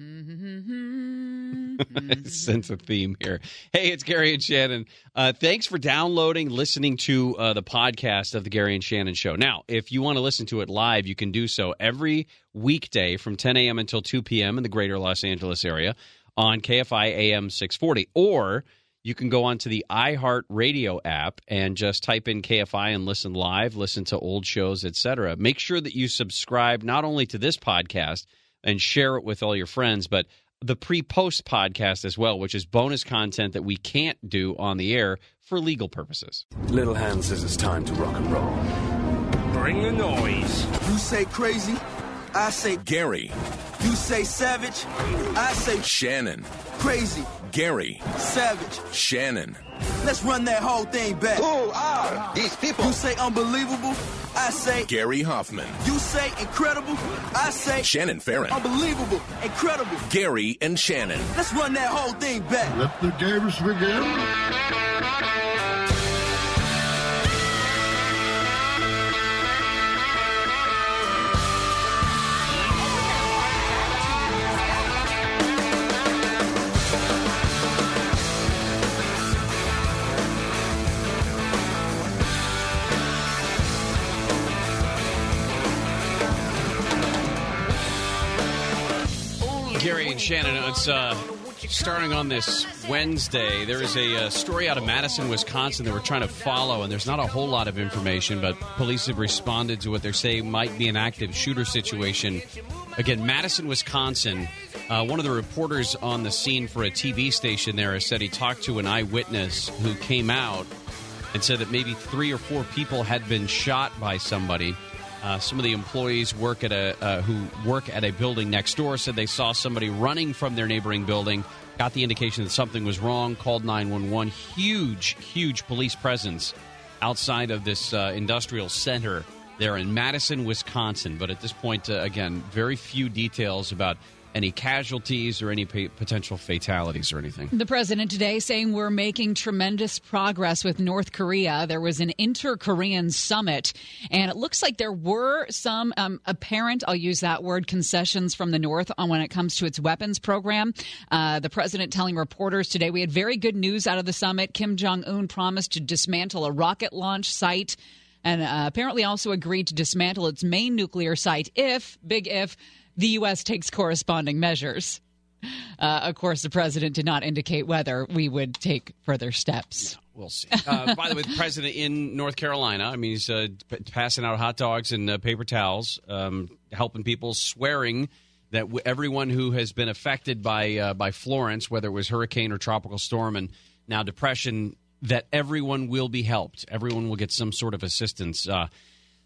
sense a theme here. Hey, it's Gary and Shannon. Uh, thanks for downloading, listening to uh, the podcast of the Gary and Shannon Show. Now, if you want to listen to it live, you can do so every weekday from 10 a.m. until 2 p.m. in the greater Los Angeles area on KFI AM 640. Or you can go onto the iHeart Radio app and just type in KFI and listen live, listen to old shows, etc. Make sure that you subscribe not only to this podcast and share it with all your friends, but the pre-post podcast as well, which is bonus content that we can't do on the air for legal purposes. Little Hand says it's time to rock and roll. Bring the noise. You say crazy, I say Gary, you say savage, I say Shannon, crazy, Gary, savage. Shannon. Let's run that whole thing back. Who are these people? You say unbelievable, I say Gary Hoffmann, you say incredible, I say Shannon Farren, unbelievable, incredible. Gary and Shannon. Let's run that whole thing back. Let the games begin. Gary and Shannon, it's uh, starting on this Wednesday. There is a uh, story out of Madison, Wisconsin that we're trying to follow, and there's not a whole lot of information, but police have responded to what they're saying might be an active shooter situation. Again, Madison, Wisconsin. Uh, one of the reporters on the scene for a TV station there has said he talked to an eyewitness who came out and said that maybe three or four people had been shot by somebody. Uh, some of the employees work at a uh, who work at a building next door said they saw somebody running from their neighboring building. Got the indication that something was wrong. Called nine one one. Huge, huge police presence outside of this uh, industrial center there in Madison, Wisconsin. But at this point, uh, again, very few details about any casualties or any potential fatalities or anything. The president today saying we're making tremendous progress with North Korea. There was an inter Korean summit, and it looks like there were some um, apparent, I'll use that word, concessions from the North on when it comes to its weapons program. Uh, the president telling reporters today we had very good news out of the summit. Kim Jong un promised to dismantle a rocket launch site. And uh, apparently also agreed to dismantle its main nuclear site if, big if, the U.S. takes corresponding measures. Uh, of course, the president did not indicate whether we would take further steps. We'll see. Uh, by the way, the president in North Carolina, I mean, he's uh, p- passing out hot dogs and uh, paper towels, um, helping people, swearing that w- everyone who has been affected by uh, by Florence, whether it was hurricane or tropical storm, and now depression, that everyone will be helped. Everyone will get some sort of assistance.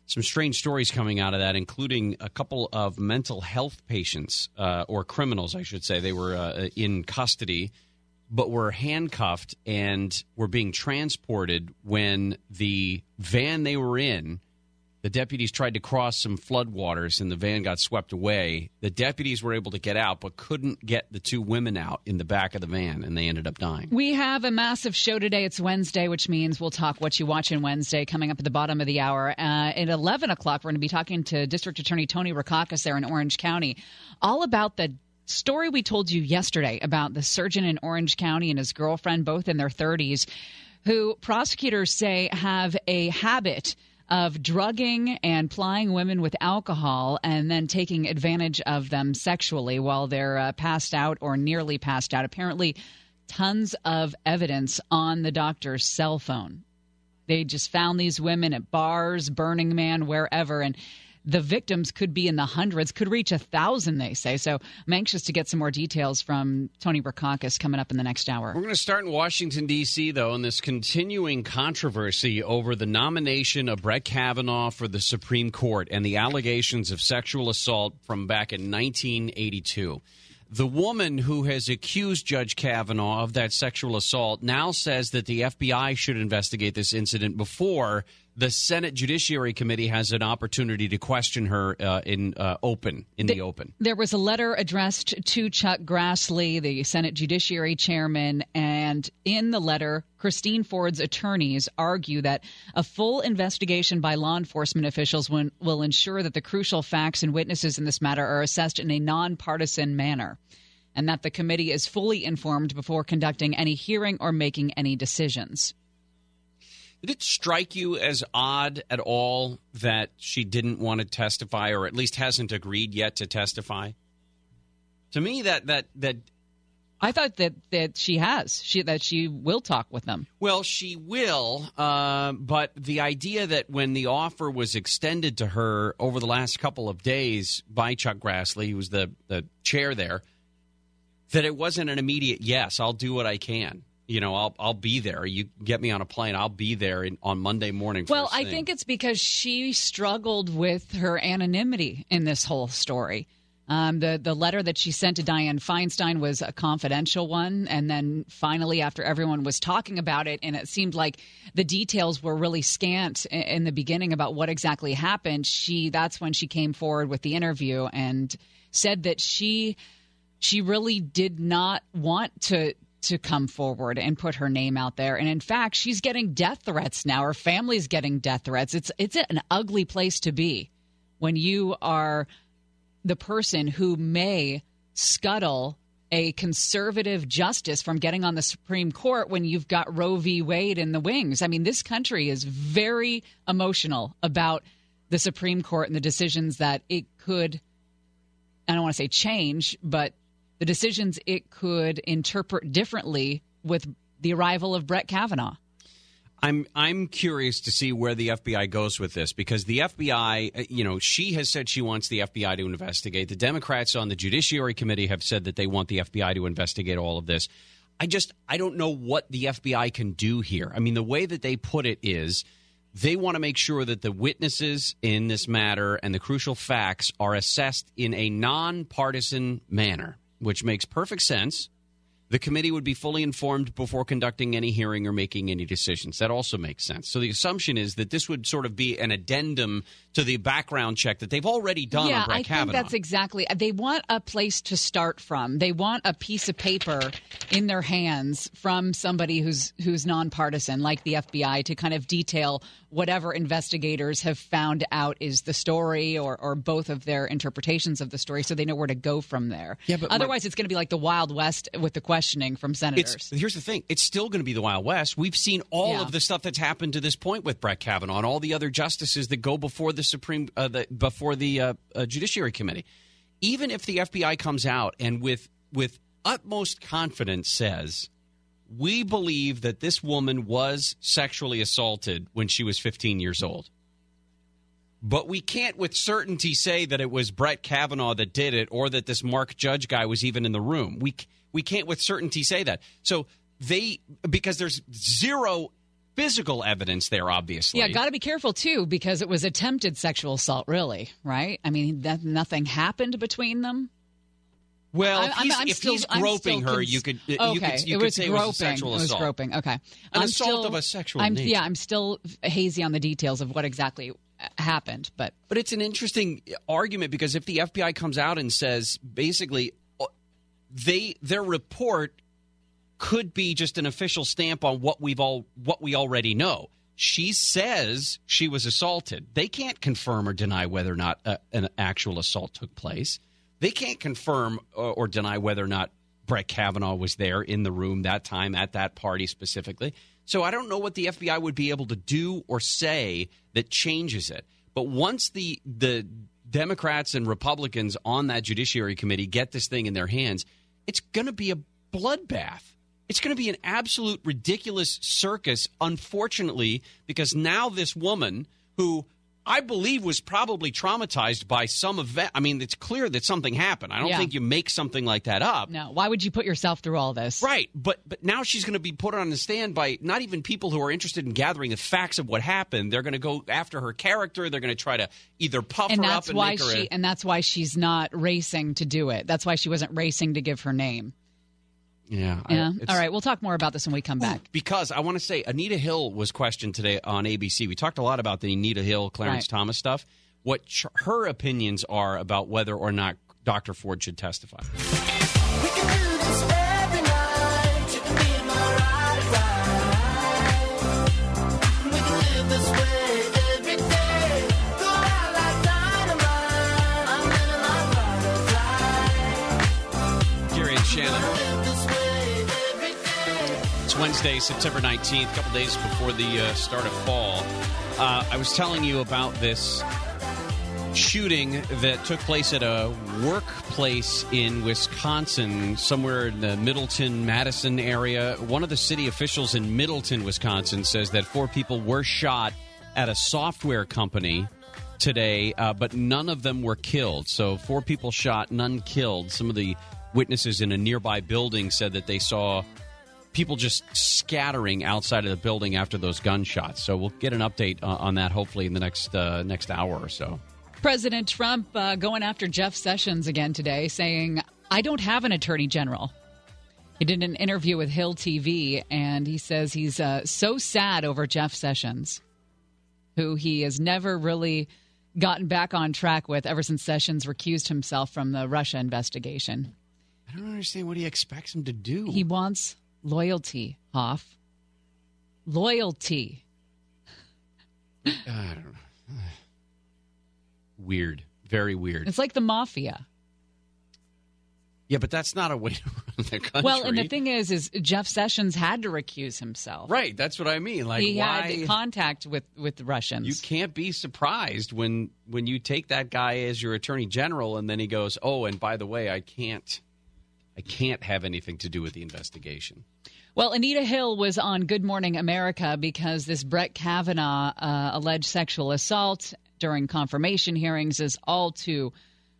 Some strange stories coming out of that, including a couple of mental health patients uh, or criminals, I should say. They were uh, in custody, but were handcuffed and were being transported when the van they were in. The deputies tried to cross some floodwaters and the van got swept away. The deputies were able to get out, but couldn't get the two women out in the back of the van, and they ended up dying. We have a massive show today. It's Wednesday, which means we'll talk what you watch on Wednesday coming up at the bottom of the hour. Uh, at 11 o'clock, we're going to be talking to District Attorney Tony Rackauckas there in Orange County, all about the story we told you yesterday about the surgeon in Orange County and his girlfriend, both in their 30s, who prosecutors say have a habit of drugging and plying women with alcohol and then taking advantage of them sexually while they're uh, passed out or nearly passed out. Apparently, tons of evidence on the doctor's cell phone. They just found these women at bars, Burning Man, wherever, and the victims could be in the hundreds, could reach a thousand, they say. So I'm anxious to get some more details from Tony Rackauckas coming up in the next hour. We're going to start in Washington, D.C., though, in this continuing controversy over the nomination of Brett Kavanaugh for the Supreme Court and the allegations of sexual assault from back in 1982. The woman who has accused Judge Kavanaugh of that sexual assault now says that the FBI should investigate this incident before the Senate Judiciary Committee has an opportunity to question her uh, in uh, open in the, the open. There was a letter addressed to Chuck Grassley, the Senate Judiciary Chairman, and in the letter, Christine Ford's attorneys argue that a full investigation by law enforcement officials will, will ensure that the crucial facts and witnesses in this matter are assessed in a nonpartisan manner, and that the committee is fully informed before conducting any hearing or making any decisions. Did it strike you as odd at all that she didn't want to testify, or at least hasn't agreed yet to testify? To me, that that that I thought that that she has she that she will talk with them. Well, she will, uh, but the idea that when the offer was extended to her over the last couple of days by Chuck Grassley, who was the, the chair there, that it wasn't an immediate yes, I'll do what I can. You know, I'll I'll be there. You get me on a plane, I'll be there in, on Monday morning. Well, first I thing. think it's because she struggled with her anonymity in this whole story. Um, the the letter that she sent to Dianne Feinstein was a confidential one, and then finally, after everyone was talking about it, and it seemed like the details were really scant in, in the beginning about what exactly happened, she that's when she came forward with the interview and said that she she really did not want to to come forward and put her name out there and in fact she's getting death threats now her family's getting death threats it's it's an ugly place to be when you are the person who may scuttle a conservative justice from getting on the Supreme Court when you've got Roe v. Wade in the wings. I mean, this country is very emotional about the Supreme Court and the decisions that it could, I don't want to say change, but the decisions it could interpret differently with the arrival of Brett Kavanaugh. I'm I'm curious to see where the FBI goes with this because the FBI, uh, you know, she has said she wants the FBI to investigate. The Democrats on the Judiciary Committee have said that they want the FBI to investigate all of this. I just I don't know what the FBI can do here. I mean, the way that they put it is they want to make sure that the witnesses in this matter and the crucial facts are assessed in a nonpartisan manner, which makes perfect sense. The committee would be fully informed before conducting any hearing or making any decisions. That also makes sense. So the assumption is that this would sort of be an addendum to the background check that they've already done yeah, on Brett I Kavanaugh. think that's exactly. They want a place to start from. They want a piece of paper in their hands from somebody who's who's nonpartisan, like the FBI, to kind of detail whatever investigators have found out is the story, or or both of their interpretations of the story, so they know where to go from there. Yeah, but my- otherwise, it's going to be like the Wild West with the questioning from senators. Here's the thing. It's still going to be the Wild West. We've seen all Yeah. of the stuff that's happened to this point with Brett Kavanaugh and all the other justices that go before the Supreme, uh, the, before the uh, uh, Judiciary Committee. Even if the FBI comes out and with with utmost confidence says, "We believe that this woman was sexually assaulted when she was 15 years old." But we can't with certainty say that it was Brett Kavanaugh that did it or that this Mark Judge guy was even in the room. We we can't with certainty say that. So they because there's zero physical evidence there obviously. Yeah, got to be careful too because it was attempted sexual assault, really, right? I mean, that, nothing happened between them. Well, I'm- if I'm- he's, I'm if still- he's groping her, cons- you could you could you it could was say groping. it was a sexual it was assault. groping. Okay, An I'm assault still, of a sexual I'm, nature. Yeah, I'm still hazy on the details of what exactly happened, but But it's an interesting argument because if the FBI comes out and says basically uh, they their report could be just an official stamp on what we've all what we already know. She says she was assaulted. They can't confirm or deny whether or not uh, an actual assault took place. They can't confirm or, or deny whether or not Brett Kavanaugh was there in the room that time at that party specifically. So I don't know what the FBI would be able to do or say that changes it. But once the the Democrats and Republicans on that Judiciary Committee get this thing in their hands, it's going to be a bloodbath. It's going to be an absolute ridiculous circus, unfortunately, because now this woman who I believe was probably traumatized by some event. I mean, it's clear that something happened. I don't Yeah. think you make something like that up. no. Why would you put yourself through all this? Right, but but now she's going to be put on the stand by not even people who are interested in gathering the facts of what happened. They're going to go after her character. They're going to try to either puff And her that's up and why make her. she a, and that's why she's not racing to do it. That's why she wasn't racing to give her name. Yeah, Yeah. it's- All right, we'll talk more about this when we come back. Because I want to say Anita Hill was questioned today on ABC. We talked a lot about the Anita Hill, Clarence Right. Thomas stuff. What ch- her opinions are about whether or not Dr. Ford should testify. Wednesday, September 19th, a couple days before the uh, start of fall. Uh, I was telling you about this shooting that took place at a workplace in Wisconsin, somewhere in the Middleton, Madison area. One of the city officials in Middleton, Wisconsin, says that four people were shot at a software company today, uh, but none of them were killed. So, four people shot, none killed. Some of the witnesses in a nearby building said that they saw people just scattering outside of the building after those gunshots. So, we'll get an update uh, on that hopefully in the next uh, next hour or so. President Trump uh, going after Jeff Sessions again today, saying, I don't have an attorney general. He did an interview with Hill TV, and he says he's uh, so sad over Jeff Sessions, who he has never really gotten back on track with ever since Sessions recused himself from the Russia investigation. I don't understand what he expects him to do. He wants loyalty, Hoff. Loyalty. I don't know. Weird. Very weird. It's like the mafia. Yeah, but that's not a way to run the country. Well, and the thing is, is Jeff Sessions had to recuse himself. right? That's what I mean. Like, he why? had contact with with the Russians. you can't be surprised when when you take that guy as your attorney general, and then he goes, "Oh, and by the way, I can't, I can't have anything to do with the investigation." Well, Anita Hill was on Good Morning America because this Brett Kavanaugh uh, alleged sexual assault during confirmation hearings is all too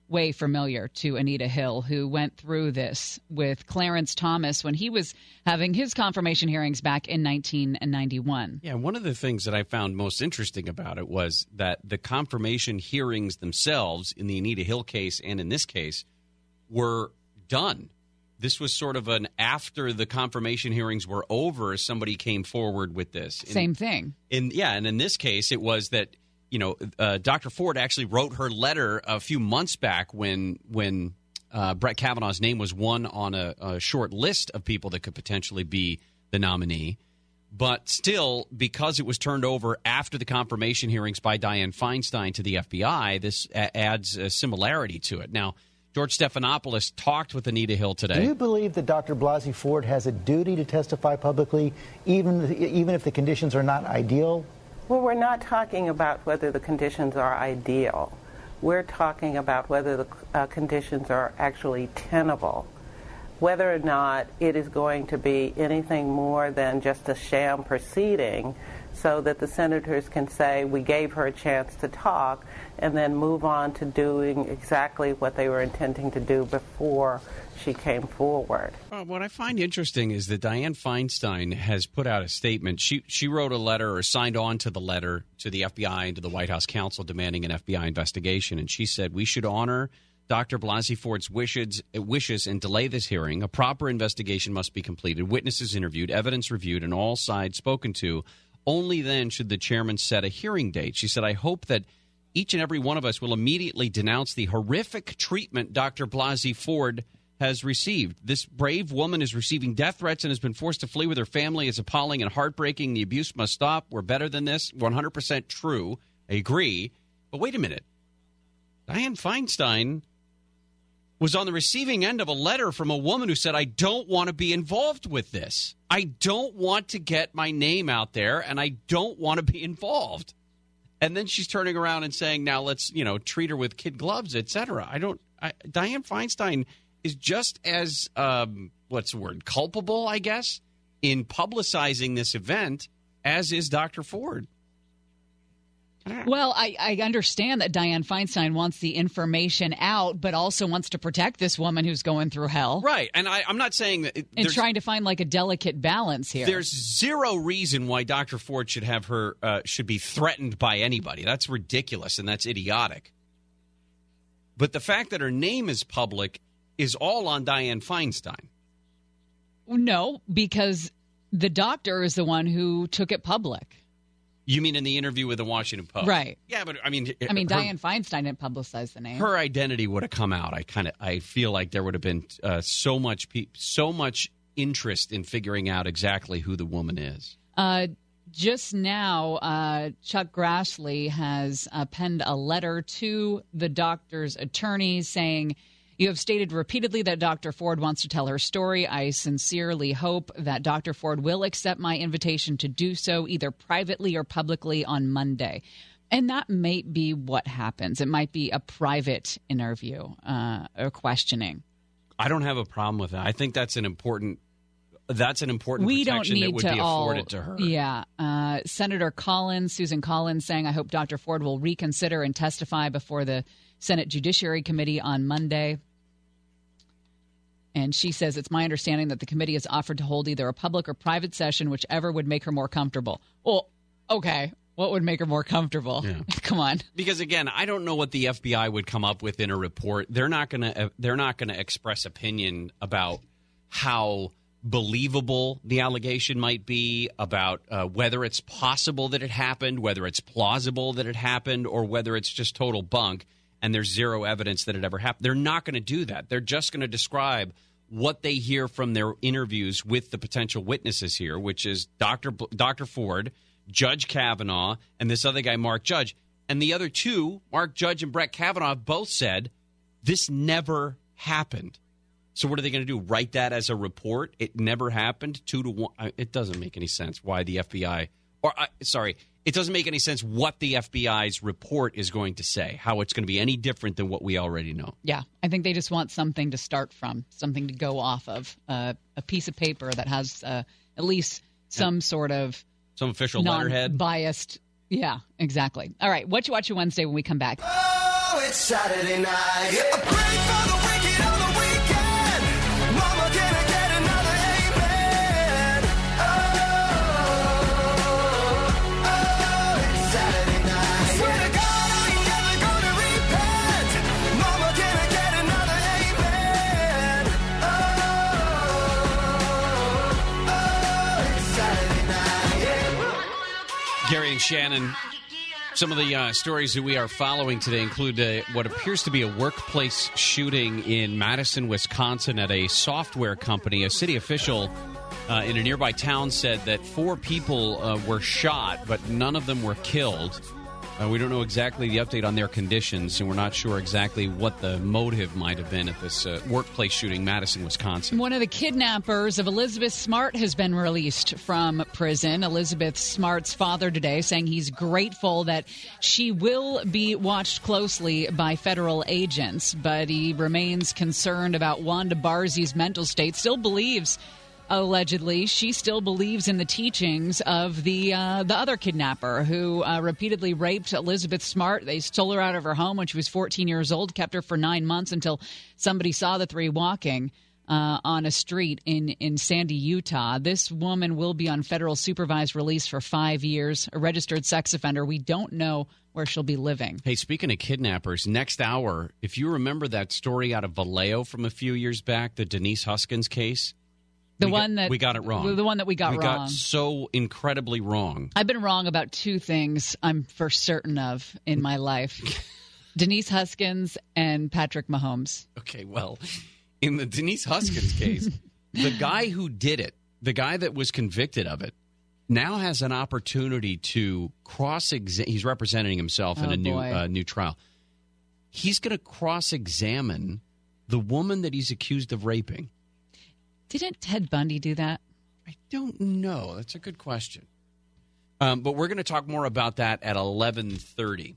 way familiar to Anita Hill, who went through this with Clarence Thomas when he was having his confirmation hearings back in 1991. Yeah, one of the things that I found most interesting about it was that the confirmation hearings themselves in the Anita Hill case and in this case were done. This was sort of an after the confirmation hearings were over, somebody came forward with this. Same thing. in yeah, and in this case, it was that you know uh, Dr. Ford actually wrote her letter a few months back when when uh, Brett Kavanaugh's name was one on a, a short list of people that could potentially be the nominee. But still, because it was turned over after the confirmation hearings by Dianne Feinstein to the FBI, this a- adds a similarity to it. Now, George Stephanopoulos talked with Anita Hill today. Do you believe that Dr. Blasey Ford has a duty to testify publicly, even even if the conditions are not ideal? Well, we're not talking about whether the conditions are ideal. We're talking about whether the uh, conditions are actually tenable. Whether or not it is going to be anything more than just a sham proceeding so that the senators can say, we gave her a chance to talk, and then move on to doing exactly what they were intending to do before she came forward. Uh, what I find interesting is that Dianne Feinstein has put out a statement. She she wrote a letter or signed on to the letter to the FBI and to the White House counsel demanding an FBI investigation, and she said we should honor Dr. Blasey Ford's wishes, wishes and delay this hearing. A proper investigation must be completed, witnesses interviewed, evidence reviewed, and all sides spoken to. Only then should the chairman set a hearing date. She said, I hope that each and every one of us will immediately denounce the horrific treatment Dr. Blasey Ford has received. This brave woman is receiving death threats and has been forced to flee with her family. It's appalling and heartbreaking. The abuse must stop. We're better than this. 100% true. I agree. But wait a minute. Dianne Feinstein was on the receiving end of a letter from a woman who said, I don't want to be involved with this. I don't want to get my name out there and I don't want to be involved. And then she's turning around and saying, now let's, you know, treat her with kid gloves, etc. I don't, I, Dianne Feinstein is just as, um, what's the word, culpable, I guess, in publicizing this event as is Dr. Ford. Well, I, I understand that Dianne Feinstein wants the information out, but also wants to protect this woman who's going through hell. Right. And I, I'm not saying that. it- And trying to find like a delicate balance here. There's zero reason why Dr. Ford should have her uh, should be threatened by anybody. That's ridiculous and that's idiotic. But the fact that her name is public is all on Dianne Feinstein. no, because the doctor is the one who took it public. You mean in the interview with the Washington Post? Right. Yeah, but I mean, I mean, her, Dianne Feinstein didn't publicize the name. her identity would have come out. I kind of I feel like there would have been uh, so much pe- so much interest in figuring out exactly who the woman is. Uh, just now, uh, Chuck Grassley has uh, penned a letter to the doctor's attorney saying You have stated repeatedly that Dr. Ford wants to tell her story. I sincerely hope that Dr. Ford will accept my invitation to do so, either privately or publicly, on Monday. And that may be what happens. It might be a private interview uh, or questioning. I don't have a problem with that. I think that's an important. That's an important we don't protection need that would to be all, afforded to her. Yeah, uh, Senator Collins, Susan Collins, saying, "I hope Dr. Ford will reconsider and testify before the Senate Judiciary Committee on Monday." And she says, "It's my understanding that the committee has offered to hold either a public or private session, whichever would make her more comfortable." Well, okay, what would make her more comfortable? Yeah. Come on. Because again, I don't know what the FBI would come up with in a report. They're not going to they're not going to express opinion about how believable the allegation might be about uh, whether it's possible that it happened, whether it's plausible that it happened, or whether it's just total bunk and there's zero evidence that it ever happened. They're not going to do that. They're just going to describe what they hear from their interviews with the potential witnesses here, which is Dr. B- Dr. Ford, Judge Kavanaugh, and this other guy, Mark Judge. And the other two, Mark Judge and Brett Kavanaugh, both said this never happened. So what are they going to do? Write that as a report? It never happened. Two to one. It doesn't make any sense why the FBI, or uh, sorry, it doesn't make any sense what the FBI's report is going to say. How it's going to be any different than what we already know. Yeah, I think they just want something to start from, something to go off of, uh, a piece of paper that has uh, at least some sort of Some official letterhead. non-biased. Yeah, exactly. All right, what you watch watching Wednesday when we come back? Oh, it's Saturday night. Gary and Shannon. Some of the uh, stories that we are following today include uh, what appears to be a workplace shooting in Madison, Wisconsin, at a software company. A city official uh, in a nearby town said that four people uh, were shot, but none of them were killed. Uh, we don't know exactly the update on their conditions, and we're not sure exactly what the motive might have been at this uh, workplace shooting, Madison, Wisconsin. One of the kidnappers of Elizabeth Smart has been released from prison. Elizabeth Smart's father today saying he's grateful that she will be watched closely by federal agents, but he remains concerned about Wanda Barzee's mental state. Still believes allegedly she still believes in the teachings of the uh, the other kidnapper who uh, repeatedly raped Elizabeth Smart. They stole her out of her home when she was 14 years old, kept her for nine months until somebody saw the three walking. Uh, on a street in, in Sandy, Utah. This woman will be on federal supervised release for five years, a registered sex offender. We don't know where she'll be living. Hey, speaking of kidnappers, next hour, if you remember that story out of Vallejo from a few years back, the Denise Huskins case, The we got- one that we got it wrong. The one that we got wrong. we wrong. got so incredibly wrong. I've been wrong about two things I'm for certain of in my life Denise Huskins and Patrick Mahomes. Okay, well, in the Denise Huskins case, the guy who did it, the guy that was convicted of it, now has an opportunity to cross examine. He's representing himself in Oh, a new uh, new trial. He's going to cross examine the woman that he's accused of raping. Didn't Ted Bundy do that? I don't know. That's a good question. Um, but we're going to talk more about that at eleven thirty.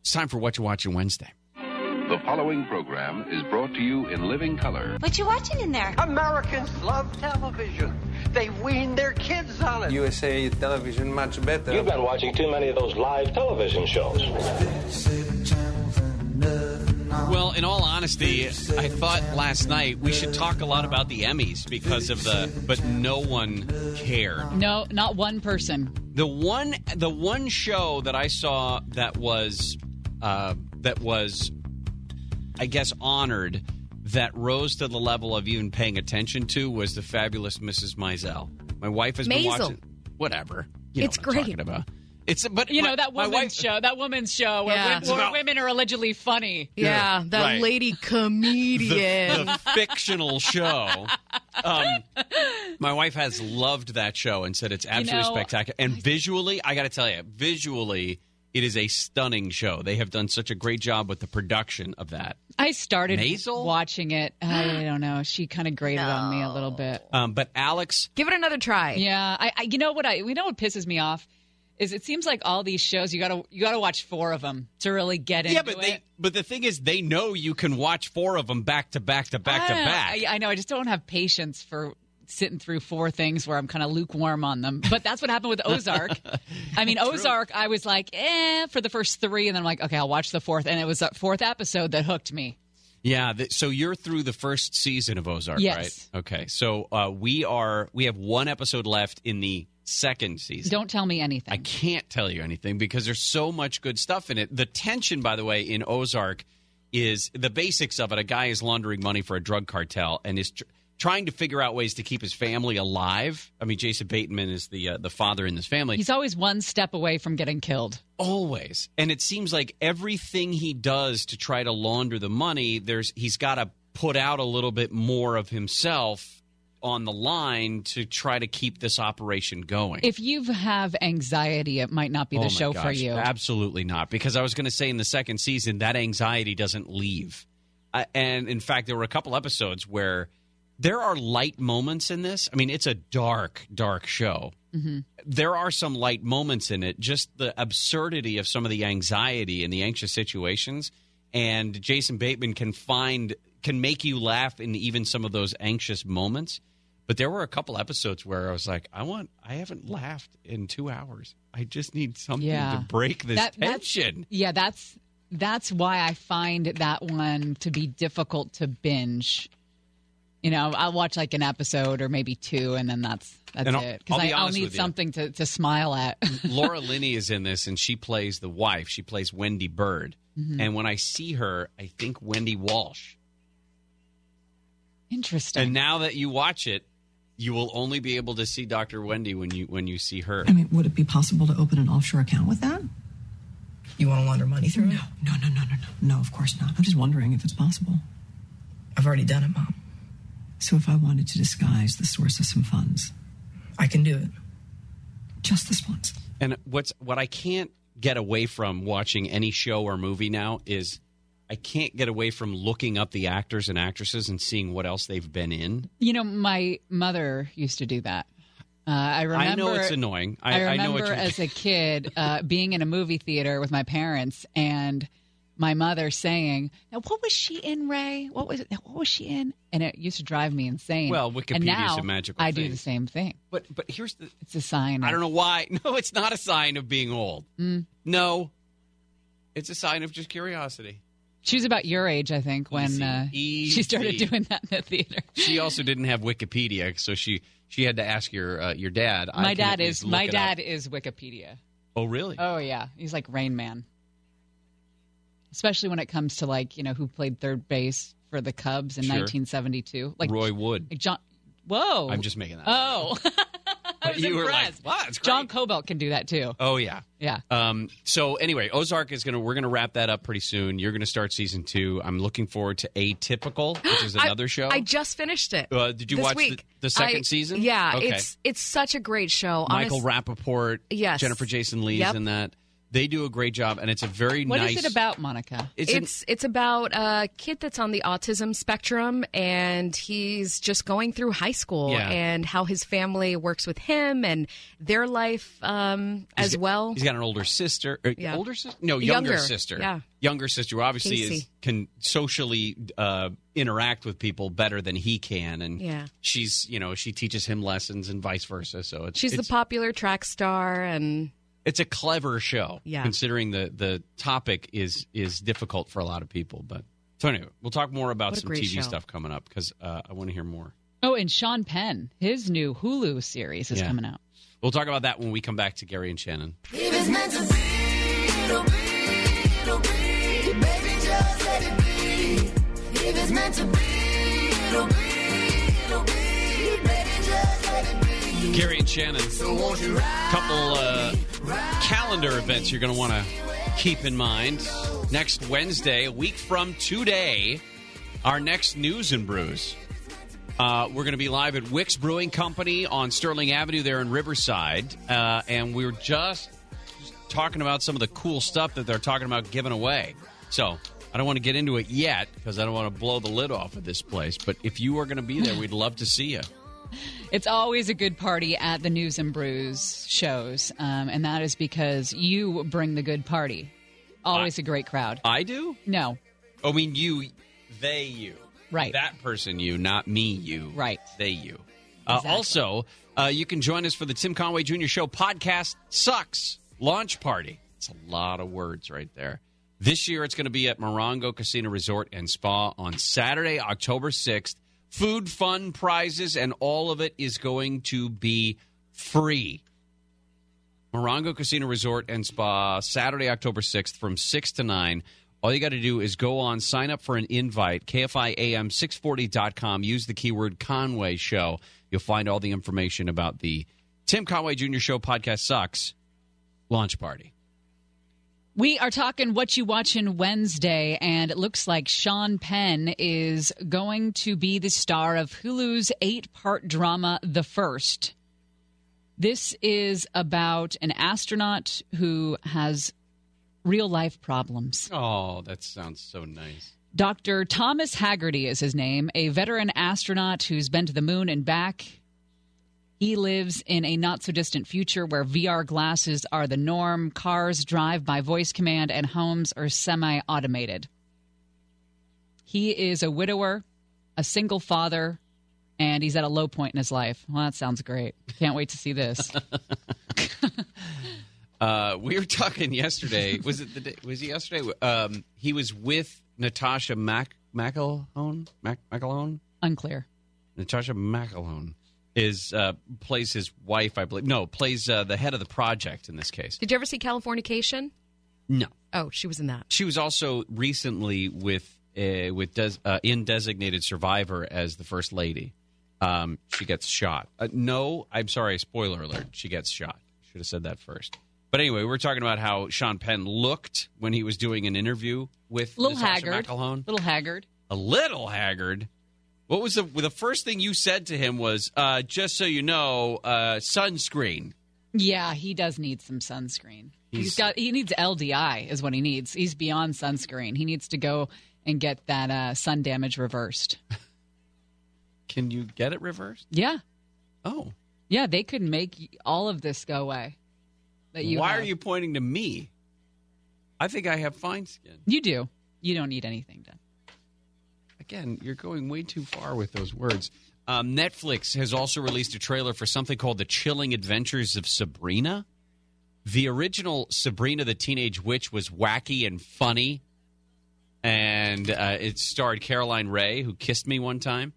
It's time for what you watching Wednesday. The following program is brought to you in living color. What you watching in there? Americans love television. They wean their kids on it. USA television much better. You've been watching too many of those live television shows. Well, in all honesty, I thought last night we should talk a lot about the Emmys because of the, but no one cared. No, not one person. The one, the one show that I saw that was, uh, that was, I guess, honored that rose to the level of even paying attention to was the fabulous Mrs. Maisel. My wife has been Maisel. watching. Whatever. You know It's what I'm great. talking about. It's but You my- know that woman's wife- show, that woman's show where, Yeah. wom- where about- women are allegedly funny. Yeah, that Right. lady comedian. the, the fictional show. Um, my wife has loved that show and said it's absolutely know, spectacular. And visually, I got to tell you, visually, It is a stunning show. They have done such a great job with the production of that. I started Maisel? watching it. I don't know. She kind of grated on me a little bit. Um, but Alex, Give it another try. Yeah, I, I you know what I you know what pisses me off is it seems like all these shows you gotta you gotta watch four of them to really get into yeah, but it. they but the thing is, they know you can watch four of them back to back to back to back. I, I know. I just don't have patience for sitting through four things where I'm kind of lukewarm on them. But that's what happened with Ozark. I mean, Ozark, I was like, eh, for the first three, and then I'm like, okay, I'll watch the fourth, and it was that fourth episode that hooked me. Yeah, th- so you're through the first season of Ozark, Yes. right? Okay, so uh, we are we have one episode left in the second season. Don't tell me anything. I can't tell you anything because there's so much good stuff in it. The tension, by the way, in Ozark is the basics of it. A guy is laundering money for a drug cartel and is tr- trying to figure out ways to keep his family alive. I mean, Jason Bateman is the uh, the father in this family. He's always one step away from getting killed. Always. And it seems like everything he does to try to launder the money, there's he's got to put out a little bit more of himself on the line to try to keep this operation going. If you have anxiety, it might not be the Oh show for you. Absolutely not. Because I was going to say in the second season, that anxiety doesn't leave. I, and in fact, there were a couple episodes where there are light moments in this. I mean, it's a dark, dark show. Mm-hmm. There are some light moments in it, just the absurdity of some of the anxiety and the anxious situations. And Jason Bateman can find, can make you laugh in even some of those anxious moments. But there were a couple episodes where I was like, I want, I haven't laughed in two hours. I just need something Yeah. to break this That- that's- tension. Yeah, that's that's why I find that one to be difficult to binge. You know, I'll watch like an episode or maybe two, and then that's that's And I'll- it. I'll Because be I'll need something to, to smile at. Laura Linney is in this, and she plays the wife. She plays Wendy Byrde. Mhm. And when I see her, I think Wendy Walsh. Interesting. And now that you watch it, you will only be able to see Dr. Wendy when you when you see her. I mean, would it be possible to open an offshore account with that? You want to launder money through No, it? no, no, no, no, no. No, of course not. I'm just wondering if it's possible. I've already done it, Mom. So if I wanted to disguise the source of some funds, I can do it. just this once. And what's what I can't get away from watching any show or movie now is I can't get away from looking up the actors and actresses and seeing what else they've been in. you know, my mother used to do that. Uh, I remember. I know it's annoying. I, I I know remember as a kid uh, being in a movie theater with my parents and my mother saying, "Now, what was she in, Ray? What was what was she in?" And it used to drive me insane. Well, and Wikipedia's now a magical I do the same thing. But but here's the It's a sign. I don't know why. No, it's not a sign of being old. Mm. No, it's a sign of just curiosity. She was about your age, I think, when Easy, uh, she started doing that in the theater. She also didn't have Wikipedia, so she she had to ask your uh, your dad. My can dad is my dad up. is Wikipedia. Oh really? Oh yeah, he's like Rain Man. Especially when it comes to like you know who played third base for the Cubs in Sure. 1972, like Roy Wood. like John. Whoa, I'm just making that. Oh, I was you were like, impressed. "Wow, it's great." John Kobylt can do that too. Oh yeah. Yeah. Um, so anyway, Ozark is gonna we're gonna wrap that up pretty soon. You're gonna start season two. I'm looking forward to Atypical, which is I- another show. I just finished it. Uh, did you this watch the- week. the second I- season? Yeah, Okay. it's it's such a great show. Michael Honest- Rapaport, Yes. Jennifer Jason Lee's Yep. in that. They do a great job, and it's a very What is nice. it about, Monica? It's, an- It's it's about a kid that's on the autism spectrum and he's just going through high school Yeah. and how his family works with him and their life um, he's as got- well. He's got an older sister. or Yeah. Older sister? No, younger, Younger, sister. yeah. Younger sister who obviously is Casey. can socially uh, interact with people better than he can, and Yeah. she's you know she teaches him lessons and vice versa. So it's She's the it's, popular track star and it's a clever show, Yeah. considering the the topic is is difficult for a lot of people. But so anyway, we'll talk more about some TV show. stuff coming up because uh, I want to hear more. Oh, and Sean Penn, his new Hulu series is Yeah. coming out. We'll talk about that when we come back to Gary and Shannon. If it's meant to be, it'll be, it'll be. Baby, just let it be. If it's meant to be, it'll be, Gary and Shannon. Couple uh, calendar events you're going to want to keep in mind. Next Wednesday, a week from today, our next News and Brews. Uh, we're going to be live at Wicks Brewing Company on Sterling Avenue there in Riverside. Uh, and we are just talking about some of the cool stuff that they're talking about giving away. So I don't want to get into it yet because I don't want to blow the lid off of this place. But if you are going to be there, we'd love to see you. It's always a good party at the News and Brews shows, um, and that is because you bring the good party. Always a great crowd. I do? No, I mean, you, they, you. Right. That person, you, not me, you. Right. They, you. Uh, Also, uh, you can join us for the Tim Conway Jr. Show podcast Sucks launch party. It's a lot of words right there. This year, it's going to be at Morongo Casino Resort and Spa on Saturday, October 6th. Food, fun, prizes, and all of it is going to be free. Morongo Casino Resort and Spa, Saturday, October 6th from 6 to 9. All you got to do is go on, sign up for an invite, KFIAM640.com, use the keyword Conway Show. You'll find all the information about the Tim Conway Jr. Show podcast sucks launch party. We are talking what you watching Wednesday, and it looks like Sean Penn is going to be the star of Hulu's eight part drama, The First. This is about an astronaut who has real life problems. Oh, that sounds so nice. Dr. Thomas Haggerty is his name, a veteran astronaut who's been to the moon and back. He lives in a not so distant future where VR glasses are the norm, cars drive by voice command, and homes are semi automated. He is a widower, a single father, and he's at a low point in his life. Well, that sounds great. Can't wait to see this. Uh, we were talking yesterday. Was it the day, was it yesterday? Um, he was with Natasha Mac McElhone. Mac McElhone. Unclear. Natasha McElhone is uh, plays his wife, I believe. No, plays uh, the head of the project in this case. Did you ever see Californication? No, Oh, she was in that. she was also recently with uh, with des- uh, in Designated Survivor as the first lady. Um, she gets shot. Uh, no, I'm sorry. Spoiler alert. She gets shot. Should have said that first. But anyway, we're talking about how Sean Penn looked when he was doing an interview with little Natasha haggard. McElhone. little haggard. A little haggard. What was the the first thing you said to him was, uh, "Just so you know, uh, sunscreen." Yeah, he does need some sunscreen. He's- he's got he needs LDI is what he needs. He's beyond sunscreen. He needs to go and get that uh, sun damage reversed. Can you get it reversed? Yeah. Oh, Yeah, they could make all of this go away. That you why have. are you pointing to me? I think I have fine skin. You do. You don't need anything done. Again, you're going way too far with those words. Um, Netflix has also released a trailer for something called The Chilling Adventures of Sabrina. The original Sabrina the Teenage Witch was wacky and funny, and uh, it starred Caroline Rhea, who kissed me one time.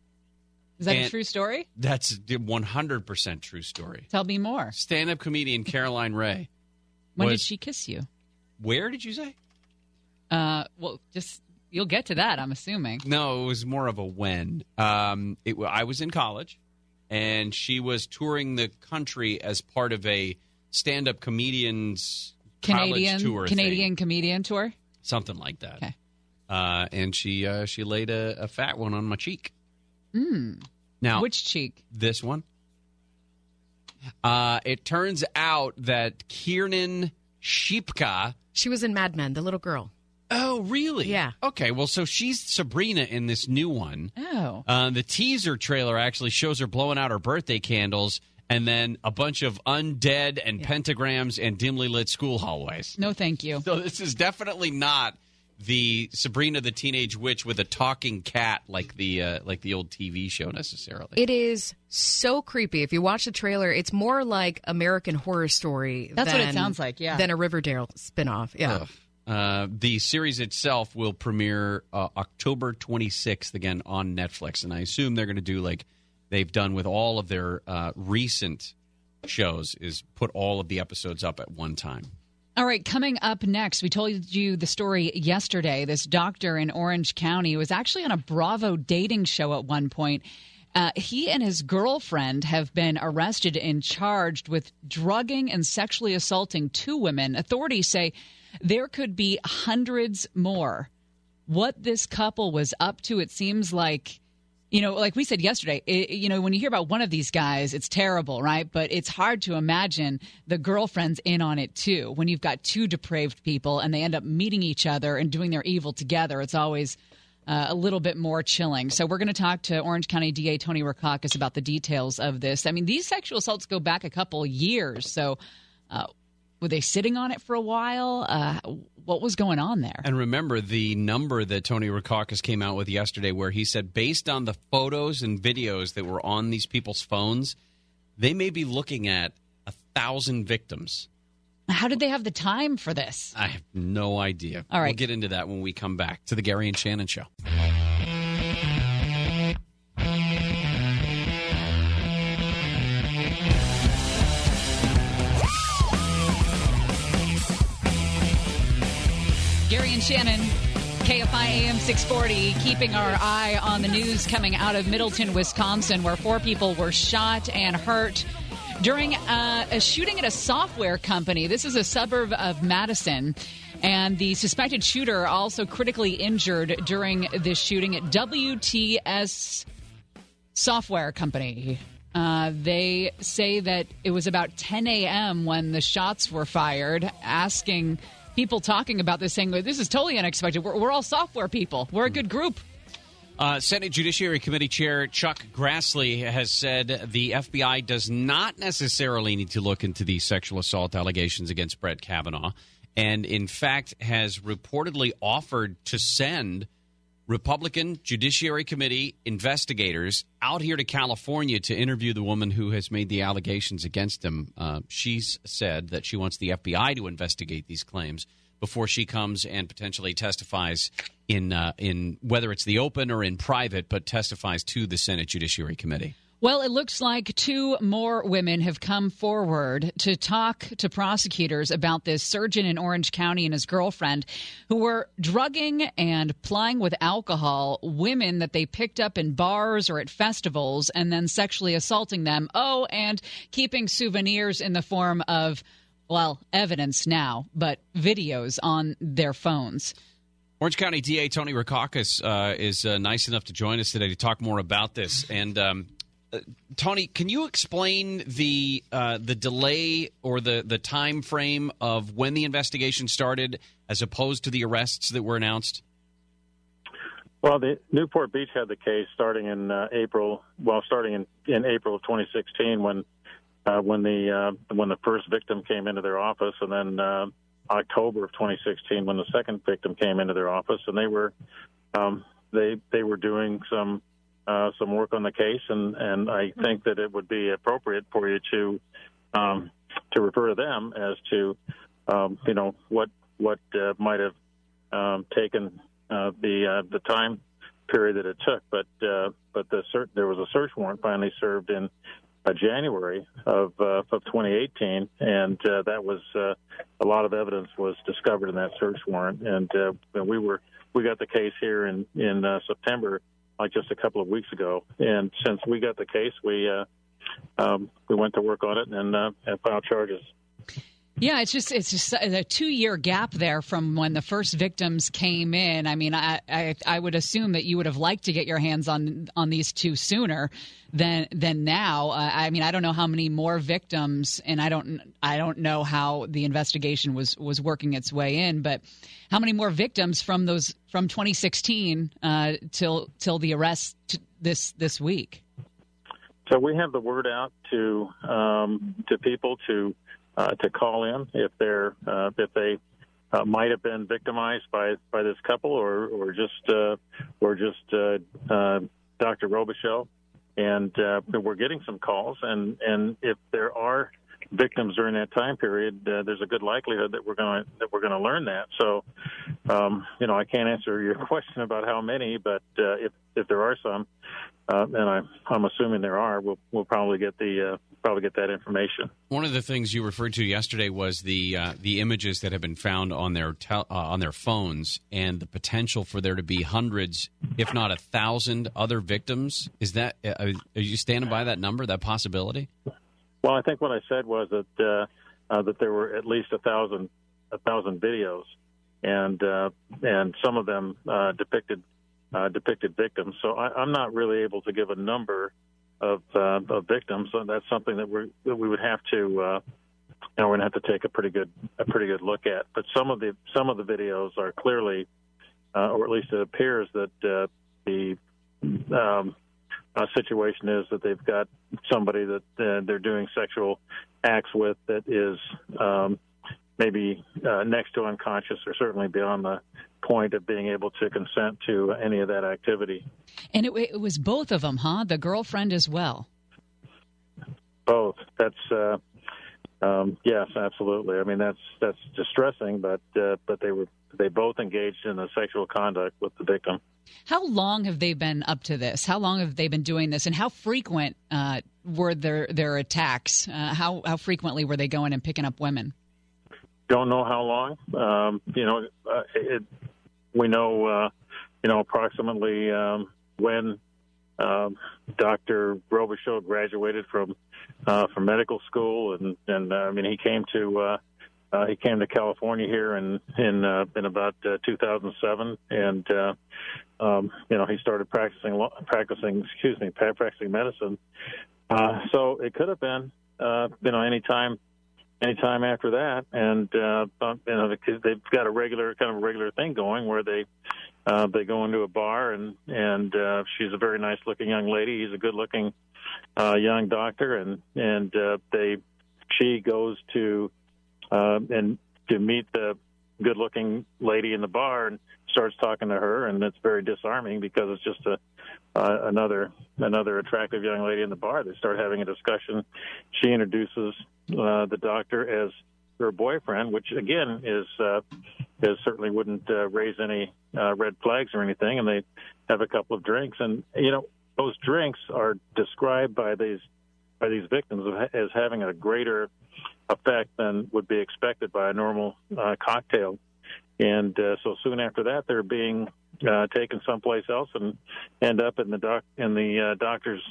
Is that a true story? That's a 100% true story. Tell me more. Stand up comedian Caroline Rhea. When did she kiss you? Where did you say? Uh, well, just you'll get to that. I'm assuming. No, it was more of a when. Um, it, I was in college, and she was touring the country as part of a stand-up comedians Canadian tour, Canadian thing. comedian tour. something like that. Okay. Uh, and she uh, she laid a, a fat one on my cheek. Mm. Now, Which cheek? this one. Uh, it turns out that Kiernan Shipka. She was in Mad Men, the little girl. Oh, really? Yeah. Okay. Well, so she's Sabrina in this new one. Oh. Uh, the teaser trailer actually shows her blowing out her birthday candles and then a bunch of undead and pentagrams and dimly lit school hallways. No, thank you. So this is definitely not the Sabrina the Teenage Witch with a talking cat like the uh, like the old TV show necessarily. It is so creepy. If you watch the trailer, it's more like American Horror Story. That's what it sounds like, yeah. Than a Riverdale spinoff. Yeah. Ugh. Uh, the series itself will premiere uh, October 26th again on Netflix, and I assume they're going to do like they've done with all of their uh, recent shows is put all of the episodes up at one time. All right, coming up next, we told you the story yesterday. This doctor in Orange County was actually on a Bravo dating show at one point. Uh, he and his girlfriend have been arrested and charged with drugging and sexually assaulting two women. Authorities say there could be hundreds more. What this couple was up to, it seems like you know, like we said yesterday, it, you know, when you hear about one of these guys, it's terrible, right? But it's hard to imagine the girlfriend's in on it too. When you've got two depraved people and they end up meeting each other and doing their evil together, it's always uh, a little bit more chilling. So we're going to talk to Orange County DA Tony Rackauckus about the details of this. I mean, these sexual assaults go back a couple years. So uh, were they sitting on it for a while? Uh, what was going on there? And remember the number that Tony Rackauckas came out with yesterday, where he said, based on the photos and videos that were on these people's phones, they may be looking at a thousand victims. How did they have the time for this? I have no idea. All right. We'll get into that when we come back to the Gary and Shannon show. Shannon, KFI AM 640, keeping our eye on the news coming out of Middleton, Wisconsin, where four people were shot and hurt during uh, a shooting at a software company. This is a suburb of Madison. And the suspected shooter also critically injured during this shooting at WTS Software Company. Uh, they say that it was about 10 a.m. when the shots were fired, asking people talking about this, saying, This is totally unexpected. We're, we're all software people, we're a good group. Uh, Senate Judiciary Committee Chair Chuck Grassley has said the FBI does not necessarily need to look into the sexual assault allegations against Brett Kavanaugh, and in fact has reportedly offered to send Republican Judiciary Committee investigators out here to California to interview the woman who has made the allegations against him. Uh, she's said that she wants the FBI to investigate these claims before she comes and potentially testifies in uh, in whether it's the open or in private, but testifies to the Senate Judiciary Committee. Well, it looks like two more women have come forward to talk to prosecutors about this surgeon in Orange County and his girlfriend who were drugging and plying with alcohol women that they picked up in bars or at festivals and then sexually assaulting them. Oh, and keeping souvenirs in the form of, well, evidence now, but videos on their phones. Orange County DA Tony Rackauckas uh, is uh, nice enough to join us today to talk more about this. And um, Tony, can you explain the uh, the delay or the the time frame of when the investigation started, as opposed to the arrests that were announced? Well, the Newport Beach had the case starting in uh, April. Well, starting in, in April of 2016, when uh, when the uh, when the first victim came into their office, and then uh, October of 2016 when the second victim came into their office, and they were um, they they were doing some uh, some work on the case, and and I think that it would be appropriate for you to um, to refer to them as to um, you know what what uh, might have um, taken uh, the uh, the time period that it took, but uh, but the cert- there was a search warrant finally served in uh, January of of 2018, and that was a lot of evidence was discovered in that search warrant, and, we were we got the case here in in September, like just a couple of weeks ago, and since we got the case, we uh, um, we went to work on it and uh, and filed charges. Yeah, it's just it's just a two year gap there from when the first victims came in. I mean, I, I I would assume that you would have liked to get your hands on on these two sooner than than now. Uh, I mean, I don't know how many more victims, and I don't I don't know how the investigation was was working its way in, but how many more victims from those from 2016 uh, till till the arrest t- this this week? So we have the word out to um, to people to uh, to call in if they're uh, if they uh, might have been victimized by by this couple or or just uh, or just uh, uh, Dr. Robicheaux, and uh, we're getting some calls and and if there are victims during that time period, uh, there's a good likelihood that we're going that we're going to learn that. So, um, you know, I can't answer your question about how many, but uh, if if there are some, uh, and I, I'm assuming there are, we'll we'll probably get the uh, probably get that information. One of the things you referred to yesterday was the uh, the images that have been found on their uh, on their phones and the potential for there to be hundreds, if not a thousand, other victims. Is that are you standing by that number, that possibility? Well, I think what I said was that uh, uh, that there were at least a thousand a thousand videos, and uh, and some of them uh, depicted uh, depicted victims. So I, I'm not really able to give a number of, uh, of victims. That's something that we that we would have to. You we're gonna have to take a pretty good a pretty good look at. But some of the some of the videos are clearly, or at least it appears that the um, uh, situation is that they've got somebody that uh, they're doing sexual acts with that is um, maybe uh, next to unconscious or certainly beyond the point of being able to consent to any of that activity. And it, it was both of them, huh? The girlfriend as well. Both. That's uh, um, yes, absolutely. I mean, that's that's distressing, but uh, but they were they both engaged in the sexual conduct with the victim. How long have they been up to this? How long have they been doing this? And how frequent uh, were their their attacks? Uh, how how frequently were they going and picking up women? Don't know how long. Um, you know, uh, it, we know uh, you know approximately um, when um, Dr. Robicheaux graduated from uh, from medical school, and and uh, I mean he came to uh, uh, he came to California here in in uh, in about uh, 2007, and uh, um, you know he started practicing practicing excuse me practicing medicine. Uh, so it could have been uh, you know any time anytime after that, and uh, you know because they've got a regular kind of regular thing going where they uh, they go into a bar and and uh, she's a very nice looking young lady. He's a good looking uh, young doctor, and and uh, they she goes to uh, and to meet the good looking lady in the bar and starts talking to her, and it's very disarming because it's just a uh, another another attractive young lady in the bar. They start having a discussion. She introduces uh, the doctor as her boyfriend, which again is uh, is certainly wouldn't uh, raise any uh, red flags or anything. And they have a couple of drinks, and you know those drinks are described by these by these victims as having a greater effect than would be expected by a normal uh, cocktail. And uh, so soon after that, they're being uh, taken someplace else and end up in the doc in the uh, doctor's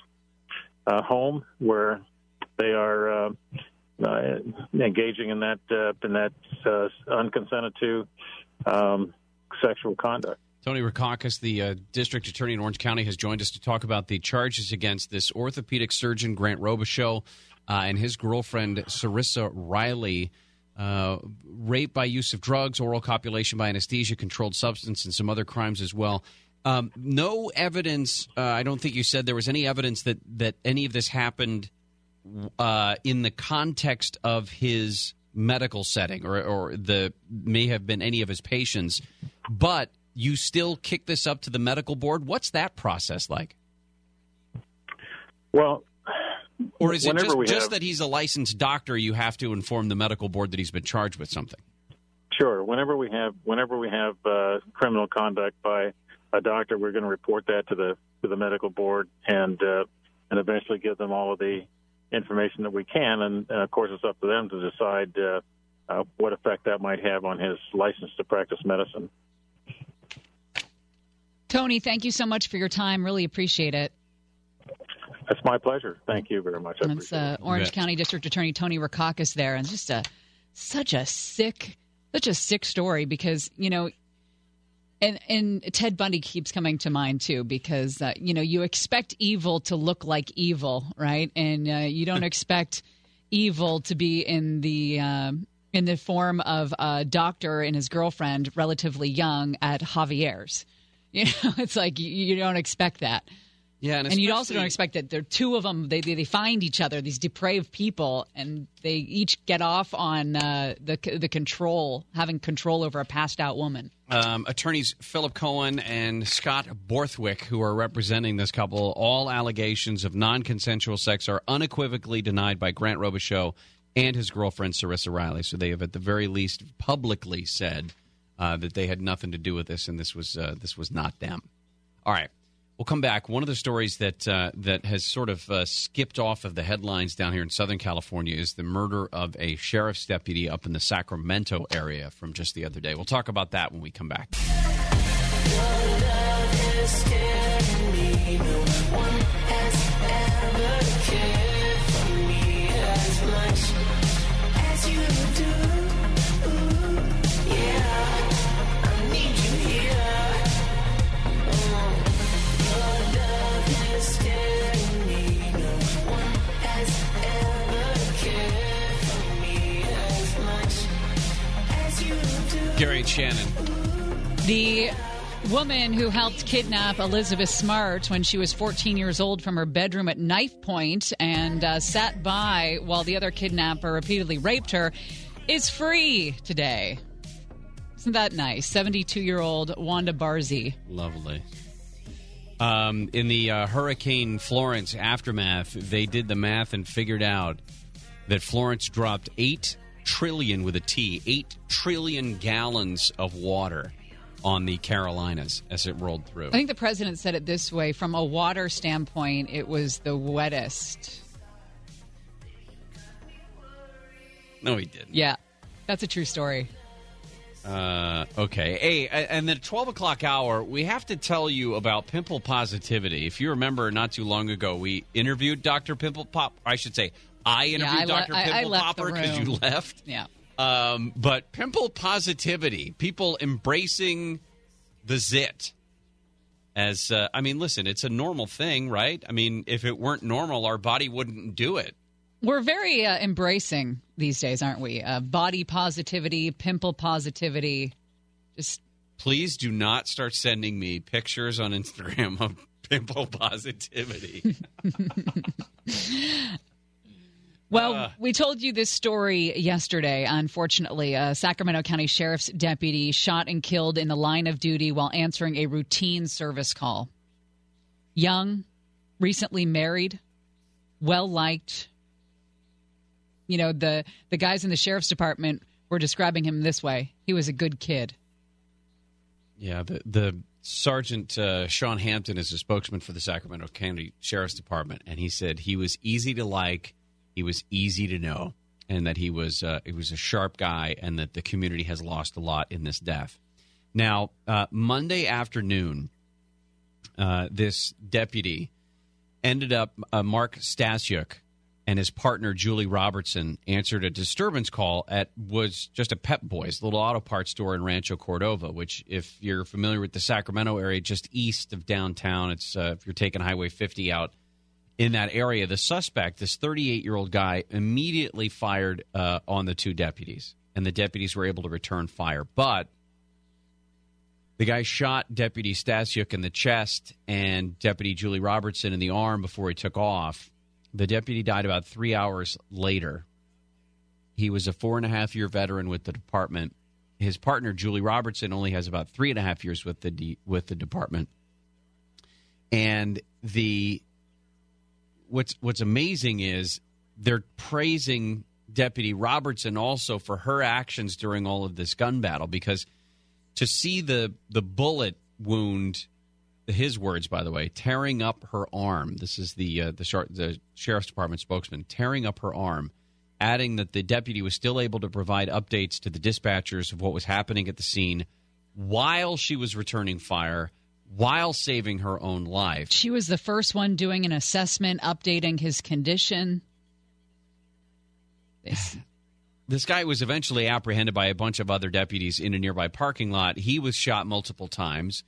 uh, home where they are uh, uh, engaging in that uh, in that uh, unconsented to um, sexual conduct. Tony Rackauckas, the uh, district attorney in Orange County, has joined us to talk about the charges against this orthopedic surgeon, Grant Robicheaux, uh, and his girlfriend, Cerissa Riley. Uh, rape by use of drugs, oral copulation by anesthesia, controlled substance, and some other crimes as well. Um, no evidence. Uh, I don't think you said there was any evidence that that any of this happened uh, in the context of his medical setting, or, or the may have been any of his patients. But you still kick this up to the medical board. What's that process like? Well, or is it just, just have- that he's a licensed doctor? You have to inform the medical board that he's been charged with something. Sure. Whenever we have whenever we have uh, criminal conduct by a doctor, we're going to report that to the to the medical board and uh, and eventually give them all of the information that we can. And, and of course, it's up to them to decide uh, uh, what effect that might have on his license to practice medicine. Tony, thank you so much for your time. Really appreciate it. That's my pleasure. Thank you very much. I That's uh, Orange County District Attorney Tony Rackauckas there, and just a such a sick, such a sick story because you know, and and Ted Bundy keeps coming to mind too because uh, you know you expect evil to look like evil, right? And uh, you don't expect evil to be in the. um in the form of a doctor and his girlfriend, relatively young, at Javier's. You know, it's like you, you don't expect that. Yeah, and, and you also don't expect that there are two of them. They, they they find each other, these depraved people, and they each get off on uh, the the control, having control over a passed out woman. Um, attorneys Philip Cohen and Scott Borthwick, who are representing this couple, all allegations of non consensual sex are unequivocally denied by Grant Robicheaux and his girlfriend, Cerissa Riley. So they have, at the very least, publicly said uh, that they had nothing to do with this and this was, uh, this was not them. All right. We'll come back. One of the stories that uh, that has sort of uh, skipped off of the headlines down here in Southern California is the murder of a sheriff's deputy up in the Sacramento area from just the other day. We'll talk about that when we come back. And Shannon. The woman who helped kidnap Elizabeth Smart when she was 14 years old from her bedroom at knife point and uh, sat by while the other kidnapper repeatedly raped her is free today. Isn't that nice? 72 year old Wanda Barzee. Lovely. Um, in the uh, Hurricane Florence aftermath, they did the math and figured out that Florence dropped 8 trillion with a T, 8 trillion gallons of water on the Carolinas as it rolled through. I think the president said it this way from a water standpoint, it was the wettest. No, he didn't. Yeah, that's a true story. Uh, okay. Hey, and the 12 o'clock hour, we have to tell you about pimple positivity. If you remember, not too long ago, we interviewed Dr. Pimple Pop. I should say, I interviewed I le- Dr. I- I Pimple Popper because you left. Yeah. Um, but pimple positivity, people embracing the zit. As uh, I mean, listen, it's a normal thing, right? I mean, if it weren't normal, our body wouldn't do it. We're very uh, embracing these days, aren't we? Uh, body positivity, pimple positivity. Just Please do not start sending me pictures on Instagram of pimple positivity. Well, Uh. we told you this story yesterday. Unfortunately, a Sacramento County Sheriff's deputy shot and killed in the line of duty while answering a routine service call. Young, recently married, well liked. You know, the, the guys in the sheriff's department were describing him this way he was a good kid. Yeah, the the sergeant uh, Sean Hampton is a spokesman for the Sacramento County Sheriff's Department, and he said he was easy to like, he was easy to know, and that he was uh, he was a sharp guy, and that the community has lost a lot in this death. Now, uh, Monday afternoon, uh, this deputy ended up uh, Mark Stasyuk and his partner Julie Robertson answered a disturbance call at was just a Pep Boys little auto parts store in Rancho Cordova, which if you're familiar with the Sacramento area, just east of downtown, it's uh, if you're taking Highway 50 out in that area. The suspect, this 38 year old guy, immediately fired uh, on the two deputies, and the deputies were able to return fire, but. The guy shot Deputy Stasyuk in the chest and Deputy Julie Robertson in the arm before he took off. The deputy died about three hours later. He was a four and a half year veteran with the department. His partner Julie Robertson only has about three and a half years with the D, with the department. And the what's what's amazing is they're praising Deputy Robertson also for her actions during all of this gun battle because to see the the bullet wound his words by the way tearing up her arm. This is the uh, the, the sheriff's department spokesman tearing up her arm adding that the deputy was still able to provide updates to the dispatchers of what was happening at the scene while she was returning fire while saving her own life She was the first one doing an assessment, updating his condition. This- this guy was eventually apprehended by a bunch of other deputies in a nearby parking lot. He was shot multiple times.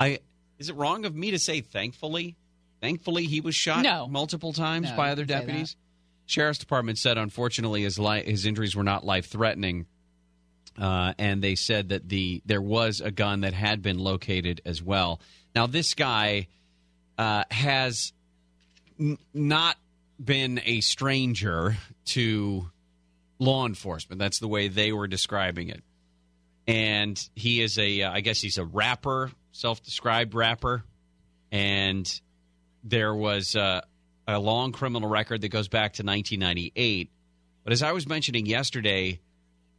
I is it wrong of me to say thankfully? Thankfully he was shot No. multiple times No, by other deputies. Sheriff's Department said unfortunately his li- his injuries were not life threatening. Uh, and they said that the there was a gun that had been located as well. Now this guy uh, has n- not been a stranger to law enforcement. That's the way they were describing it. And he is a, uh, I guess he's a rapper, self-described rapper, and there was uh, a long criminal record that goes back to 1998. But as I was mentioning yesterday,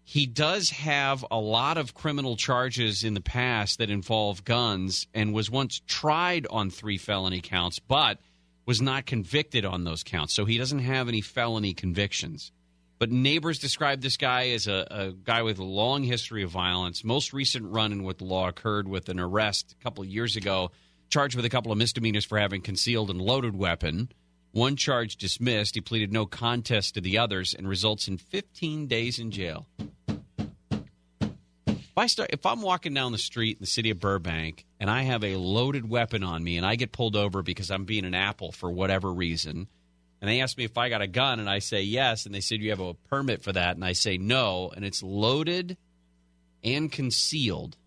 he does have a lot of criminal charges in the past that involve guns and was once tried on three felony counts, but was not convicted on those counts. So he doesn't have any felony convictions. But neighbors describe this guy as a, a guy with a long history of violence. Most recent run in with the law occurred with an arrest a couple years ago, charged with a couple of misdemeanors for having concealed and loaded weapon. One charge dismissed. He pleaded no contest to the others and results in 15 days in jail. If I start, if I'm walking down the street in the city of Burbank and I have a loaded weapon on me and I get pulled over because I'm being an apple for whatever reason, and they ask me if I got a gun and I say yes, and they said you have a permit for that, and I say no, and it's loaded and concealed.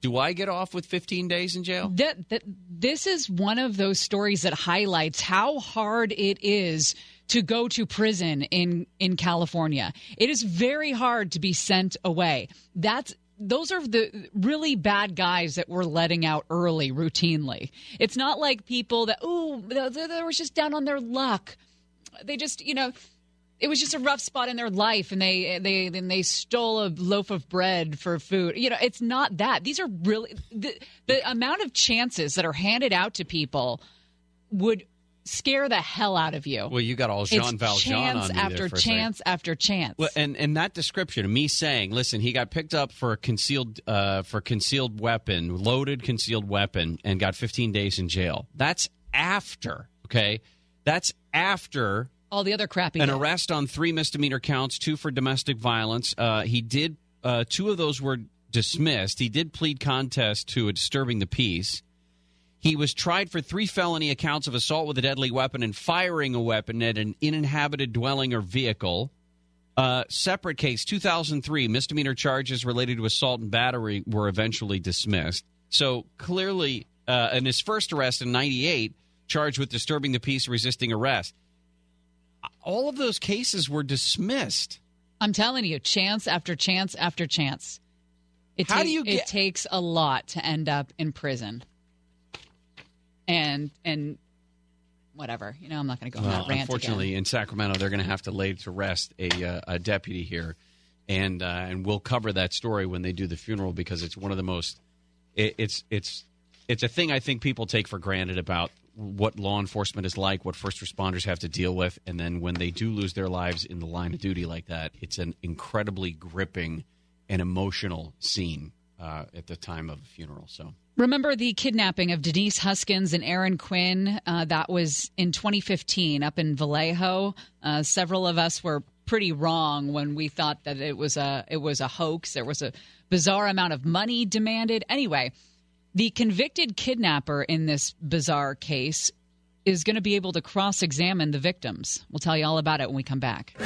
Do I get off with 15 days in jail? That, that this is one of those stories that highlights how hard it is to go to prison in in California. It is very hard to be sent away. That's those are the really bad guys that we're letting out early routinely. It's not like people that oh they, they were just down on their luck. They just you know it was just a rough spot in their life and they they then they stole a loaf of bread for food you know it's not that these are really the, the amount of chances that are handed out to people would scare the hell out of you Well, you got all Jean it's Valjean chance on me after there for a second. chance after chance Well, and and that description me saying, "Listen, he got picked up for a concealed uh, for concealed weapon, loaded concealed weapon, and got 15 days in jail." That's after, okay? That's after all the other crappy an arrest on three misdemeanor counts, two for domestic violence. Uh, he did uh, two of those were dismissed. He did plead contest to a disturbing the peace. He was tried for three felony accounts of assault with a deadly weapon and firing a weapon at an uninhabited dwelling or vehicle. Uh, separate case, 2003, misdemeanor charges related to assault and battery were eventually dismissed. So clearly, uh, in his first arrest in 98, charged with disturbing the peace, resisting arrest. All of those cases were dismissed. I'm telling you, chance after chance after chance. It How ta- do you It takes a lot to end up in prison. And and whatever, you know, I'm not going to go on Well, that rant unfortunately, again. in Sacramento, they're going to have to lay to rest a, uh, a deputy here, and uh, and we'll cover that story when they do the funeral because it's one of the most. It, it's it's it's a thing I think people take for granted about what law enforcement is like, what first responders have to deal with, and then when they do lose their lives in the line of duty like that, it's an incredibly gripping and emotional scene uh, at the time of the funeral. So. Remember the kidnapping of Denise Huskins and Aaron Quinn? Uh, that was in 2015 up in Vallejo. Uh, several of us were pretty wrong when we thought that it was a it was a hoax. There was a bizarre amount of money demanded. Anyway, the convicted kidnapper in this bizarre case is going to be able to cross-examine the victims. We'll tell you all about it when we come back. We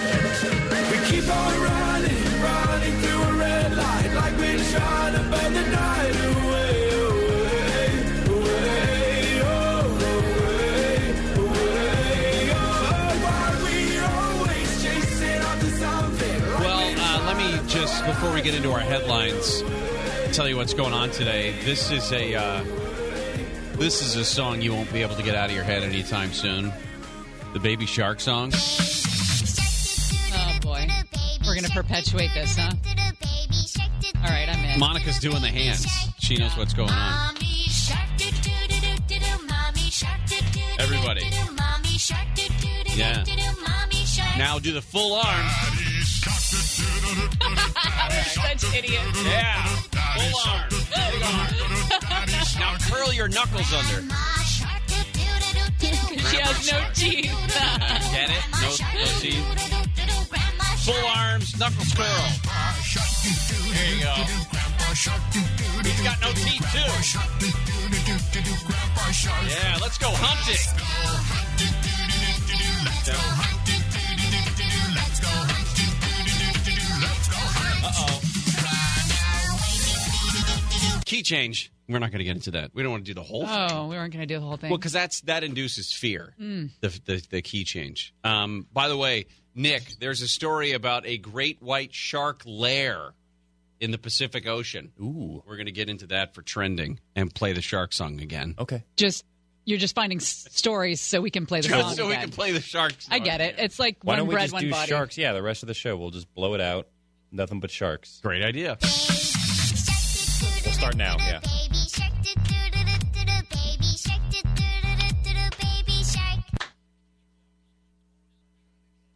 just before we get into our headlines, tell you what's going on today. This is a uh, this is a song you won't be able to get out of your head anytime soon. The Baby Shark song. Oh boy, we're going to perpetuate this, huh? All right, I'm in. Monica's doing the hands. She knows what's going on. Everybody. Yeah. Now do the full arm. Such idiot. Yeah. Full arm. Big arm. now curl your knuckles under. she has no teeth. Get it? No, no teeth. Full arms, knuckles curl. There you go. He's got no teeth too. Yeah, let's go hunting. Key change. We're not going to get into that. We don't want to do the whole thing. Oh, we weren't going to do the whole thing. Well, because that's that induces fear. Mm. The, the the key change. Um, by the way, Nick, there's a story about a great white shark lair in the Pacific Ocean. Ooh, we're going to get into that for trending and play the shark song again. Okay. just you're just finding s- stories so we can play the Just song so we can play the sharks. I get it. It's like Why one don't we bread, just one do body. sharks? Yeah, the rest of the show we'll just blow it out. Nothing but sharks. Great idea. We'll start now. Yeah.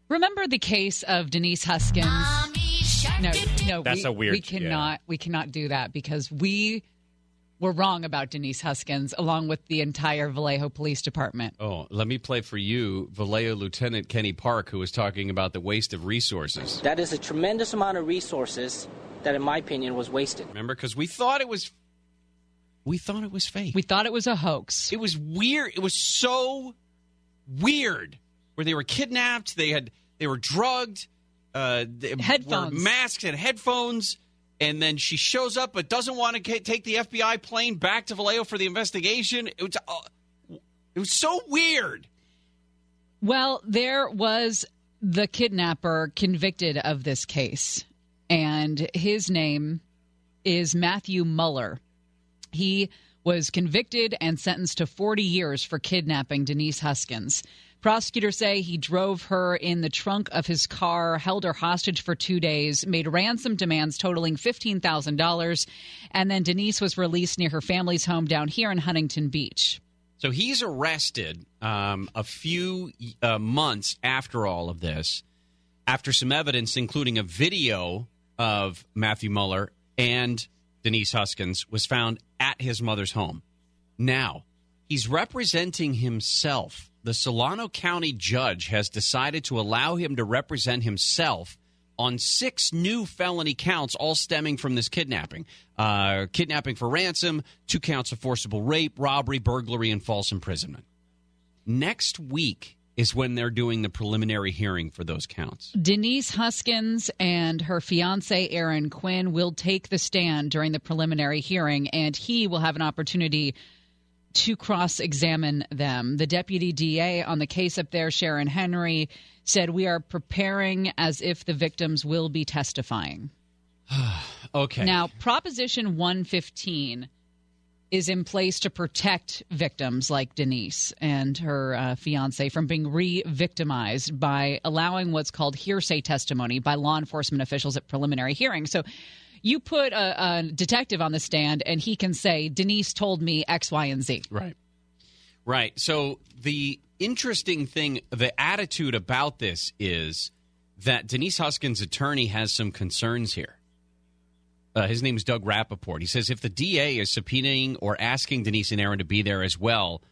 Remember the case of Denise Huskins? No, no, That's we, a weird- We cannot, we cannot do that because we were wrong about Denise Huskins, along with the entire Vallejo Police Department. Oh, let me play for you Vallejo Lieutenant Kenny Park, who was talking about the waste of resources. That is a tremendous amount of resources that, in my opinion, was wasted. Remember, because we thought it was, we thought it was fake. We thought it was a hoax. It was weird. It was so weird. Where they were kidnapped, they had they were drugged, uh, they Headphones. were masks and headphones. and then she shows up but doesn't want to ca- take the FBI plane back to Vallejo for the investigation. It was uh, it was so weird. Well, there was the kidnapper convicted of this case, and his name is Matthew Muller. He was convicted and sentenced to 40 years for kidnapping Denise Huskins. Prosecutors say he drove her in the trunk of his car, held her hostage for two days, made ransom demands totaling $15,000, and then Denise was released near her family's home down here in Huntington Beach. So he's arrested um, a few uh, months after all of this, after some evidence, including a video of Matthew Muller and Denise Huskins, was found at his mother's home. Now, he's representing himself. The Solano County judge has decided to allow him to represent himself on six new felony counts, all stemming from this kidnapping. Uh, kidnapping for ransom, two counts of forcible rape, robbery, burglary, and false imprisonment. Next week is when they're doing the preliminary hearing for those counts. Denise Huskins and her fiance Aaron Quinn will take the stand during the preliminary hearing, and he will have an opportunity to cross examine them. The deputy DA on the case up there, Sharon Henry, said, We are preparing as if the victims will be testifying. okay. Now, Proposition 115 is in place to protect victims like Denise and her uh, fiance from being re victimized by allowing what's called hearsay testimony by law enforcement officials at preliminary hearings. So you put a, a detective on the stand and he can say, Denise told me X, Y, and Z. Right. Right. So the interesting thing, the attitude about this is that Denise Huskins' attorney has some concerns here. Uh, his name is Doug Rapaport. He says if the DA is subpoenaing or asking Denise and Aaron to be there as well,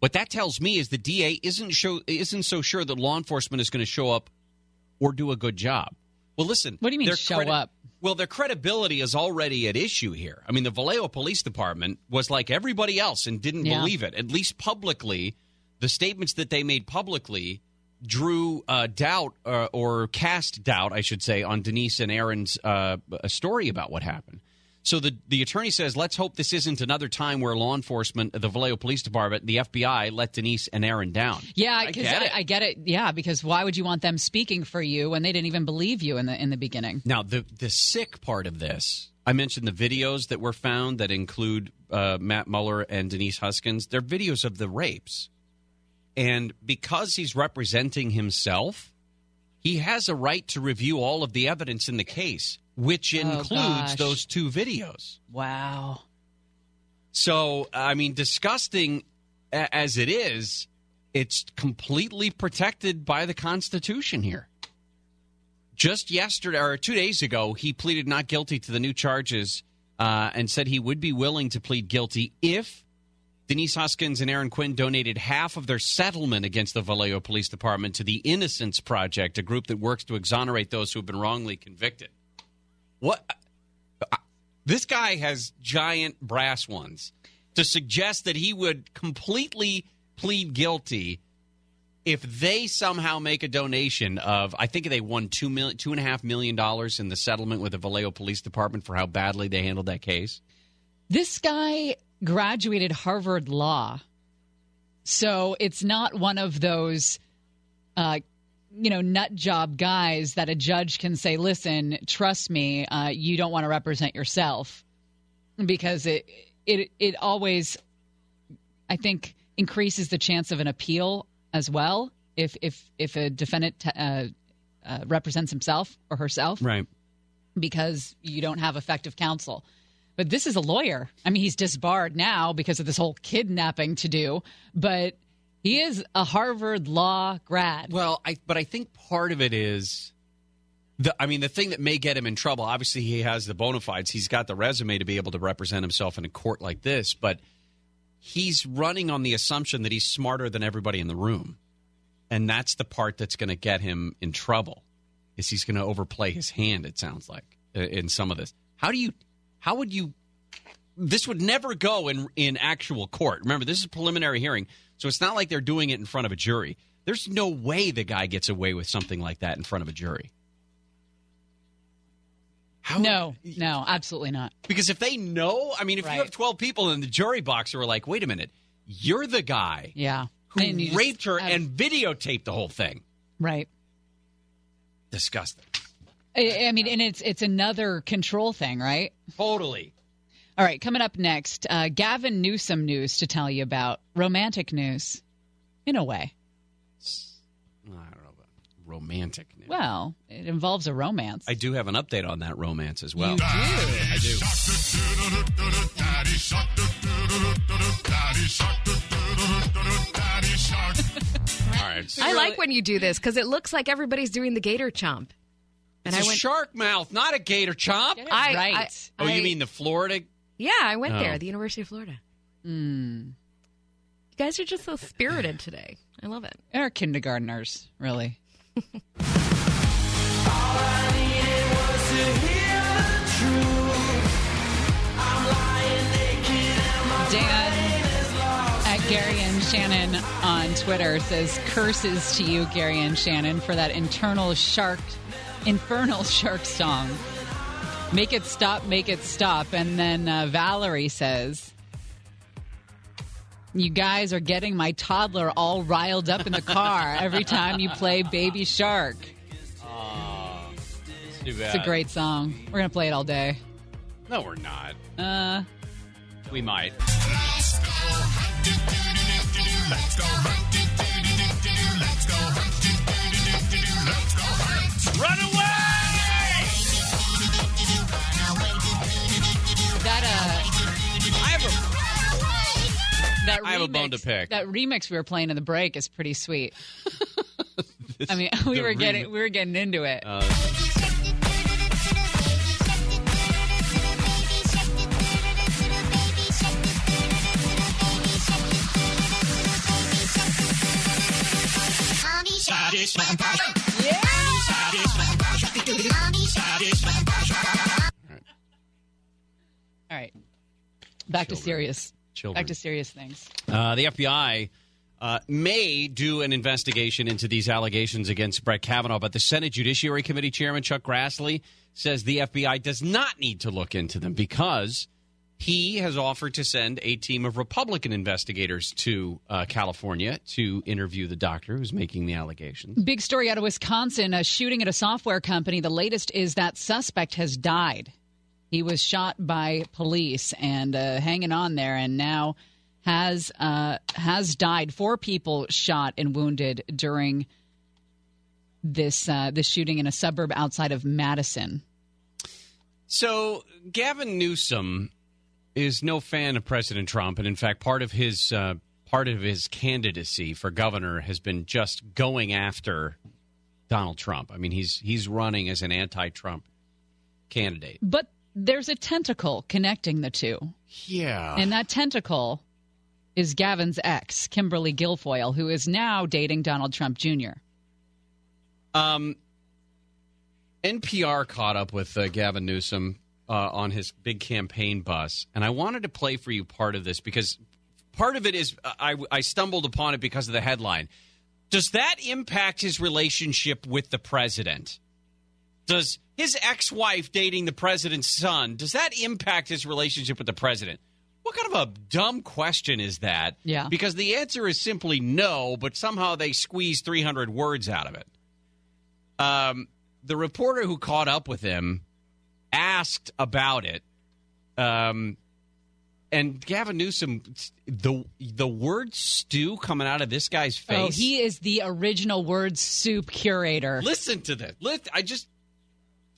what that tells me is the DA isn't show, isn't so sure that law enforcement is going to show up or do a good job. Well, listen. What do you mean show up? Well, their credibility is already at issue here. I mean, the Vallejo Police Department was like everybody else and didn't Yeah. believe it. At least publicly, the statements that they made publicly drew uh, doubt uh, or cast doubt, I should say, on Denise and Aaron's uh, story about what happened. So the the attorney says, let's hope this isn't another time where law enforcement, the Vallejo Police Department, the FBI let Denise and Aaron down. Yeah, I because get I, it. I get it. Yeah, because why would you want them speaking for you when they didn't even believe you in the in the beginning? Now, the the sick part of this, I mentioned the videos that were found that include uh, Matt Muller and Denise Huskins. They're videos of the rapes, and because he's representing himself, he has a right to review all of the evidence in the case, which Oh, includes gosh. those two videos. Wow. So, I mean, disgusting as it is, it's completely protected by the Constitution here. Just yesterday or two days ago, he pleaded not guilty to the new charges uh, and said he would be willing to plead guilty if Denise Huskins and Aaron Quinn donated half of their settlement against the Vallejo Police Department to the Innocence Project, a group that works to exonerate those who have been wrongly convicted. What? This guy has giant brass ones to suggest that he would completely plead guilty if they somehow make a donation of I think they won two million two and a half million dollars in the settlement with the Vallejo Police Department for how badly they handled that case. This guy graduated Harvard Law. So it's not one of those, uh, you know, nut job guys that a judge can say, listen, trust me, uh, you don't want to represent yourself. Because it, it, it always, I think, increases the chance of an appeal as well if, if, if a defendant uh, uh, represents himself or herself Right. because you don't have effective counsel. But this is a lawyer. I mean, he's disbarred now because of this whole kidnapping to do, but he is a Harvard law grad. Well, I but I think part of it is the I mean the thing that may get him in trouble. Obviously, he has the bona fides. He's got the resume to be able to represent himself in a court like this, but he's running on the assumption that he's smarter than everybody in the room. And that's the part that's going to get him in trouble. Is he's going to overplay his hand it sounds like in some of this. How do you how would you this would never go in in actual court. Remember, this is a preliminary hearing, so it's not like they're doing it in front of a jury. There's no way the guy gets away with something like that in front of a jury. How, no, no, absolutely not. Because if they know, I mean, if Right. you have 12 people in the jury box who are like, wait a minute, you're the guy Yeah. who And you just raped her and videotaped the whole thing. Right. Disgusting. I, I mean, and it's it's another control thing, right? Totally. All right, coming up next, uh, Gavin Newsom news to tell you about. Romantic news, in a way. I don't know about romantic. news. Well, it involves a romance. I do have an update on that romance as well. You do? I do. All right. I like when you do this because it looks like everybody's doing the gator chomp. And It's I a went, shark mouth, not a gator chomp. I, right. I- oh, I- you mean the Florida? Yeah, I went Oh. there, the University of Florida. Mm. You guys are just so spirited today. I love it. They're kindergartners, really. Dan at Gary and Shannon on Twitter says curses to you, Gary and Shannon, for that internal shark, infernal shark song. Make it stop, make it stop. And then uh, Valerie says, You guys are getting my toddler all riled up in the car every time you play Baby Shark. Too bad. It's a great song. We're going to play it all day. No, we're not. Uh, We might. A that I have a bone to remix- pick. That remix we were playing in the break is pretty sweet. I mean, we were getting we were getting into it. Uh, All right, back to serious. Children. Back to serious things. Uh, the FBI uh, may do an investigation into these allegations against Brett Kavanaugh, but the Senate Judiciary Committee Chairman Chuck Grassley says the FBI does not need to look into them because he has offered to send a team of Republican investigators to uh, California to interview the doctor who's making the allegations. Big story out of Wisconsin: a shooting at a software company. The latest is that suspect has died. He was shot by police and uh, hanging on there, and now has uh, has died. Four people shot and wounded during this uh, this shooting in a suburb outside of Madison. So Gavin Newsom is no fan of President Trump, and in fact, part of his uh, part of his candidacy for governor has been just going after Donald Trump. I mean, he's he's running as an anti-Trump candidate. But there's a tentacle connecting the two. Yeah, And that tentacle is Gavin's ex, Kimberly Guilfoyle, who is now dating Donald Trump Jr. Um, NPR caught up with uh, Gavin Newsom uh, on his big campaign bus, and I wanted to play for you part of this because part of it is I, I stumbled upon it because of the headline. Does that impact his relationship with the president? Does his ex-wife dating the president's son does that impact his relationship with the president? What kind of a dumb question is that? Yeah. Because the answer is simply no, but somehow they squeeze 300 words out of it. Um, the reporter who caught up with him asked about it. Um, and Gavin Newsom, the the word stew coming out of this guy's face. Oh, he is the original word soup curator. Listen to this. Listen, I just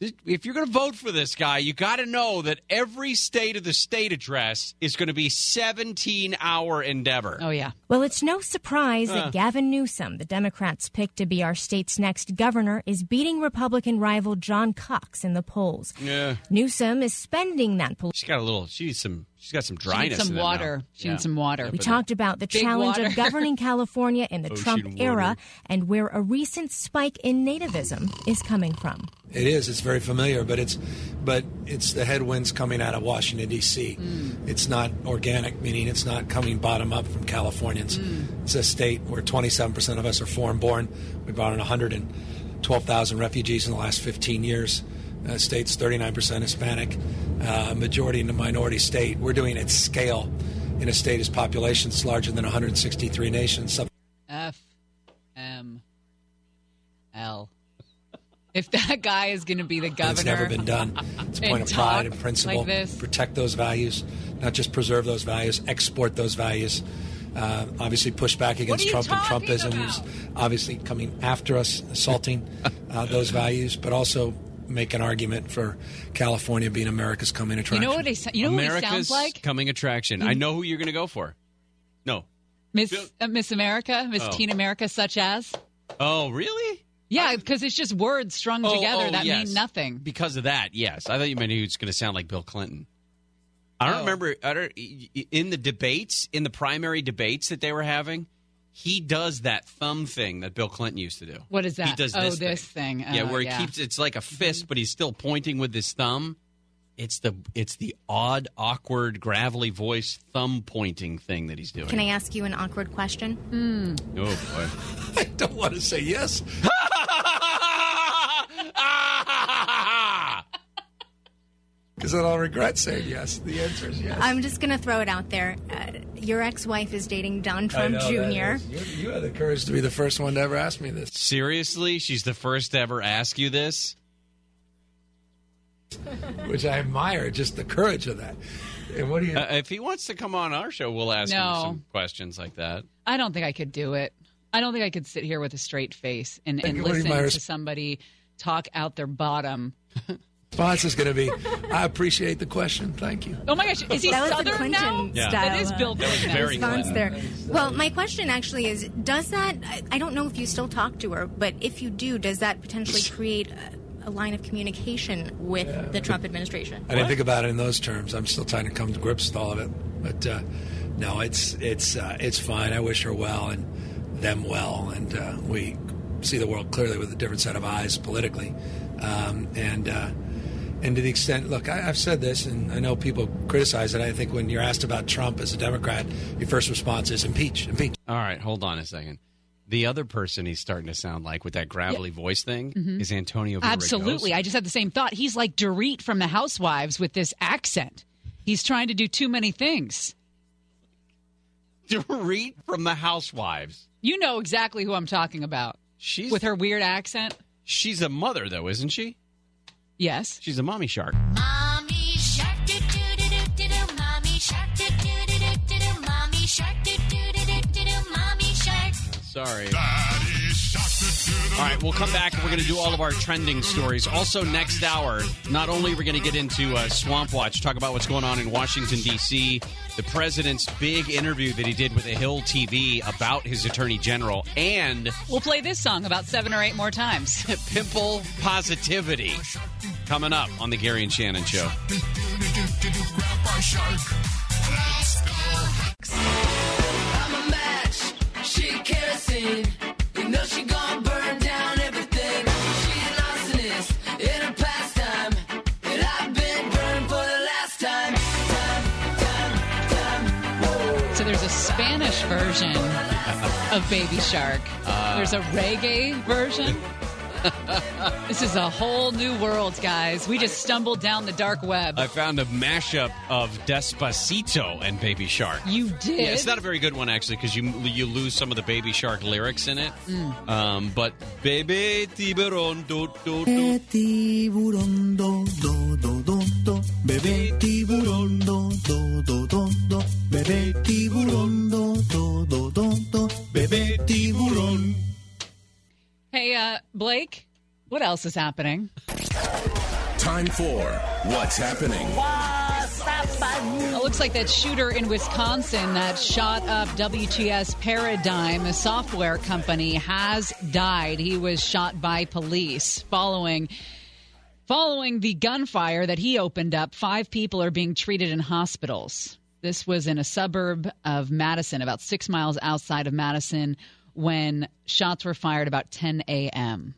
if you're going to vote for this guy, you got to know that every state of the state address is going to be 17 hour endeavor. Oh yeah. Well, it's no surprise Uh. that Gavin Newsom, the Democrats' pick to be our state's next governor, is beating Republican rival John Cox in the polls. Yeah. Newsom is spending that political. She's got a little. She needs some. She's got some She dryness. needs some in it now. water. She needs some water. We talked about the Big challenge water. of governing California in the Ocean Trump water. era and where a recent spike in nativism is coming from. It is. It's very familiar, but it's but it's the headwinds coming out of Washington D.C. Mm. It's not organic, meaning it's not coming bottom up from Californians. Mm. It's a state where 27 percent of us are foreign born. We brought in 112,000 refugees in the last 15 years. Uh, states, 39% Hispanic, uh, majority in a minority state. We're doing it at scale in a state whose population is larger than 163 nations. F M L. If that guy is going to be the governor, It's never been done. It's a point of pride and principle. like. Protect those values, not just preserve those values, export those values. Uh, obviously, push back against Trump and Trumpism, who's obviously coming after us, assaulting uh, those values, but also make an argument for California being America's coming attraction. You attraction. know what he? sa- You know who he America's sounds like? coming attraction. I know who you're going to go for. No. Miss uh, Miss America, Miss Oh. Teen America, such as. Oh, really? Yeah, because it's just words strung Oh, together oh, that yes. mean nothing. Because of that, yes. I thought you meant he was going to sound like Bill Clinton. I don't Oh. remember. I don't, in the debates, in the primary debates that they were having, he does that thumb thing that Bill Clinton used to do. What is that? He does oh, this, this thing. yeah, Oh, where he yeah. keeps it's like a fist, but he's still pointing with his thumb. It's the it's the odd, awkward, gravelly voice thumb pointing thing that he's doing. Can I ask you an awkward question? Hmm. Oh boy. I don't want to say yes. Because then I'll regret saying yes. The answer is yes. I'm just going to throw it out there. Uh, your ex-wife is dating Don I Trump know Jr. is- You, you had the courage to be the first one to ever ask me this. Seriously, she's the first to ever ask you this. which I admire, just the courage of that. And what do you? Uh, if he wants to come on our show, we'll ask him some questions like that. I don't think I could do it. I don't think I could sit here with a straight face and, and What do you listen to somebody talk out their bottom. response is going to be, I appreciate the question. Thank you. Oh my gosh, is he that was Southern Clinton now? Yeah. style. That is Bill uh, Clinton. very response Clinton. there. Well, my question actually is: Does that? I, I don't know if you still talk to her, but if you do, does that potentially create a, a line of communication with the Trump administration? I didn't think about it in those terms. I'm still trying to come to grips with all of it. But uh, no, it's it's uh, it's fine. I wish her well and them well, and uh, we see the world clearly with a different set of eyes politically. Um, and uh, and to the extent, look, I, I've said this, and I know people criticize it. I think when you're asked about Trump as a Democrat, your first response is impeach, impeach. All right, hold on a second. The other person he's starting to sound like with that gravelly voice thing Mhm. is Antonio. Villaraigosa. Absolutely. I just had the same thought. He's like Dorit from the Housewives with this accent. He's trying to do too many things. Dorit from the Housewives. You know exactly who I'm talking about. She's with her weird accent. She's a mother, though, isn't she? Yes. She's a mommy shark. Mommy shark do do do do do do. Mommy shark do do do do do do. Mommy shark do do do do do do. Mommy shark. Sorry. All right, we'll come back and we're going to do all of our trending stories. Also, next hour, not only are we going to get into uh, Swamp Watch, talk about what's going on in Washington, D.C., the president's big interview that he did with the Hill TV about his attorney general, and We'll play this song about seven or eight more times. pimple positivity coming up on the Gary and Shannon Show. Version of Baby Shark. Uh. there's a reggae version. this is a whole new world, guys. We just stumbled down the dark web. I found a mashup of Despacito and Baby Shark. You did? Yeah, it's not a very good one actually because you you lose some of the Baby Shark lyrics in it. Mm. Um, but baby tiburon do do do. Tiburón do do do do do. Bebé tiburón Hey, uh, Blake, what else is happening? Time for What's Happening. It looks like that shooter in Wisconsin that shot up WTS Paradigm, a software company, has died. He was shot by police following following the gunfire that he opened up. Five people are being treated in hospitals. This was in a suburb of Madison, about six miles outside of Madison, when shots were fired about 10 a.m.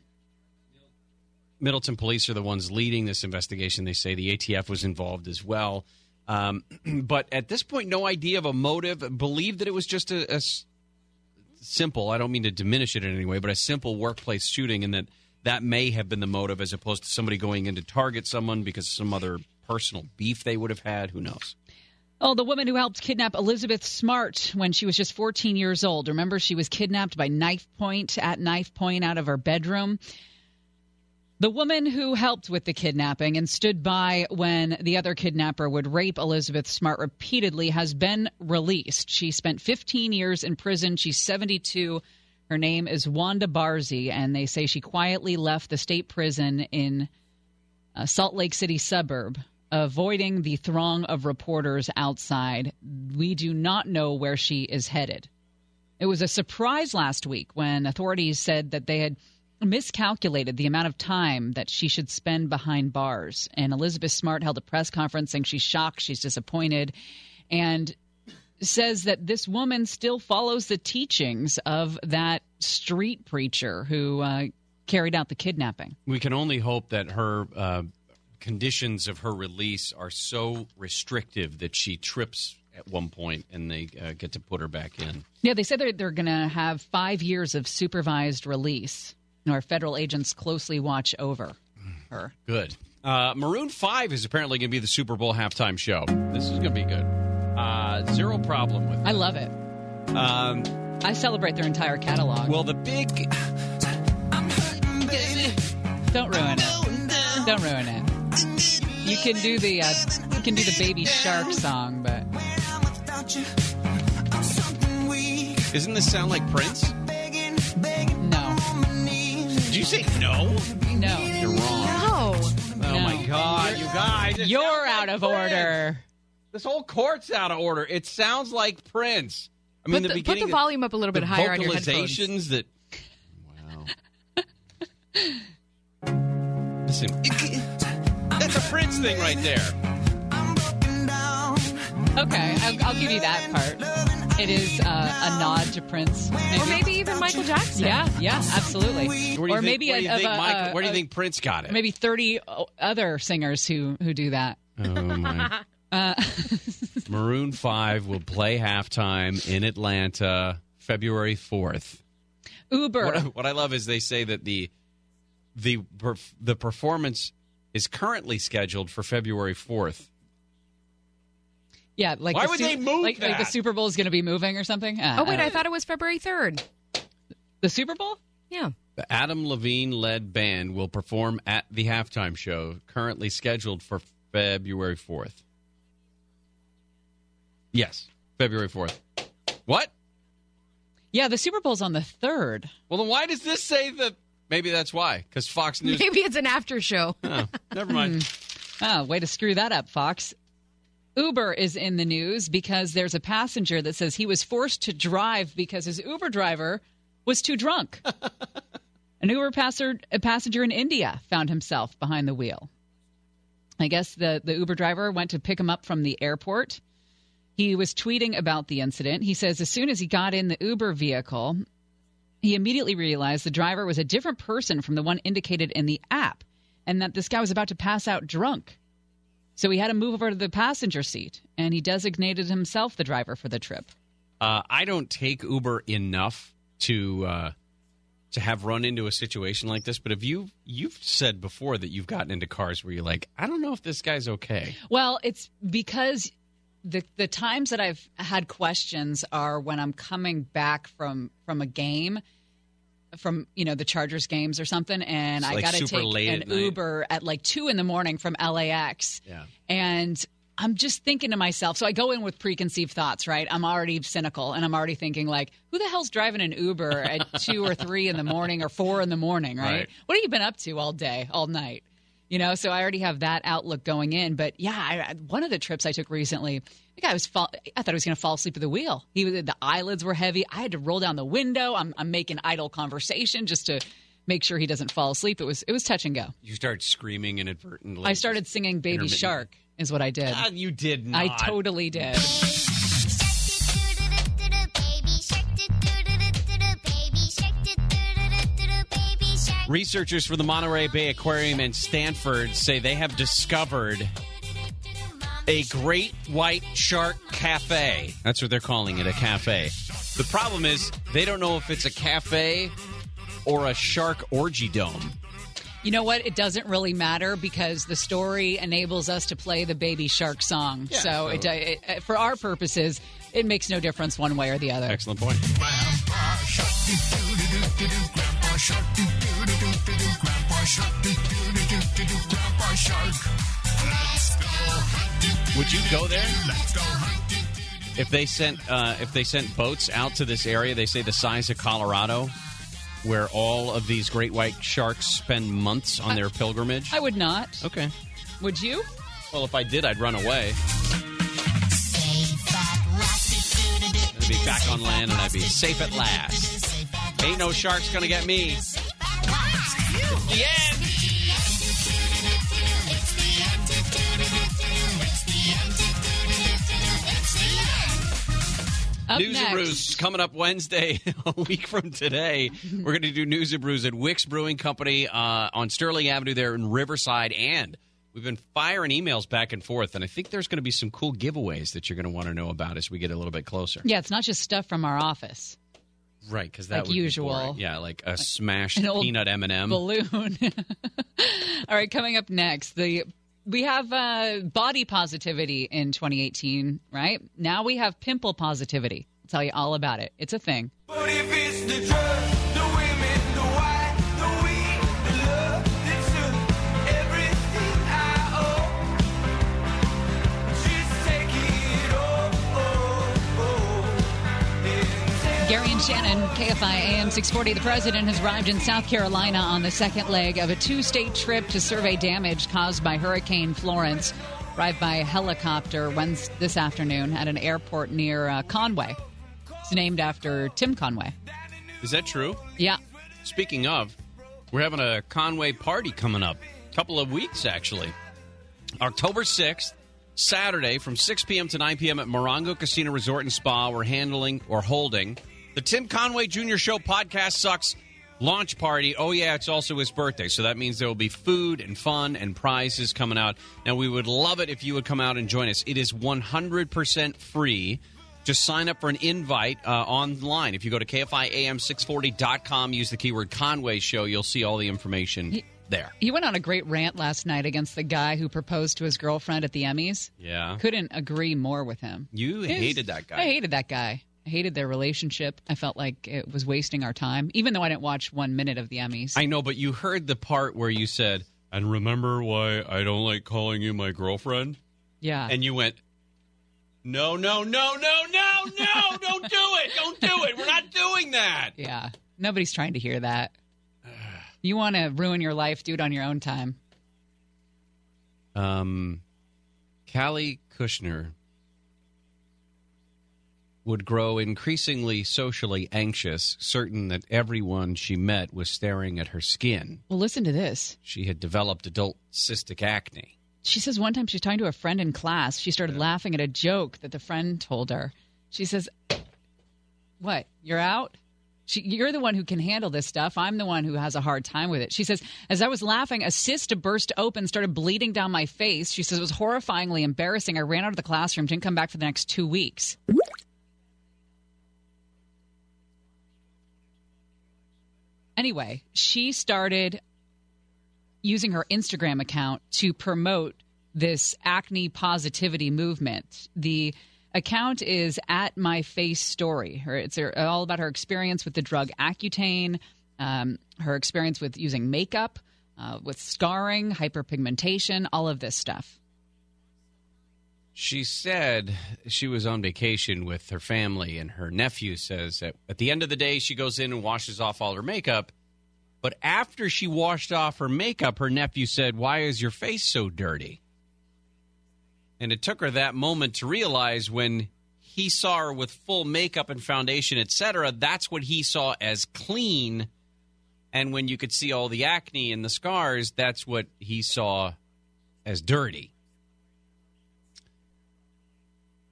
Middleton police are the ones leading this investigation. They say the ATF was involved as well. Um, but at this point, no idea of a motive. Believe that it was just a simple, I don't mean to diminish it in any way, but a simple workplace shooting and that that may have been the motive as opposed to somebody going in to target someone because some other personal beef they would have had. Who knows? Oh, the woman who helped kidnap Elizabeth Smart when she was just 14 years old. Remember, she was kidnapped by knife point at knife point out of her bedroom. The woman who helped with the kidnapping and stood by when the other kidnapper would rape Elizabeth Smart repeatedly has been released. She spent 15 years in prison. She's 72. Her name is Wanda Barzee, and they say she quietly left the state prison in a Salt Lake City suburb, avoiding the throng of reporters outside. We do not know where she is headed. It was a surprise last week when authorities said that they had miscalculated the amount of time that she should spend behind bars. And Elizabeth Smart held a press conference saying she's shocked, she's disappointed, and says that this woman still follows the teachings of that street preacher who uh, carried out the kidnapping. We can only hope that her uh, conditions of her release are so restrictive that she trips at one point and they uh, get to put her back in. Yeah, they said they're, they're going to have five years of supervised release. Our federal agents closely watch over her. Good. Uh, Maroon 5 is apparently going to be the Super Bowl halftime show. This is going to be good. Uh, zero problem with I love it. Um, I celebrate their entire catalog. well, the big. Don't ruin it. Don't ruin it. You can do the uh, you can do the Baby Shark song, but Doesn't this sound like Prince? no, Did you say no? no, You're wrong. No. Oh my God, you guys! You're out like of Prince. order. This whole court's out of order. It sounds like Prince. I mean, Put the, the- put the volume up a little bit the higher on your headphones. vocalizations that. Wow. Listen, that's a Prince thing right there. Okay, I'll, I'll give you that part. It is uh, a nod to Prince, maybe. Or maybe even Michael Jackson. Yeah, yeah, absolutely. Where do you or think, maybe where do you a, think, of a- Michael- a- where do you think Prince got it? Maybe thirty other singers who who do that. Oh my. Uh, Maroon Five will play halftime in Atlanta, February fourth. Uber. What I, what I love is they say that the the perf- the performance is currently scheduled for February fourth. yeah, like Why the would Su- they move like, like the? Super Bowl is going to be moving or something. Uh, Oh wait, uh, I thought it was February third. the Super Bowl. Yeah. The Adam Levine led band will perform at the halftime show, currently scheduled for February 4th. Yes, February 4th. What? Yeah, the Super Bowl's on the third. Well, then why does this say the. Maybe that's why, because Fox News. Maybe it's an after show. Oh, never mind. Oh, way to screw that up, Fox. Uber is in the news because there's a passenger that says he was forced to drive because his Uber driver was too drunk. An Uber passer, a passenger in India found himself behind the wheel. I guess the, the Uber driver went to pick him up from the airport. He was tweeting about the incident. He says as soon as he got in the Uber vehicle, he immediately realized the driver was a different person from the one indicated in the app and that this guy was about to pass out drunk. So he had to move over to the passenger seat and he designated himself the driver for the trip. Uh, I don't take Uber enough to uh, to have run into a situation like this. But have you you've said before that you've gotten into cars where you're like, I don't know if this guy's okay. Well, it's because the the times that I've had questions are when I'm coming back from from a game from you know the Chargers games or something, and I like got to take an at. Uber at like two in the morning from LAX. Yeah. And I'm just thinking to myself, so I go in with preconceived thoughts, right? I'm already cynical and I'm already thinking, like, who the hell's driving an Uber at two or three in the morning or four in the morning, right? Right. What have you been up to all day, all night? You know, so I already have that outlook going in. But yeah, I, one of the trips I took recently, the guy was fall, I thought he was going to fall asleep at the wheel. He was, the eyelids were heavy. I had to roll down the window. I'm, I'm making idle conversation just to make sure he doesn't fall asleep. It was it was touch and go. You start screaming inadvertently. I started singing "Baby Shark" is what I did. Ah, you did not. I totally did. Researchers for the Monterey Bay Aquarium in Stanford say they have discovered a great white shark cafe. That's what they're calling it, a cafe. The problem is they don't know if it's a cafe or a shark orgy dome. You know what? It doesn't really matter because the story enables us to play the Baby Shark song. Yeah, so so- it, uh, it, it- for our purposes, it makes no difference one way or the other. Excellent point. Grandpa shark, do do do shark, do do do do do do. Grandpa shark. Let's go hunting. Would you go there? Let's go hunting. If they sent uh, if they sent boats out to this area, they say the size of Colorado, where all of these great white sharks spend months on their pilgrimage. I would not. Okay. Would you? Well, if I did, I'd run away. I'd be back on land and I'd be safe at last. Ain't no sharks gonna get me. The end. Up News and next. Brews coming up Wednesday, a week from today. We're going to do News and Brews at Wicks Brewing Company uh, on Sterling Avenue there in Riverside. And we've been firing emails back and forth. And I think there's going to be some cool giveaways that you're going to want to know about as we get a little bit closer. Yeah, it's not just stuff from our office. Right, because that Like would usual. boring. Yeah, like a smashed An old peanut M&M. balloon. All right, coming up next, the we have uh, body positivity in 2018, right? Now we have pimple positivity. I'll tell you all about it. It's a thing. Gary and Shannon, KFI AM 640. The president has arrived in South Carolina on the second leg of a two state trip to survey damage caused by Hurricane Florence. Arrived by helicopter Wednesday, this afternoon at an airport near uh, Conway. It's named after Tim Conway. Is that true? Yeah. Speaking of, we're having a Conway party coming up. A couple of weeks, actually. October 6th, Saturday from 6 p.m. to 9 p.m. at Morongo Casino Resort and Spa. We're handling or holding the Tim Conway Jr. Show Podcast Sucks launch party. Oh, yeah, it's also his birthday. So that means there will be food and fun and prizes coming out. Now, we would love it if you would come out and join us. It is 100% free. Just sign up for an invite uh, online. If you go to KFIAM640.com, use the keyword Conway Show, you'll see all the information there. He went on a great rant last night against the guy who proposed to his girlfriend at the Emmys. Yeah. Couldn't agree more with him. You His- hated that guy. I hated that guy. I hated their relationship. I felt like it was wasting our time, even though I didn't watch one minute of the Emmys. I know, but you heard the part where you said, and remember why I don't like calling you my girlfriend? yeah. And you went, no, no, no, no, no, no, don't do it. Don't do it. We're not doing that. yeah. Nobody's trying to hear that. You want to ruin your life, do it on your own time. Um, Kali Kushner would grow increasingly socially anxious, certain that everyone she met was staring at her skin. Well, listen to this. She had developed adult cystic acne. She says one time she was talking to a friend in class. She started laughing at a joke that the friend told her. She says, What? You're out? She, you're the one who can handle this stuff. I'm the one who has a hard time with it. She says, As I was laughing, a cyst burst open, started bleeding down my face. She says it was horrifyingly embarrassing. I ran out of the classroom, didn't come back for the next two weeks. Anyway, she started using her Instagram account to promote this acne positivity movement. The account is at my face story. It's all about her experience with the drug Accutane, um, her experience with using makeup, uh, with scarring, hyperpigmentation, all of this stuff. She said she was on vacation with her family, and her nephew says that at the end of the day, she goes in and washes off all her makeup. But after she washed off her makeup, her nephew said, Why is your face so dirty? And it took her that moment to realize when he saw her with full makeup and foundation, etc., that's what he saw as clean. And when you could see all the acne and the scars, that's what he saw as dirty.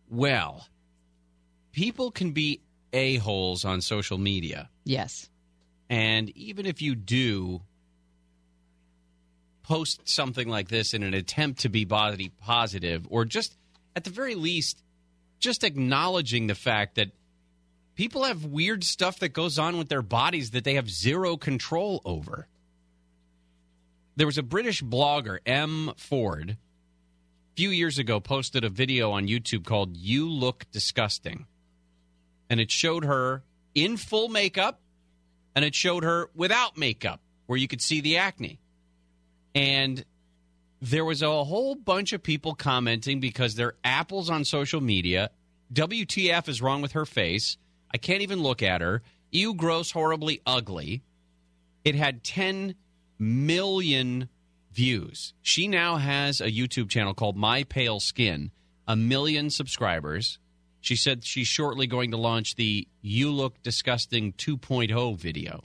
Well, people can be a-holes on social media. Yes. And even if you do post something like this in an attempt to be body positive, or just at the very least, just acknowledging the fact that people have weird stuff that goes on with their bodies that they have zero control over. There was a British blogger, Em Ford, few years ago posted a video on YouTube called You Look Disgusting. And it showed her in full makeup and it showed her without makeup where you could see the acne. And there was a whole bunch of people commenting because they're apples on social media. WTF is wrong with her face. I can't even look at her. You gross, horribly ugly. It had 10 million views. She now has a YouTube channel called My Pale Skin, a million subscribers. She said she's shortly going to launch the You Look Disgusting 2.0 video.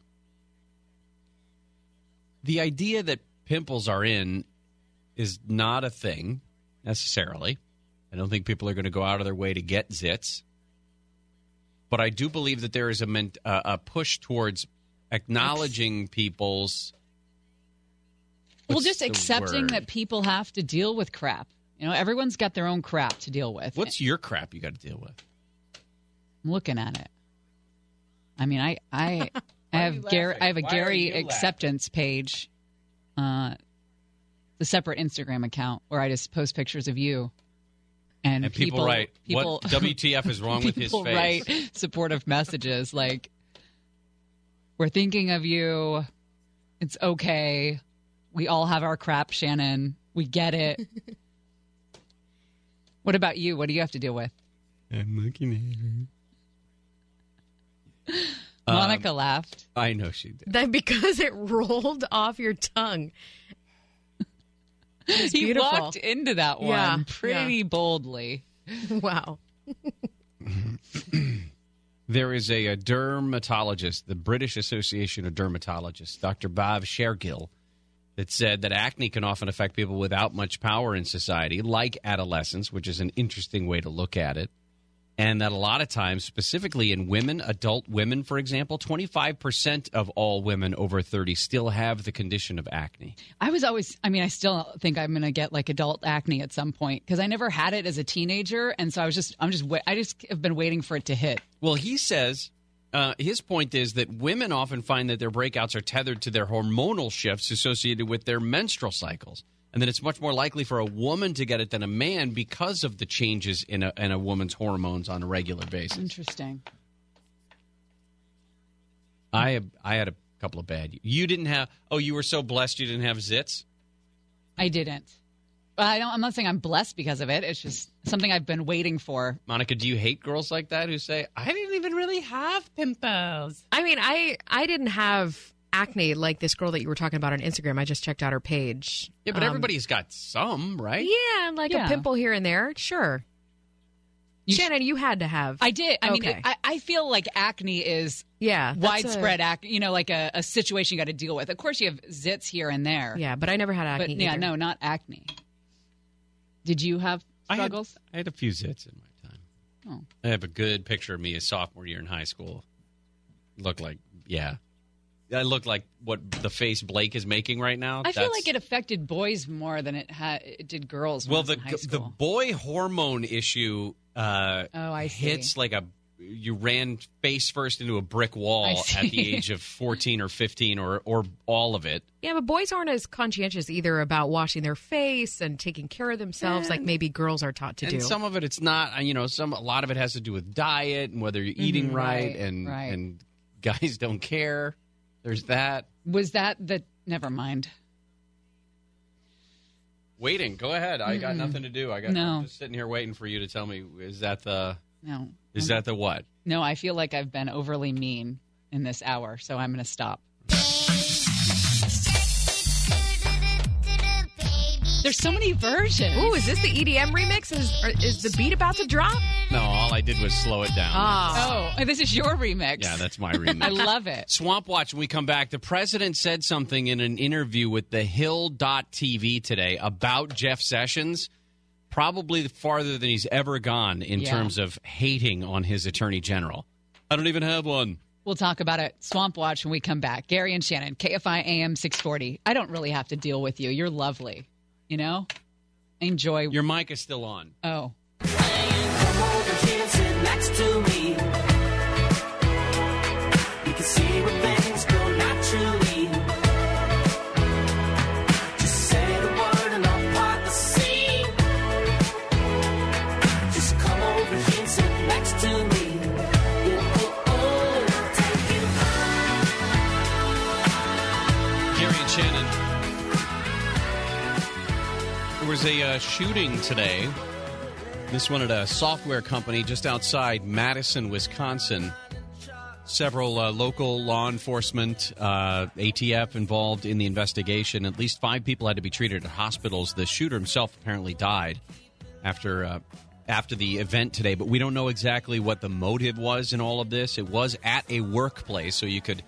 The idea that pimples are in is not a thing necessarily. I don't think people are going to go out of their way to get zits. But I do believe that there is a, uh, a push towards acknowledging people's. Well, just accepting word? that people have to deal with crap. You know, everyone's got their own crap to deal with. What's your crap you got to deal with? I'm looking at it. I mean, I I, I have Gary. I have a Why Gary you laughing? acceptance page, uh, the separate Instagram account where I just post pictures of you. And, And people write, people, "What WTF is wrong with his face. people face?" write supportive messages like, "We're thinking of you. It's okay. We all have our crap, Shannon. We get it." what about you? What do you have to deal with? I'm looking at her. Monica um, laughed. I know she did. That because it rolled off your tongue. He beautiful. walked into that one Yeah, pretty boldly. Wow. There is a, a dermatologist, the British Association of Dermatologists, Dr. Bav Shergill, that said that acne can often affect people without much power in society, like adolescence, which is an interesting way to look at it. And that a lot of times, specifically in women, adult women, for example, 25% of all women over 30 still have the condition of acne. I was always, I mean, I still think I'm going to get like adult acne at some point because I never had it as a teenager. And so I was just, I'm just, I just have been waiting for it to hit. Well, he says uh, his point is that women often find that their breakouts are tethered to their hormonal shifts associated with their menstrual cycles, and that it's much more likely for a woman to get it than a man because of the changes in a, in a woman's hormones on a regular basis. Interesting. I I had a couple of bad. You didn't have. Oh, you were so blessed you didn't have zits. I didn't. Well, I don't, I'm not saying I'm blessed because of it. It's just something I've been waiting for. Monica, do you hate girls like that who say, "I didn't even really have pimples"? I mean, I I didn't have acne like this girl that you were talking about on Instagram. I just checked out her page. Yeah, but Um, everybody's got some, right? Yeah, like Yeah. a pimple here and there. Sure. Shannon, you had to have. I did. I mean, Okay. I, I feel like acne is yeah widespread a- acne. You know, like a, a situation you got to deal with. Of course, you have zits here and there. Yeah, but I never had acne. But yeah, no, not acne. Did you have I had- struggles? I had a few zits in my time. Oh. I have a good picture of me a sophomore year in high school. Look like, yeah. I look like what the face Blake is making right now. I feel like it affected boys more than it, ha- it did girls. Well, the the boy hormone issue uh, Oh, I see. hits like a you ran face first into a brick wall at the age of fourteen or fifteen or or all of it. Yeah, but boys aren't as conscientious either about washing their face and taking care of themselves like maybe girls are taught to and do. some of it, it's not. uh, You know, some a lot of it has to do with diet and whether you're eating Mhm. right, Right, and right. and guys don't care. There's that. Was that the? Never mind. Waiting. Go ahead. I got Mm-mm. nothing to do. I got. No. I'm just sitting here waiting for you to tell me. Is that the? No. Is that the what? No, I feel like I've been overly mean in this hour, so I'm going to stop. There's so many versions. Ooh, is this the EDM remix? Is or is the beat about to drop? No, all I did was slow it down. Ah. Oh, this is your remix. Yeah, that's my remix. I love it. Swamp Watch, when we come back, the president said something in an interview with the Hill.tv today about Jeff Sessions, probably farther than he's ever gone in Yeah. terms of hating on his attorney general. I don't even have one. We'll talk about it. Swamp Watch when we come back. Gary and Shannon, KFI AM 640. I don't really have to deal with you. You're lovely. You know? Enjoy. Your mic is still on. Oh. A uh, shooting today. This one at a software company just outside Madison, Wisconsin. Several uh, local law enforcement, uh, ATF involved in the investigation. At least five people had to be treated at hospitals. The shooter himself apparently died after uh, after the event today, but we don't know exactly what the motive was in all of this. It was at a workplace, so you could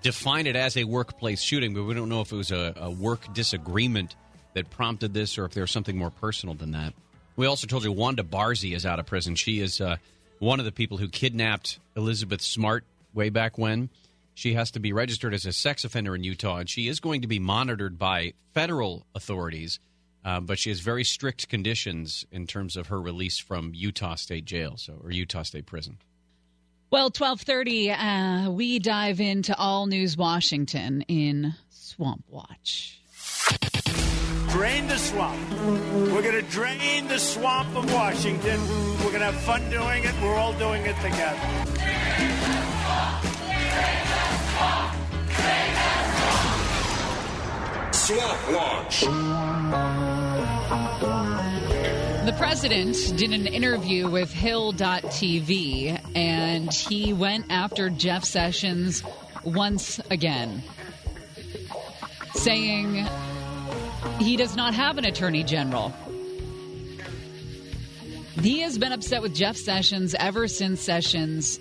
define it as a workplace shooting, but we don't know if it was a, a work disagreement that prompted this or if there was something more personal than that. We also told you Wanda Barzee is out of prison. She is uh, one of the people who kidnapped Elizabeth Smart way back when. She has to be registered as a sex offender in Utah, and she is going to be monitored by federal authorities. Uh, but she has very strict conditions in terms of her release from Utah State Jail, so or Utah State Prison. Well, 1230, uh, we dive into All News Washington in Swamp Watch. Drain the swamp. We're going to drain the swamp of Washington. We're going to have fun doing it. We're all doing it together. Swamp Watch. The president did an interview with Hill.tv and he went after Jeff Sessions once again, saying he does not have an attorney general. He has been upset with Jeff Sessions ever since Sessions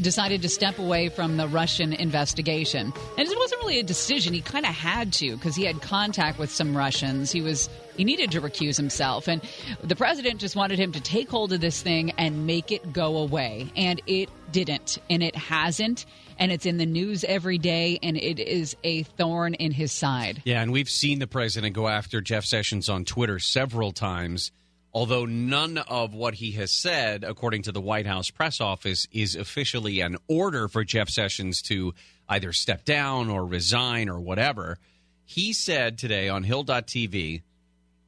decided to step away from the Russian investigation. And it wasn't really a decision. He kind of had to because he had contact with some Russians. He was he needed to recuse himself and the president just wanted him to take hold of this thing and make it go away. And it didn't. And it hasn't. And it's in the news every day and it is a thorn in his side. Yeah, and we've seen the president go after Jeff Sessions on Twitter several times, although none of what he has said, according to the White House press office, is officially an order for Jeff Sessions to either step down or resign or whatever. He said today on Hill.tv,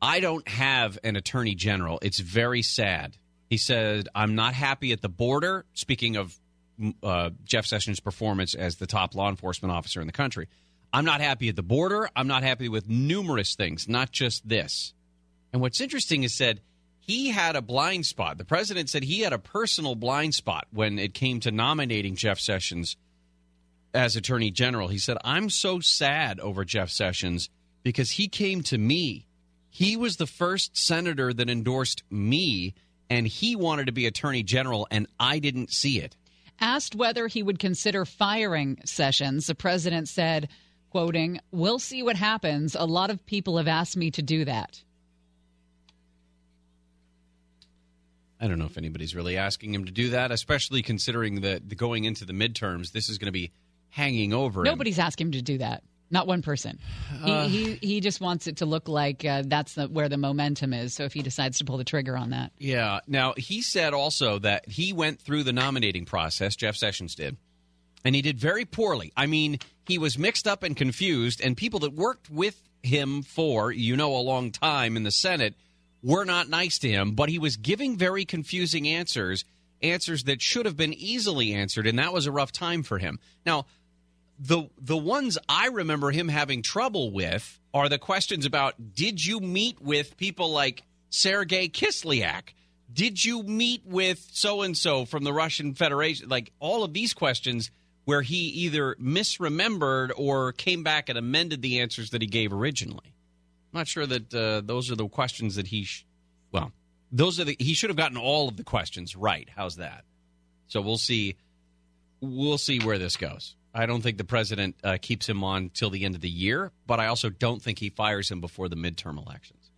I don't have an attorney general. It's very sad. He said, I'm not happy at the border. Speaking of uh, Jeff Sessions' performance as the top law enforcement officer in the country. I'm not happy at the border. I'm not happy with numerous things, not just this. And what's interesting is said he had a blind spot. The president said he had a personal blind spot when it came to nominating Jeff Sessions as attorney general. He said, I'm so sad over Jeff Sessions because he came to me. He was the first senator that endorsed me, and he wanted to be attorney general, and I didn't see it. Asked whether he would consider firing Sessions, the president said, quoting, We'll see what happens. A lot of people have asked me to do that. I don't know if anybody's really asking him to do that, especially considering that the going into the midterms, this is going to be hanging over him. Nobody's asked him to do that. Not one person. Uh. he, he he just wants it to look like uh, that's the, where the momentum is. So if he decides to pull the trigger on that, Yeah. Now, he said also that he went through the nominating process, Jeff Sessions did, and he did very poorly. I mean, he was mixed up and confused, and people that worked with him for, you know, a long time in the Senate were not nice to him, but he was giving very confusing answers, answers that should have been easily answered, and that was a rough time for him. Now, the the ones I remember him having trouble with are the questions about did you meet with people like Sergei Kislyak? Did you meet with so and so from the Russian Federation? Like all of these questions where he either misremembered or came back and amended the answers that he gave originally. I'm not sure that uh, those are the questions that he sh- well, those are the he should have gotten all of the questions right. How's that? So we'll see we'll see where this goes. I don't think the president uh, keeps him on till the end of the year, but I also don't think he fires him before the midterm elections.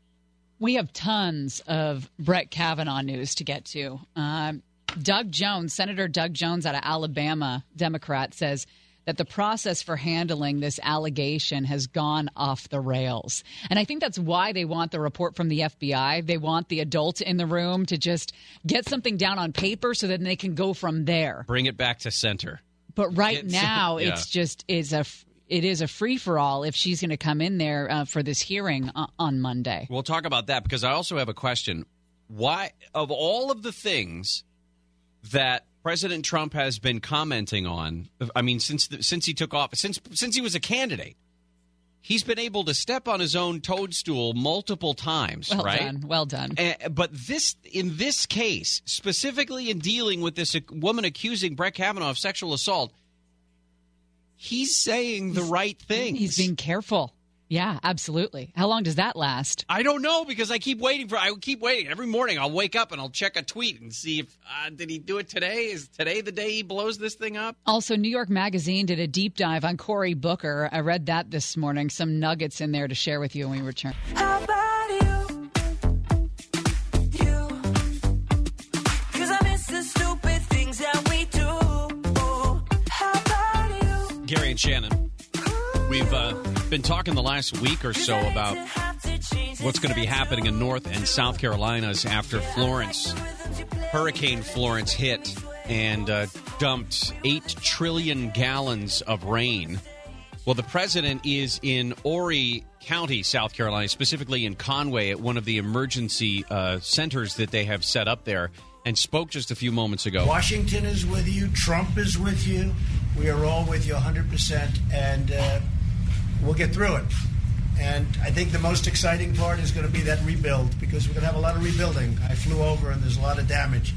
we have tons of Brett Kavanaugh news to get to. Um, Doug Jones, Senator Doug Jones out of Alabama, Democrat, says that the process for handling this allegation has gone off the rails. And I think that's why they want the report from the FBI. They want the adult in the room to just get something down on paper so that they can go from there. Bring it back to center. But right Get- now, yeah. it's just is a it is a free for all if she's going to come in there uh, for this hearing uh, on Monday. We'll talk about that because I also have a question. Why, of all of the things that President Trump has been commenting on, I mean, since the, since he took office, since since he was a candidate, He's been able to step on his own toadstool multiple times, Well right? done. Well done. Uh, but this, in this case, specifically in dealing with this woman accusing Brett Kavanaugh of sexual assault, he's saying the right thing. He's being careful. Yeah, absolutely. How long does that last? I don't know because I keep waiting for. I keep waiting every morning. I'll wake up and I'll check a tweet and see if uh, did he do it today? Is today the day he blows this thing up? Also, New York Magazine did a deep dive on Cory Booker. I read that this morning. Some nuggets in there to share with you when we return. How about you? You. Cause I miss the stupid things that we do. How about you? Gary and Shannon, we've uh, been talking the last week or so about what's going to be happening in North and South Carolinas after Florence, Hurricane Florence hit and uh, dumped 8 trillion gallons of rain. Well, the president is in Horry County, South Carolina, specifically in Conway at one of the emergency uh, centers that they have set up there, and spoke just a few moments ago. Washington is with you. Trump is with you. We are all with you 100%, and uh, we'll get through it. And I think the most exciting part is going to be that rebuild because we're going to have a lot of rebuilding. I flew over and there's a lot of damage,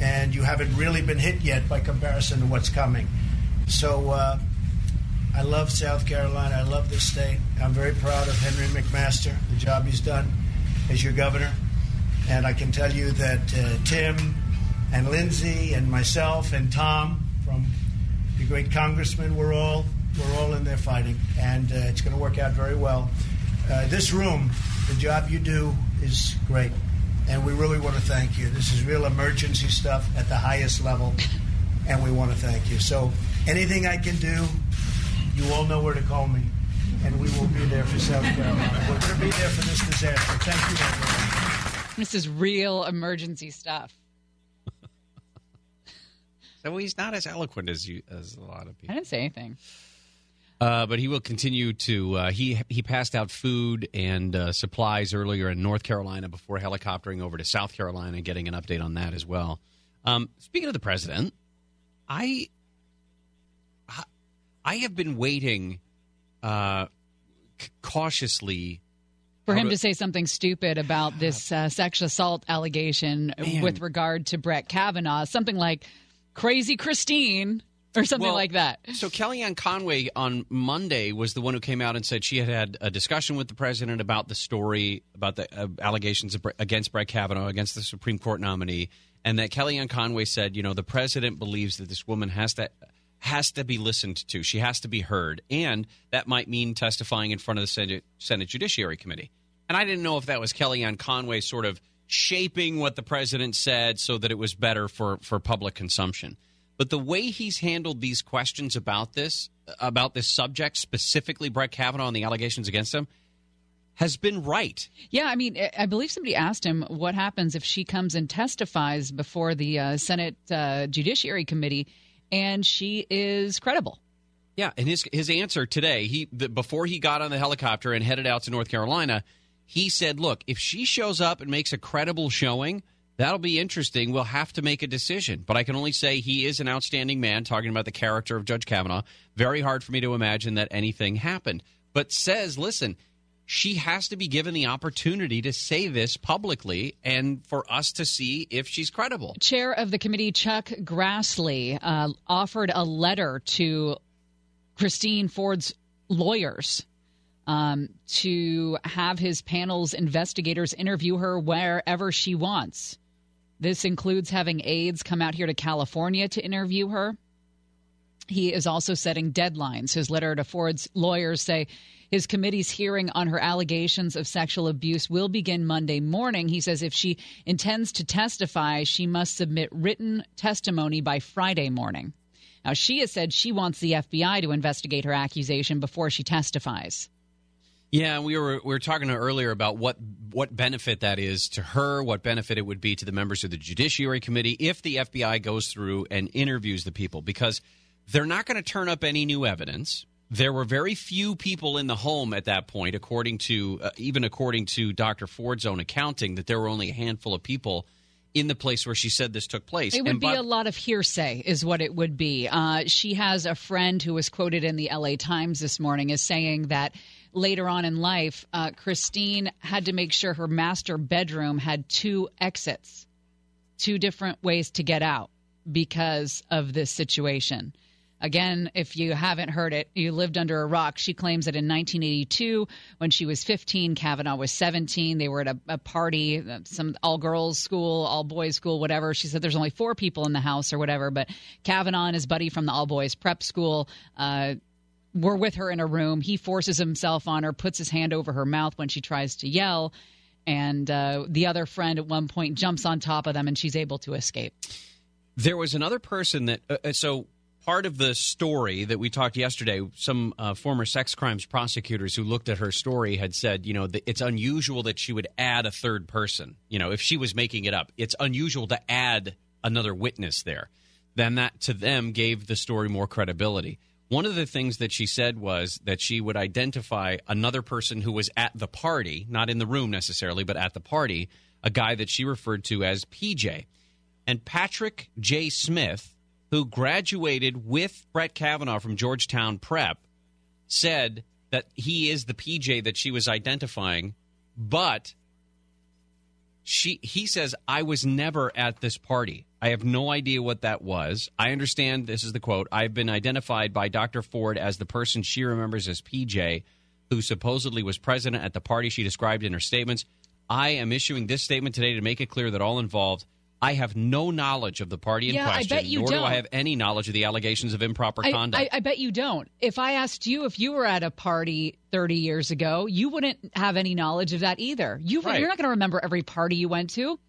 and you haven't really been hit yet by comparison to what's coming. So uh, I love South Carolina. I love this state. I'm very proud of Henry McMaster, the job he's done as your governor. And I can tell you that uh, Tim and Lindsey and myself and Tom from the great congressman, we're all we're all in there fighting, and uh, it's going to work out very well. Uh, this room, the job you do is great, and we really want to thank you. This is real emergency stuff at the highest level, and we want to thank you. So anything I can do, you all know where to call me, and we will be there for South Carolina. We're going to be there for this disaster. Thank you, everyone. This is real emergency stuff. So he's not as eloquent as you as a lot of people. I didn't say anything. Uh, but he will continue to. Uh, he he passed out food and uh, supplies earlier in North Carolina before helicoptering over to South Carolina and getting an update on that as well. Um, speaking of the president, I I- have been waiting uh, c- cautiously For him to say something stupid about this uh, sexual assault allegation Man. with regard to Brett Kavanaugh, something like "crazy Christine" or something Well, like that. So Kellyanne Conway on Monday was the one who came out and said she had had a discussion with the president about the story about the uh, allegations against Brett Kavanaugh against the Supreme Court nominee, and that Kellyanne Conway said, you know, the president believes that this woman has to has to be listened to. She has to be heard, and that might mean testifying in front of the Senate, Senate Judiciary Committee. And I didn't know if that was Kellyanne Conway sort of shaping what the president said so that it was better for, for public consumption. But the way he's handled these questions about this, about this subject, specifically Brett Kavanaugh and the allegations against him, has been right. Yeah, I mean, I- believe somebody asked him what happens if she comes and testifies before the uh, Senate uh, Judiciary Committee, and she is credible. Yeah, and his his answer today, he the, before he got on the helicopter and headed out to North Carolina, he said, "Look, if she shows up and makes a credible showing, that'll be interesting. We'll have to make a decision. But I can only say he is an outstanding man. Talking about the character of Judge Kavanaugh, very hard for me to imagine that anything happened. But says, listen." She has to be given the opportunity to say this publicly and for us to see if she's credible. Chair of the committee, Chuck Grassley, uh, offered a letter to Christine Ford's lawyers um, to have his panel's investigators interview her wherever she wants. This includes having aides come out here to California to interview her. He is also setting deadlines. His letter to Ford's lawyers say his committee's hearing on her allegations of sexual abuse will begin Monday morning. He says if she intends to testify, she must submit written testimony by Friday morning. Now, she has said she wants the FBI to investigate her accusation before she testifies. Yeah, we were we were talking earlier about what what benefit that is to her, what benefit it would be to the members of the Judiciary Committee if the FBI goes through and interviews the people because they're not going to turn up any new evidence. There were very few people in the home at that point, according to uh, even according to Dr. Ford's own accounting, that there were only a handful of people in the place where she said this took place. It would And be a lot of hearsay, is what it would be. Uh, she has a friend who was quoted in the LA Times this morning as saying that later on in life, uh, Christine had to make sure her master bedroom had two exits, two different ways to get out because of this situation. Again, if you haven't heard it, you lived under a rock. She claims that in 1982, when she was 15, Kavanaugh was 17. They were at a, a party, some all girls school, all boys school, whatever. She said there's only four people in the house or whatever, but Kavanaugh and his buddy from the all boys prep school. Uh, were with her in a room. He forces himself on her, puts his hand over her mouth when she tries to yell, and uh, the other friend at one point jumps on top of them, and she's able to escape. There was another person that. Uh, uh, so part of the story that we talked yesterday, some uh, former sex crimes prosecutors who looked at her story had said, you know, it's unusual that she would add a third person. You know, if she was making it up, it's unusual to add another witness there. Then that to them gave the story more credibility. One of the things that she said was that she would identify another person who was at the party, not in the room necessarily, but at the party, a guy that she referred to as PJ. And Patrick J. Smith, who graduated with Brett Kavanaugh from Georgetown Prep, said that he is the PJ that she was identifying, but she he says I was never at this party. I have no idea what that was. I understand this is the quote. I've been identified by Dr. Ford as the person she remembers as PJ, who supposedly was president at the party she described in her statements. I am issuing this statement today to make it clear that all involved I have no knowledge of the party in Yeah, I question, bet you nor do don't. I have any knowledge of the allegations of improper I, conduct. I, I bet you don't. If I asked you if you were at a party 30 years ago, you wouldn't have any knowledge of that either. You, Right. You're not going to remember every party you went to.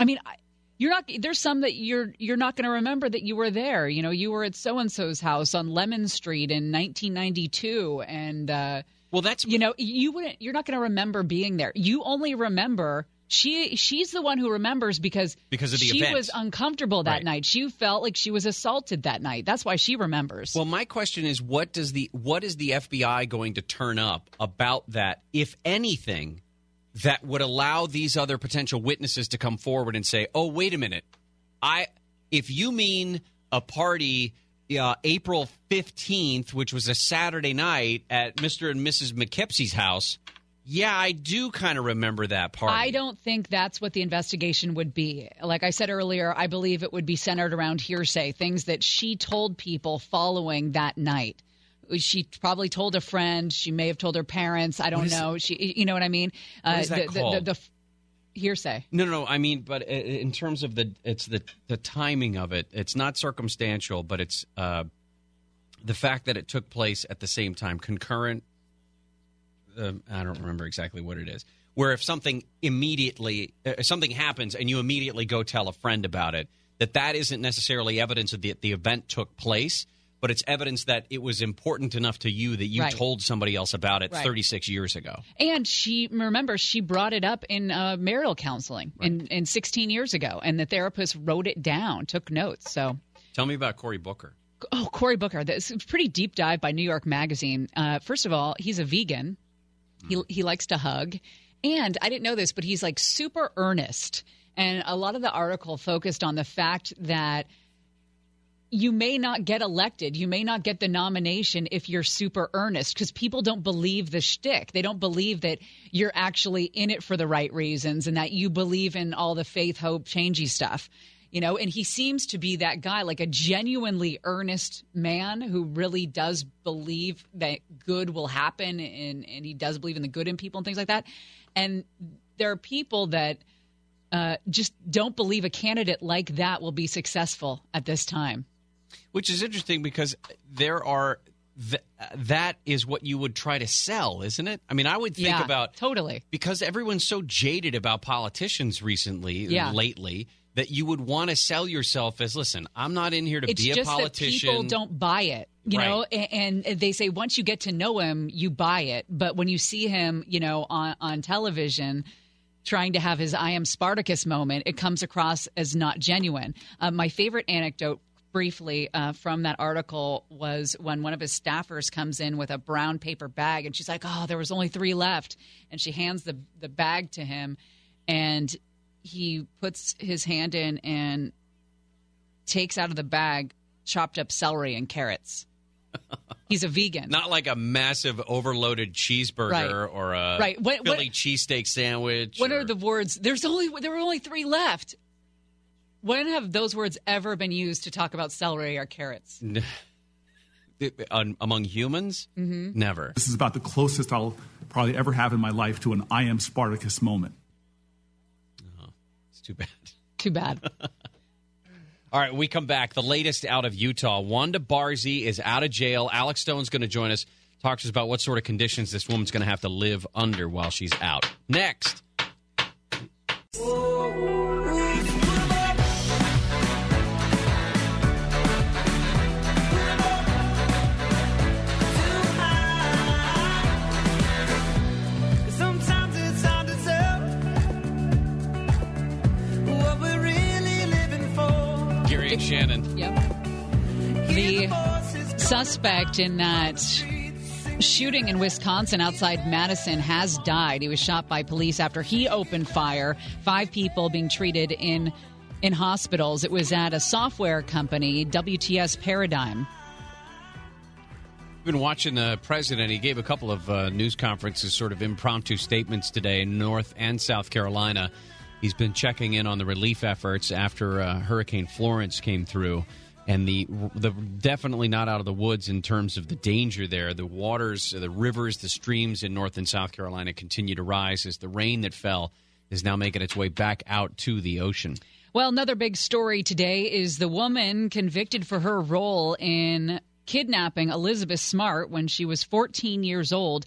I mean, I- you're not. There's some that you're you're not going to remember that you were there. You know, you were at so and so's house on Lemon Street in 1992, and uh, well, that's you know, you wouldn't. You're not going to remember being there. You only remember. She she's the one who remembers because Because of the she event. was uncomfortable that Right. night. She felt like she was assaulted that night. That's why she remembers. Well, my question is, what does the what is the FBI going to turn up about that, if anything, that would allow these other potential witnesses to come forward and say, "Oh, wait a minute, I if you mean a party." Uh, April 15th, which was a Saturday night at Mr. and Mrs. McKipsey's house. Yeah, I do kind of remember that party. I don't think that's what the investigation would be. Like I said earlier, I believe it would be centered around hearsay, things that she told people following that night. She probably told a friend. She may have told her parents. I don't know. She, you know what I mean? What is that the, the- called? The, the, hearsay. No, no, no. I mean, but in terms of the, it's the the timing of it. It's not circumstantial, but it's uh, the fact that it took place at the same time, concurrent. Uh, I don't remember exactly what it is. Where if something immediately, uh, something happens and you immediately go tell a friend about it, that that isn't necessarily evidence of the the event took place, but it's evidence that it was important enough to you that you Right. told somebody else about it Right. 36 years ago. And she remember she brought it up in uh, marital counseling in, in 16 years ago, and the therapist wrote it down, took notes. So Tell me about Cory Booker. Oh, Cory Booker. This is a pretty deep dive by New York Magazine. Uh, first of all, he's a vegan. He he likes to hug, and I didn't know this, but he's like super earnest. And a lot of the article focused on the fact that you may not get elected, you may not get the nomination if you're super earnest, because people don't believe the shtick. They don't believe that you're actually in it for the right reasons and that you believe in all the faith, hope, changey stuff you know? And he seems to be that guy like a genuinely earnest man who really does believe that good will happen and and he does believe in the good in people and things like that. And there are people that uh, just don't believe a candidate like that will be successful at this time Which is interesting because there are th- that is what you would try to sell, isn't it? I mean, I would think Yeah, about totally because everyone's so jaded about politicians recently, Yeah. lately, that you would want to sell yourself as, listen, I'm not in here to it's be a politician. people don't buy it you know Right. a- and, they say once you get to know him you buy it but when you see him you know on on television trying to have his i am spartacus moment it comes across as not genuine uh, my favorite anecdote briefly uh, from that article was when one of his staffers comes in with a brown paper bag and she's like oh there was only three left and she hands the the bag to him and he puts his hand in and takes out of the bag chopped up celery and carrots. He's a vegan. Not like a massive overloaded cheeseburger Right. or a Right. What- Philly cheesesteak sandwich. What or- are the words? There's only there were only three left. When have those words ever been used to talk about celery or carrots? Among humans? Mhm. Never. This is about the closest I'll probably ever have in my life to an I am Spartacus moment. Oh, It's too bad. Too bad. All right, we come back. The latest out of Utah. Wanda Barzee is out of jail. Alex Stone's going to join us, talk to us about what sort of conditions this woman's going to have to live under while she's out. Next. Sometimes for. Shannon. Yep. The suspect in that shooting in Wisconsin outside Madison has died. He was shot by police after he opened fire. Five people being treated in in hospitals. It was at a software company, WTS Paradigm. been watching the president. He gave a couple of uh, news conferences, sort of impromptu statements today in North and South Carolina. He's been checking in on the relief efforts after uh, Hurricane Florence came through, and the the definitely not out of the woods in terms of the danger there. The waters, the rivers, the streams in North and South Carolina continue to rise as the rain that fell is now making its way back out to the ocean. Well, another big story today is the woman convicted for her role in kidnapping Elizabeth Smart when she was 14 years old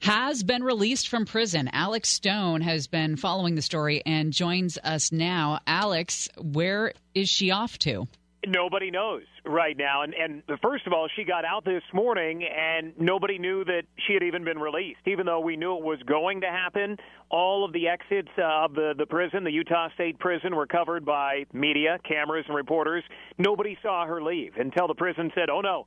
has been released from prison. Alex Stone has been following the story and joins us now. Alex, where is she off to? Nobody knows right now. And, and first of all, she got out this morning, and nobody knew that she had even been released, even though we knew it was going to happen. All of the exits uh, of the, the prison, the Utah State Prison, were covered by media, cameras, and reporters. Nobody saw her leave until the prison said, oh, no,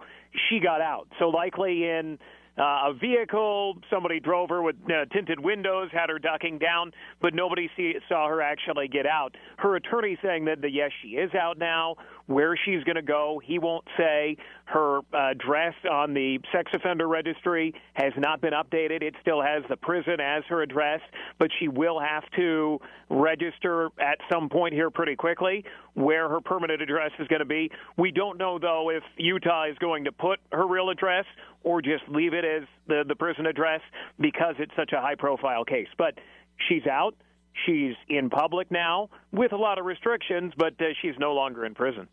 she got out. So likely in uh, a vehicle. Somebody drove her with uh, tinted windows, had her ducking down, but nobody see, saw her actually get out. Her attorney saying that, the, yes, she is out now. Where she's going to go, he won't say. Her uh, address on the sex offender registry has not been updated. It still has the prison as her address, but she will have to register at some point here pretty quickly where her permanent address is going to be. We don't know, though, if Utah is going to put her real address or just leave it as the, the prison address because it's such a high profile case. But she's out. She's in public now with a lot of restrictions, but uh, she's no longer in prison.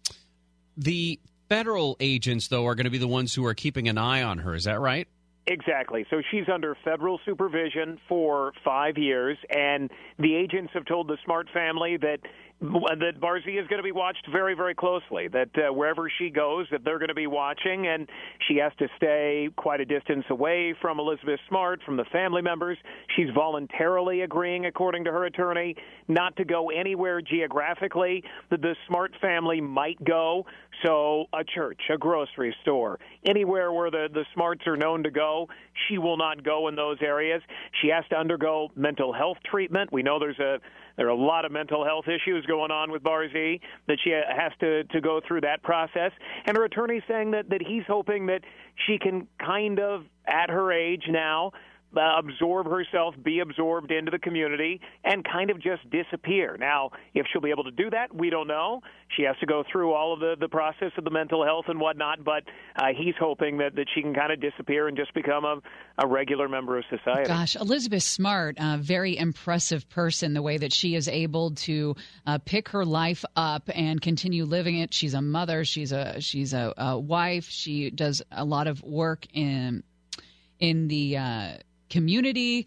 The federal agents, though, are going to be the ones who are keeping an eye on her. Is that right? Exactly. So she's under federal supervision for five years, and the agents have told the Smart family that that Barzee is going to be watched very, very closely. That uh, wherever she goes, that they're going to be watching, and she has to stay quite a distance away from Elizabeth Smart, from the family members. She's voluntarily agreeing, according to her attorney, not to go anywhere geographically that the Smart family might go. So a church, a grocery store, anywhere where the the Smarts are known to go, she will not go in those areas. She has to undergo mental health treatment. We know there's a there are a lot of mental health issues going on with Barzee that she has to to go through that process. And her attorney saying that that he's hoping that she can kind of at her age now uh, absorb herself, be absorbed into the community, and kind of just disappear. Now, if she'll be able to do that, we don't know. She has to go through all of the, the process of the mental health and whatnot, but uh, he's hoping that, that she can kind of disappear and just become a, a regular member of society. Gosh, Elizabeth Smart, a very impressive person, the way that she is able to uh, pick her life up and continue living it. She's a mother, she's a she's a, a wife, she does a lot of work in in the uh, community.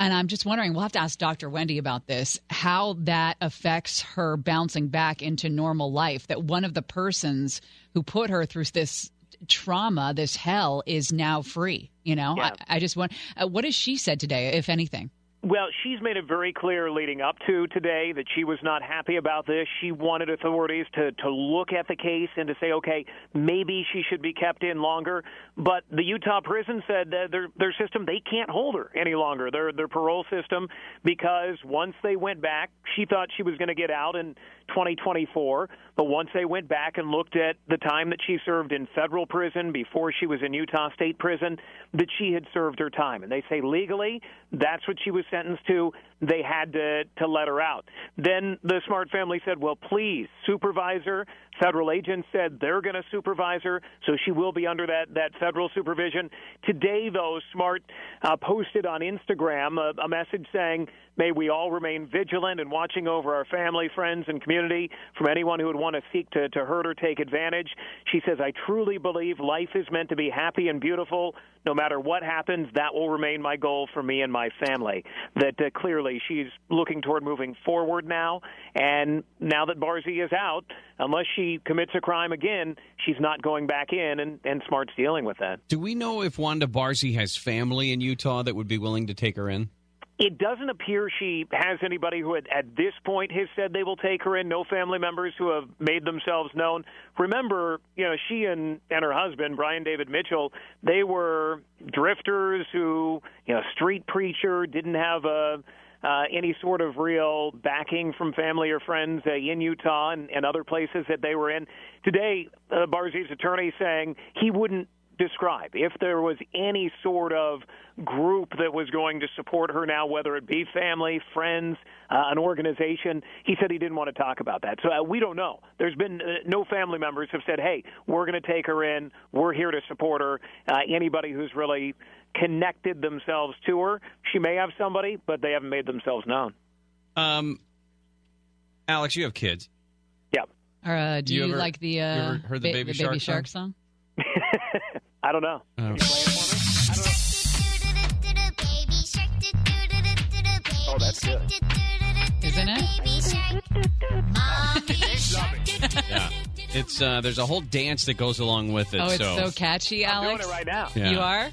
And I'm just wondering, we'll have to ask Dr. Wendy about this, how that affects her bouncing back into normal life. That one of the persons who put her through this trauma, this hell, is now free. You know, Yeah. I, I just want, uh, what has she said today, if anything? Well, she's made it very clear leading up to today that she was not happy about this. She wanted authorities to, to look at the case and to say, okay, maybe she should be kept in longer. But the Utah prison said that their their system they can't hold her any longer. Their their parole system because once they went back, she thought she was going to get out and 2024. But once they went back and looked at the time that she served in federal prison before she was in Utah State Prison, that she had served her time. And they say legally, that's what she was sentenced to. They had to, to let her out. Then the Smart family said, well, please, supervisor. Federal agents said they're going to supervise her, so she will be under that, that federal supervision. Today, though, Smart uh, posted on Instagram a, a message saying, May we all remain vigilant and watching over our family, friends, and community from anyone who would want to seek to, to hurt or take advantage. She says, I truly believe life is meant to be happy and beautiful. No matter what happens, that will remain my goal for me and my family. That uh, clearly she's looking toward moving forward now. And now that Barzee is out, unless she commits a crime again, she's not going back in, and, and Smart's dealing with that. Do we know if Wanda Barzee has family in Utah that would be willing to take her in? It doesn't appear she has anybody who, at, at this point, has said they will take her in. No family members who have made themselves known. Remember, you know, she and and her husband, Brian David Mitchell, they were drifters who, you know, street preacher, didn't have a uh, any sort of real backing from family or friends uh, in Utah and, and other places that they were in. Today, uh, Barzee's attorney saying he wouldn't describe if there was any sort of group that was going to support her now, whether it be family, friends, uh, an organization. He said he didn't want to talk about that. So uh, we don't know. There's been uh, no family members have said, "Hey, we're going to take her in. We're here to support her." Uh, anybody who's really connected themselves to her, she may have somebody, but they haven't made themselves known. Um, Alex, you have kids. Yep. Or, uh, do You you, ever- like the, you uh, ever heard the ba- Baby the Shark Baby song? Shark song? I don't know. Oh. Oh, that's good. Isn't it? yeah, it's uh, there's a whole dance that goes along with it. oh, it's so, so, catchy, I'm doing Alex. it right now. Yeah. You are?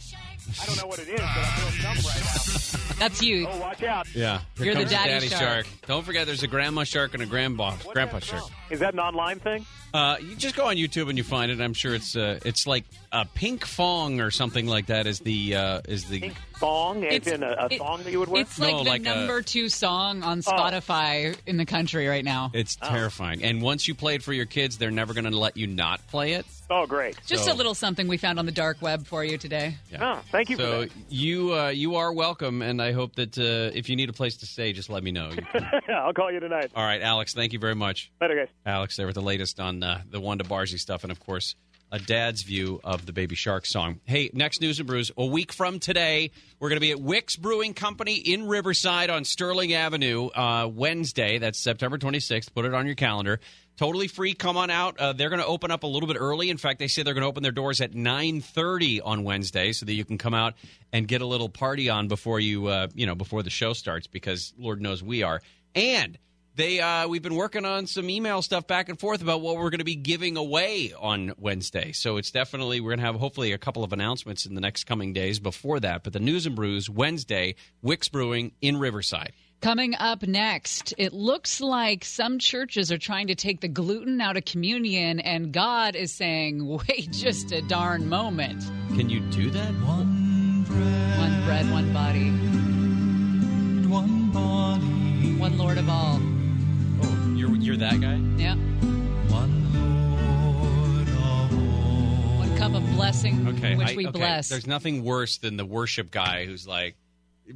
I don't know what it is, but I'm doing something right now. That's you. Oh, watch out. yeah, Here You're the comes daddy shark. Don't forget, there's a grandma shark and a grandpa grandpa shark. Is that an online thing? Uh, you just go on YouTube and you find it. I'm sure it's uh, it's like a Pinkfong or something like that. Is the uh, is the Song, as It's- in a, a it- song that you would wear? It's like No, the like a- number two song on Oh. Spotify in the country right now. it's terrifying. And once you play it for your kids, they're never going to let you not play it. Oh, great. Just So- a little something we found on the dark web for you today. Oh, thank you for So that. you uh, you are welcome, and I hope that uh, if you need a place to stay, just let me know. I'll call you tonight. All right, Alex. Thank you very much. Later, guys. Alex there with the latest on uh, the Wanda Barzee stuff, and of course, a dad's view of the Baby Shark song. Hey, next news and brews. A week from today, we're going to be at Wicks Brewing Company in Riverside on Sterling Avenue uh, Wednesday. That's September 26th. Put it on your calendar. Totally free. Come on out. Uh, they're going to open up a little bit early. In fact, they say they're going to open their doors at 9:30 on Wednesday, so that you can come out and get a little party on before you, uh, you know, before the show starts. Because Lord knows we are. And they uh, we've been working on some email stuff back and forth about what we're going to be giving away on Wednesday. So it's definitely we're going to have hopefully a couple of announcements in the next coming days before that. But the news and brews Wednesday, Wicks Brewing in Riverside. Coming up next, it looks like some churches are trying to take the gluten out of communion, and God is saying, wait just a darn moment. Can you do that? One bread, one body. One body. One Lord of all. You're you're that guy. Yeah. One cup of blessing, Okay, which I- we okay, bless. There's nothing worse than the worship guy who's like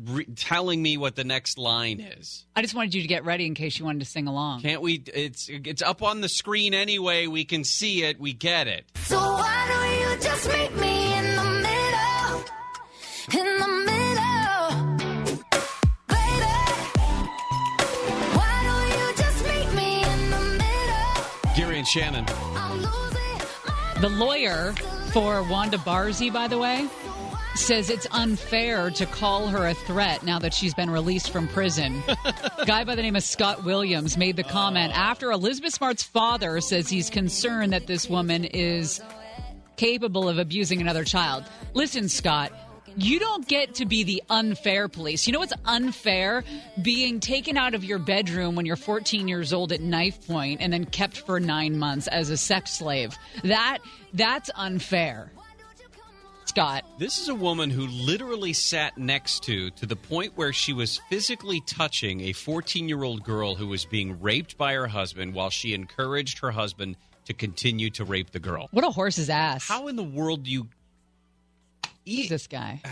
re- telling me what the next line is. I just wanted you to get ready in case you wanted to sing along. Can't we? It's it's up on the screen anyway. We can see it. We get it. So why don't you just meet me in the middle? In the middle. And Shannon. The lawyer for Wanda Barzee, by the way, says it's unfair to call her a threat now that she's been released from prison. A Guy by the name of Scott Williams made the comment oh. after Elizabeth Smart's father says he's concerned that this woman is capable of abusing another child. Listen, Scott. You don't get to be the unfair police. You know what's unfair? Being taken out of your bedroom when you're 14 years old at knife point and then kept for nine months as a sex slave. That that's unfair. Scott. This is a woman who literally sat next to, to the point where she was physically touching a 14 year old girl who was being raped by her husband while she encouraged her husband to continue to rape the girl. What a horse's ass. How in the world do you Who's this guy?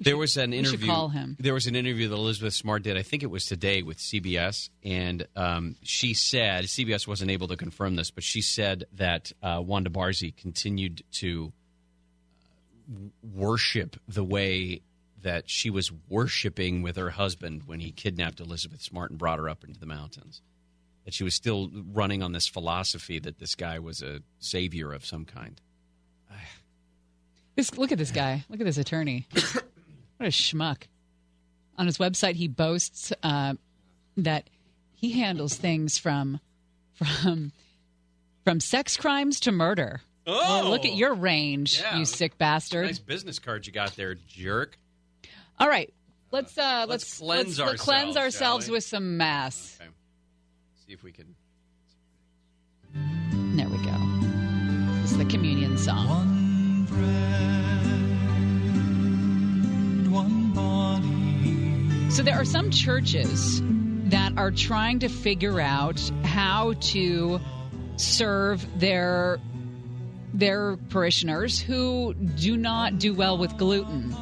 There was an interview. call him. There was an interview that Elizabeth Smart did. I think it was today with CBS, and um, she said CBS wasn't able to confirm this, but she said that uh, Wanda Barzee continued to uh, worship the way that she was worshiping with her husband when he kidnapped Elizabeth Smart and brought her up into the mountains. That she was still running on this philosophy that this guy was a savior of some kind. This look at this guy. Look at this attorney. what a schmuck. On his website, he boasts uh, that he handles things from from from sex crimes to murder. Well, look at your range, Yeah. you sick bastard. Nice business card you got there, jerk. All right, let's uh, let's, cleanse let's, ourselves, cleanse ourselves with some mass. See if we can. There we go. Is the communion song. So there are some churches that are trying to figure out how to serve their their parishioners who do not do well with gluten.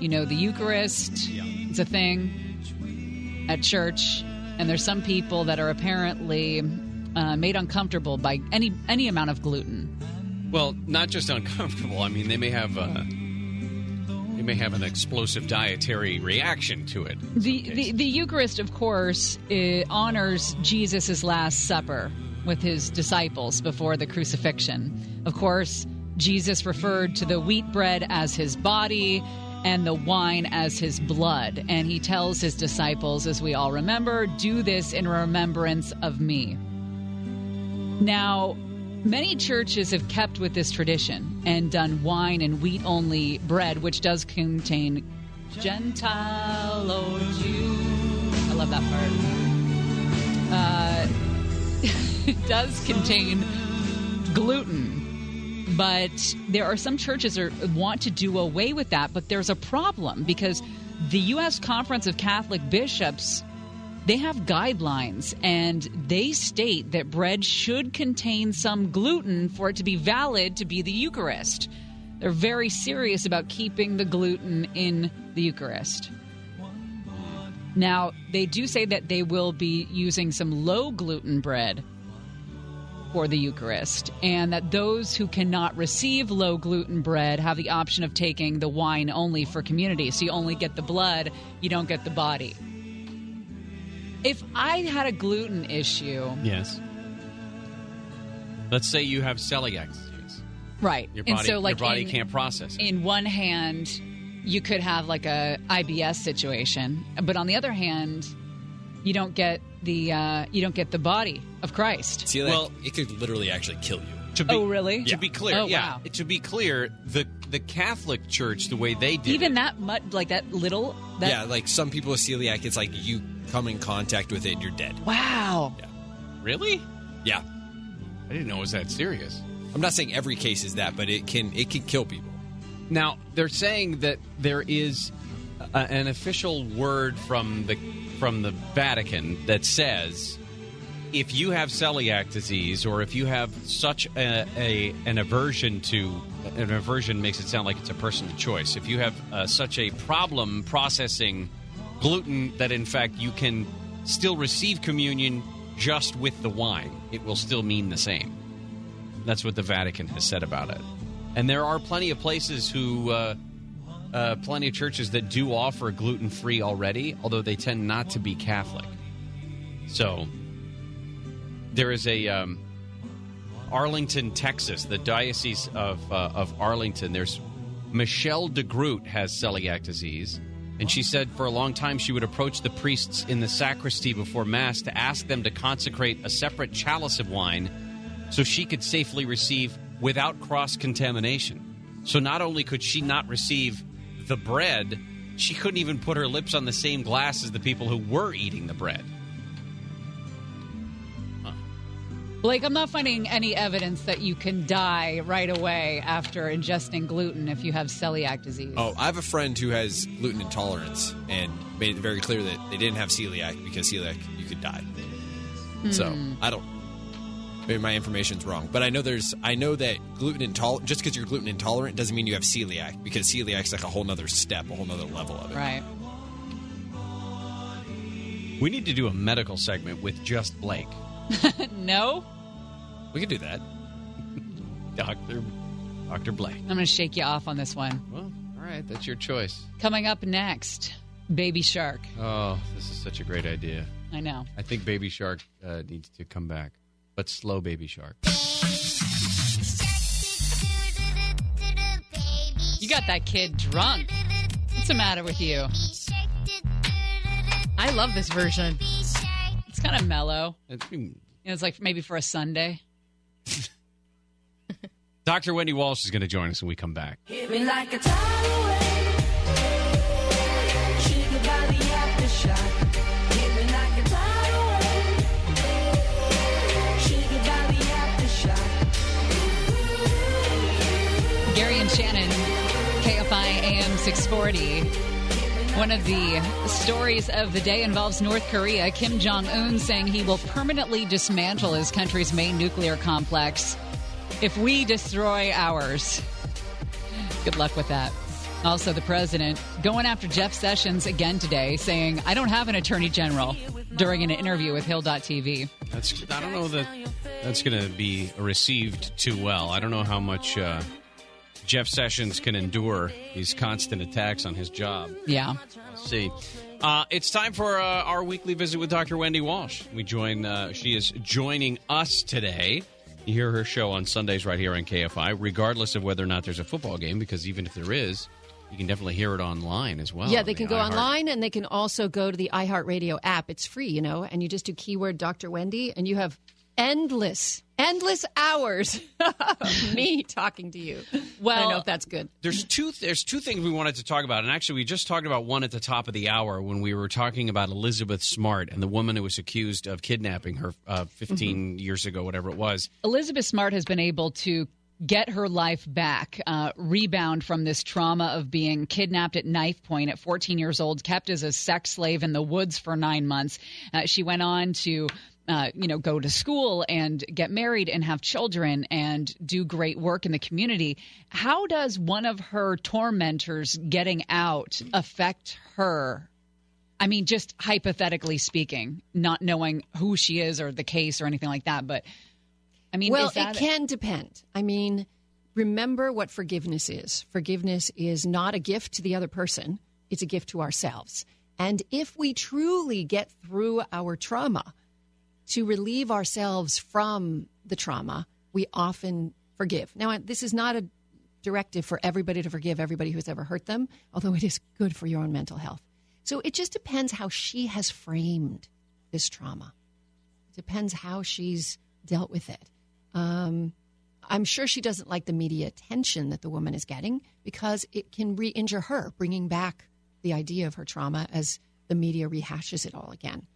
You know, the Eucharist is a thing at church, and there's some people that are apparently uh, made uncomfortable by any any amount of gluten. Well, not just uncomfortable. I mean, they may have uh, they may have an explosive dietary reaction to it. The, the the Eucharist, of course, uh, honors Jesus' Last Supper with his disciples before the crucifixion. Of course, Jesus referred to the wheat bread as his body and the wine as his blood. And he tells his disciples, as we all remember, do this in remembrance of me. Now, many churches have kept with this tradition and done wine and wheat only bread, which does contain Gentile or Jew. I love that part. Uh, it does contain gluten, but there are some churches that want to do away with that. But there's a problem because the U.S. Conference of Catholic Bishops they have guidelines and they state that bread should contain some gluten for it to be valid to be the Eucharist. They're very serious about keeping the gluten in the Eucharist. Now, they do say that they will be using some low gluten bread for the Eucharist, and that those who cannot receive low gluten bread have the option of taking the wine only for community. So you only get the blood, you don't get the body. If I had a gluten issue, Yes. Let's say you have celiac disease. right? Your and body, so, like, your body in- can't process it. in one hand, you could have like a IBS situation, but on the other hand, you don't get the uh, you don't get the body of Christ. See, like, it could literally actually kill you. To be, Oh, really? To be clear, Oh, yeah. wow. To be clear, the the Catholic Church, the way they did Even it, that much, like that little. That, yeah, like some people with celiac, it's like you come in contact with it and you're dead. Wow. really? Yeah. I didn't know it was that serious. I'm not saying every case is that, but it can it can kill people. Now they're saying that there is a, an official word from the from the Vatican that says if you have celiac disease or if you have such a, a an aversion to an aversion makes it sound like it's a personal choice. If you have uh, such a problem processing gluten that in fact you can still receive communion just with the wine, it will still mean the same. That's what the Vatican has said about it. And there are plenty of places who, uh, uh, plenty of churches that do offer gluten free already, although they tend not to be Catholic. So there is a um, Arlington, Texas, the diocese of uh, of Arlington. There's Michelle DeGroot has celiac disease, and she said for a long time she would approach the priests in the sacristy before mass to ask them to consecrate a separate chalice of wine so she could safely receive without cross contamination. So not only could she not receive the bread, she couldn't even put her lips on the same glass as the people who were eating the bread. Blake, I'm not finding any evidence that you can die right away after ingesting gluten if you have celiac disease. Oh, I have a friend who has gluten intolerance and made it very clear that they didn't have celiac because celiac you could die. So Hmm. I don't. Maybe my information's wrong, but I know there's. I know that gluten intolerant. Just because you're gluten intolerant doesn't mean you have celiac because celiac's like a whole nother step, a whole nother level of it. Right. We need to do a medical segment with just Blake. no? We could do that. Doctor Dr. Blake. I'm going to shake you off on this one. Well, all right, that's your choice. Coming up next, Baby Shark. Oh, this is such a great idea. I know. I think Baby Shark uh, needs to come back, but slow Baby Shark. You got that kid drunk. What's the matter with you? I love this version. It's kind of mellow. It's, You know, it's like maybe for a Sunday. Dr. Wendy Walsh is going to join us when we come back. Hit me like a tidal wave. Sugar Valley aftershock. Hit me like a tidal wave. Sugar Valley aftershock. Gary and Shannon, KFI AM 640. One of the stories of the day involves North Korea. Kim Jong un saying he will permanently dismantle his country's main nuclear complex if we destroy ours. Good luck with that. Also, the president going after Jeff Sessions again today, saying, I don't have an attorney general during an interview with Hill.tv. That's I don't know that that's going to be received too well. I don't know how much uh, Jeff Sessions can endure these constant attacks on his job. Yeah. See. Uh, it's time for uh, our weekly visit with Dr. Wendy Walsh. We join. Uh, she is joining us today. You hear her show on Sundays right here on KFI, regardless of whether or not there's a football game. Because even if there is, you can definitely hear it online as well. yeah, they the can go iHeart- online and they can also go to the iHeartRadio app. It's free, you know, and you just do keyword Dr. Wendy and you have endless, endless hours of me talking to you. Well, I don't know if that's good. There's two. There's two things we wanted to talk about, and actually, we just talked about one at the top of the hour when we were talking about Elizabeth Smart and the woman who was accused of kidnapping her uh, 15 years ago, whatever it was. Elizabeth Smart has been able to get her life back, uh, rebound from this trauma of being kidnapped at knife point at 14 years old, kept as a sex slave in the woods for nine months. Uh, she went on to. Uh, you know, go to school and get married and have children and do great work in the community. How does one of her tormentors getting out affect her I mean, just hypothetically speaking, not knowing who she is or the case or anything like that. But I mean, well, that it can depend. I mean, remember what forgiveness is. Forgiveness is not a gift to the other person, it's a gift to ourselves. And if we truly get through our trauma to relieve ourselves from the trauma, we often forgive. Now, this is not a directive for everybody to forgive everybody who's ever hurt them, although it is good for your own mental health. So it just depends how she has framed this trauma. It depends how she's dealt with it. Um, I'm sure she doesn't like the media attention that the woman is getting because it can re injure her, bringing back the idea of her trauma as the media rehashes it all again.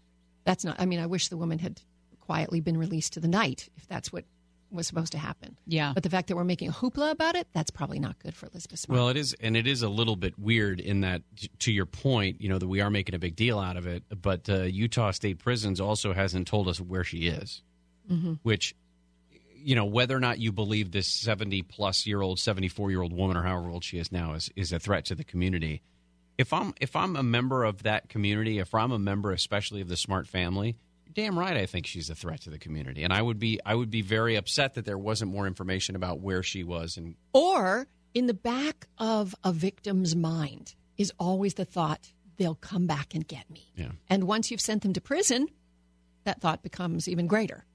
That's not, I mean, I wish the woman had quietly been released to the night if that's what was supposed to happen. Yeah. But the fact that we're making a hoopla about it, that's probably not good for Elizabeth Smart. Well, it is, and it is a little bit weird in that, to your point, you know, that we are making a big deal out of it. But uh, Utah State Prisons also hasn't told us where she is, Mhm. which, you know, whether or not you believe this seventy-plus year old, seventy-four year old woman, or however old she is now, is is a threat to the community. If I'm if I'm a member of that community, if I'm a member, especially of the Smart family, damn right, I think she's a threat to the community, and I would be I would be very upset that there wasn't more information about where she was and Or in the back of a victim's mind is always the thought, they'll come back and get me. Yeah. And once you've sent them to prison, that thought becomes even greater.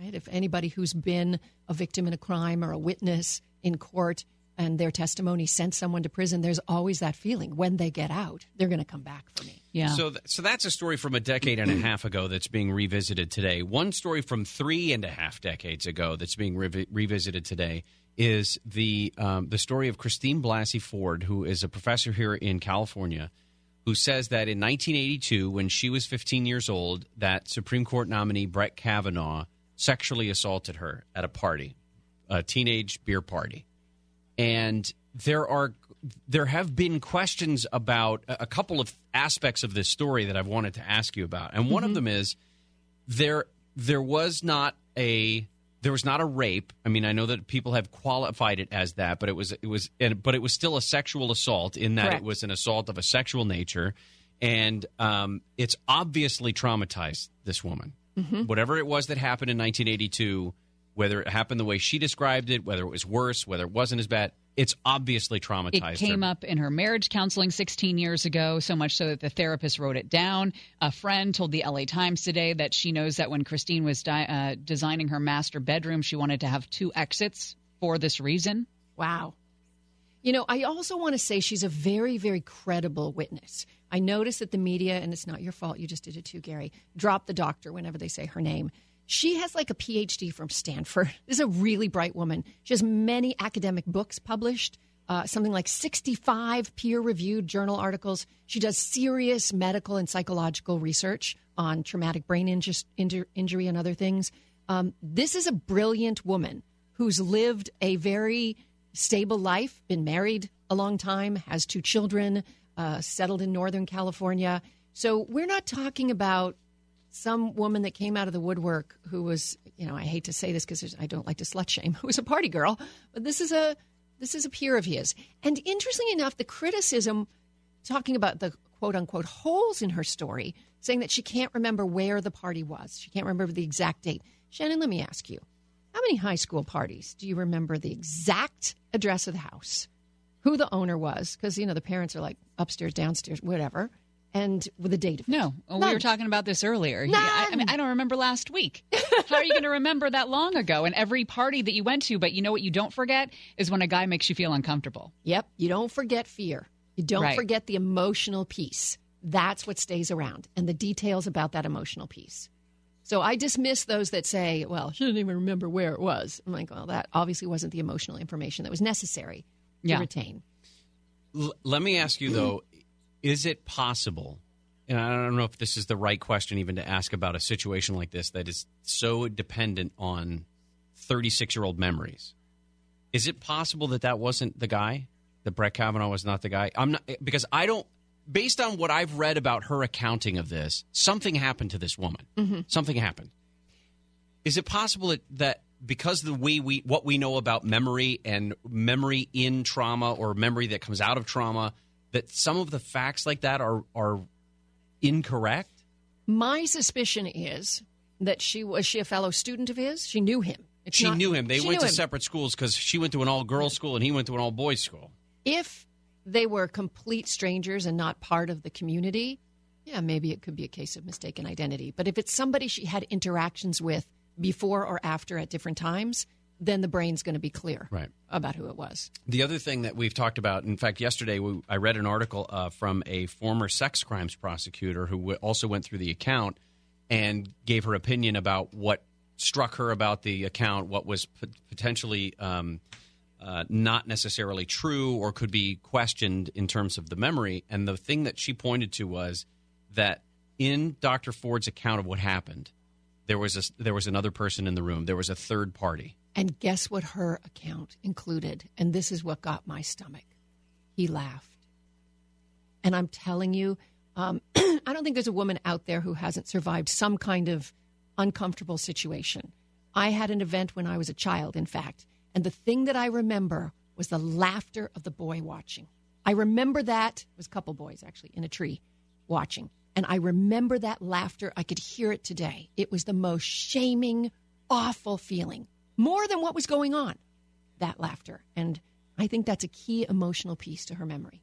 Right? If anybody who's been a victim in a crime or a witness in court and their testimony sent someone to prison, there's always that feeling when they get out, they're going to come back for me. Yeah. So, th- so that's a story from a decade and a half ago that's being revisited today. One story from three and a half decades ago that's being revi- revisited today is the um, the story of Christine Blasey Ford, who is a professor here in California, who says that in 1982, when she was 15 years old, that Supreme Court nominee Brett Kavanaugh sexually assaulted her at a party, a teenage beer party, and there are there have been questions about a couple of aspects of this story that I've wanted to ask you about, and one of Mhm. them is there there was not a there was not a rape. I mean, I know that people have qualified it as that, but it was it was and, but it was still a sexual assault in that Correct. it was an assault of a sexual nature, and um, it's obviously traumatized this woman. Mhm. Whatever it was that happened in 1982, whether it happened the way she described it, whether it was worse, whether it wasn't as bad, it's obviously traumatized. It came her. up in her marriage counseling 16 years ago, so much so that the therapist wrote it down. A friend told the LA Times today that she knows that when Christine was di- uh, designing her master bedroom, she wanted to have two exits for this reason. Wow. You know, I also want to say she's a very, very credible witness. I notice that the media, and it's not your fault, you just did it too, Gary, drop the doctor whenever they say her name. She has like a PhD from Stanford. This is a really bright woman. She has many academic books published, uh, something like 65 peer reviewed journal articles. She does serious medical and psychological research on traumatic brain inju- inju- injury and other things. Um, this is a brilliant woman who's lived a very stable life, been married a long time, has two children, uh, settled in Northern California. So we're not talking about some woman that came out of the woodwork who was, you know, I hate to say this because I don't like to slut shame, who was a party girl, but this is a this is a peer of his. And interestingly enough, the criticism talking about the quote unquote holes in her story, saying that she can't remember where the party was. She can't remember the exact date. Shannon, let me ask you. How many high school parties do you remember the exact address of the house, who the owner was? Because, you know, the parents are like upstairs, downstairs, whatever, and with a date of it. No, oh, we were talking about this earlier. Yeah, I, I mean, I don't remember last week. How are you going to remember that long ago? And every party that you went to, but you know what you don't forget is when a guy makes you feel uncomfortable. Yep. You don't forget fear. You don't Right. forget the emotional piece. That's what stays around and the details about that emotional piece. So I dismiss those that say, well, she didn't even remember where it was. I'm like, well, that obviously wasn't the emotional information that was necessary to Yeah. retain. L- let me ask you though, is it possible? And I don't know if this is the right question even to ask about a situation like this that is so dependent on 36 year old memories. Is it possible that that wasn't the guy? That Brett Kavanaugh was not the guy? I'm not because I don't. Based on what I've read about her accounting of this, something happened to this woman. Mhm. Something happened. Is it possible that, that because the way we what we know about memory and memory in trauma or memory that comes out of trauma, that some of the facts like that are are incorrect? My suspicion is that she was she a fellow student of his? She knew him. It's she not- knew him. They went to him. separate schools because she went to an all girls mm-hmm. school and he went to an all boys school. If they were complete strangers and not part of the community, yeah, maybe it could be a case of mistaken identity. But if it's somebody she had interactions with before or after at different times, then the brain's going to be clear Right. about who it was. The other thing that we've talked about, in fact, yesterday we, I read an article uh, from a former sex crimes prosecutor who w- also went through the account and gave her opinion about what struck her about the account, what was p- potentially um, uh, not necessarily true or could be questioned in terms of the memory. And the thing that she pointed to was that in Dr. Ford's account of what happened, there was a, there was another person in the room. There was a third party. And guess what her account included? And this is what got my stomach. He laughed. And I'm telling you, um, I don't think there's a woman out there who hasn't survived some kind of uncomfortable situation. I had an event when I was a child, in fact, and the thing that I remember was the laughter of the boy watching. I remember that was a couple boys actually in a tree watching, and I remember that laughter. I could hear it today. It was the most shaming, awful feeling, more than what was going on. That laughter, and I think that's a key emotional piece to her memory.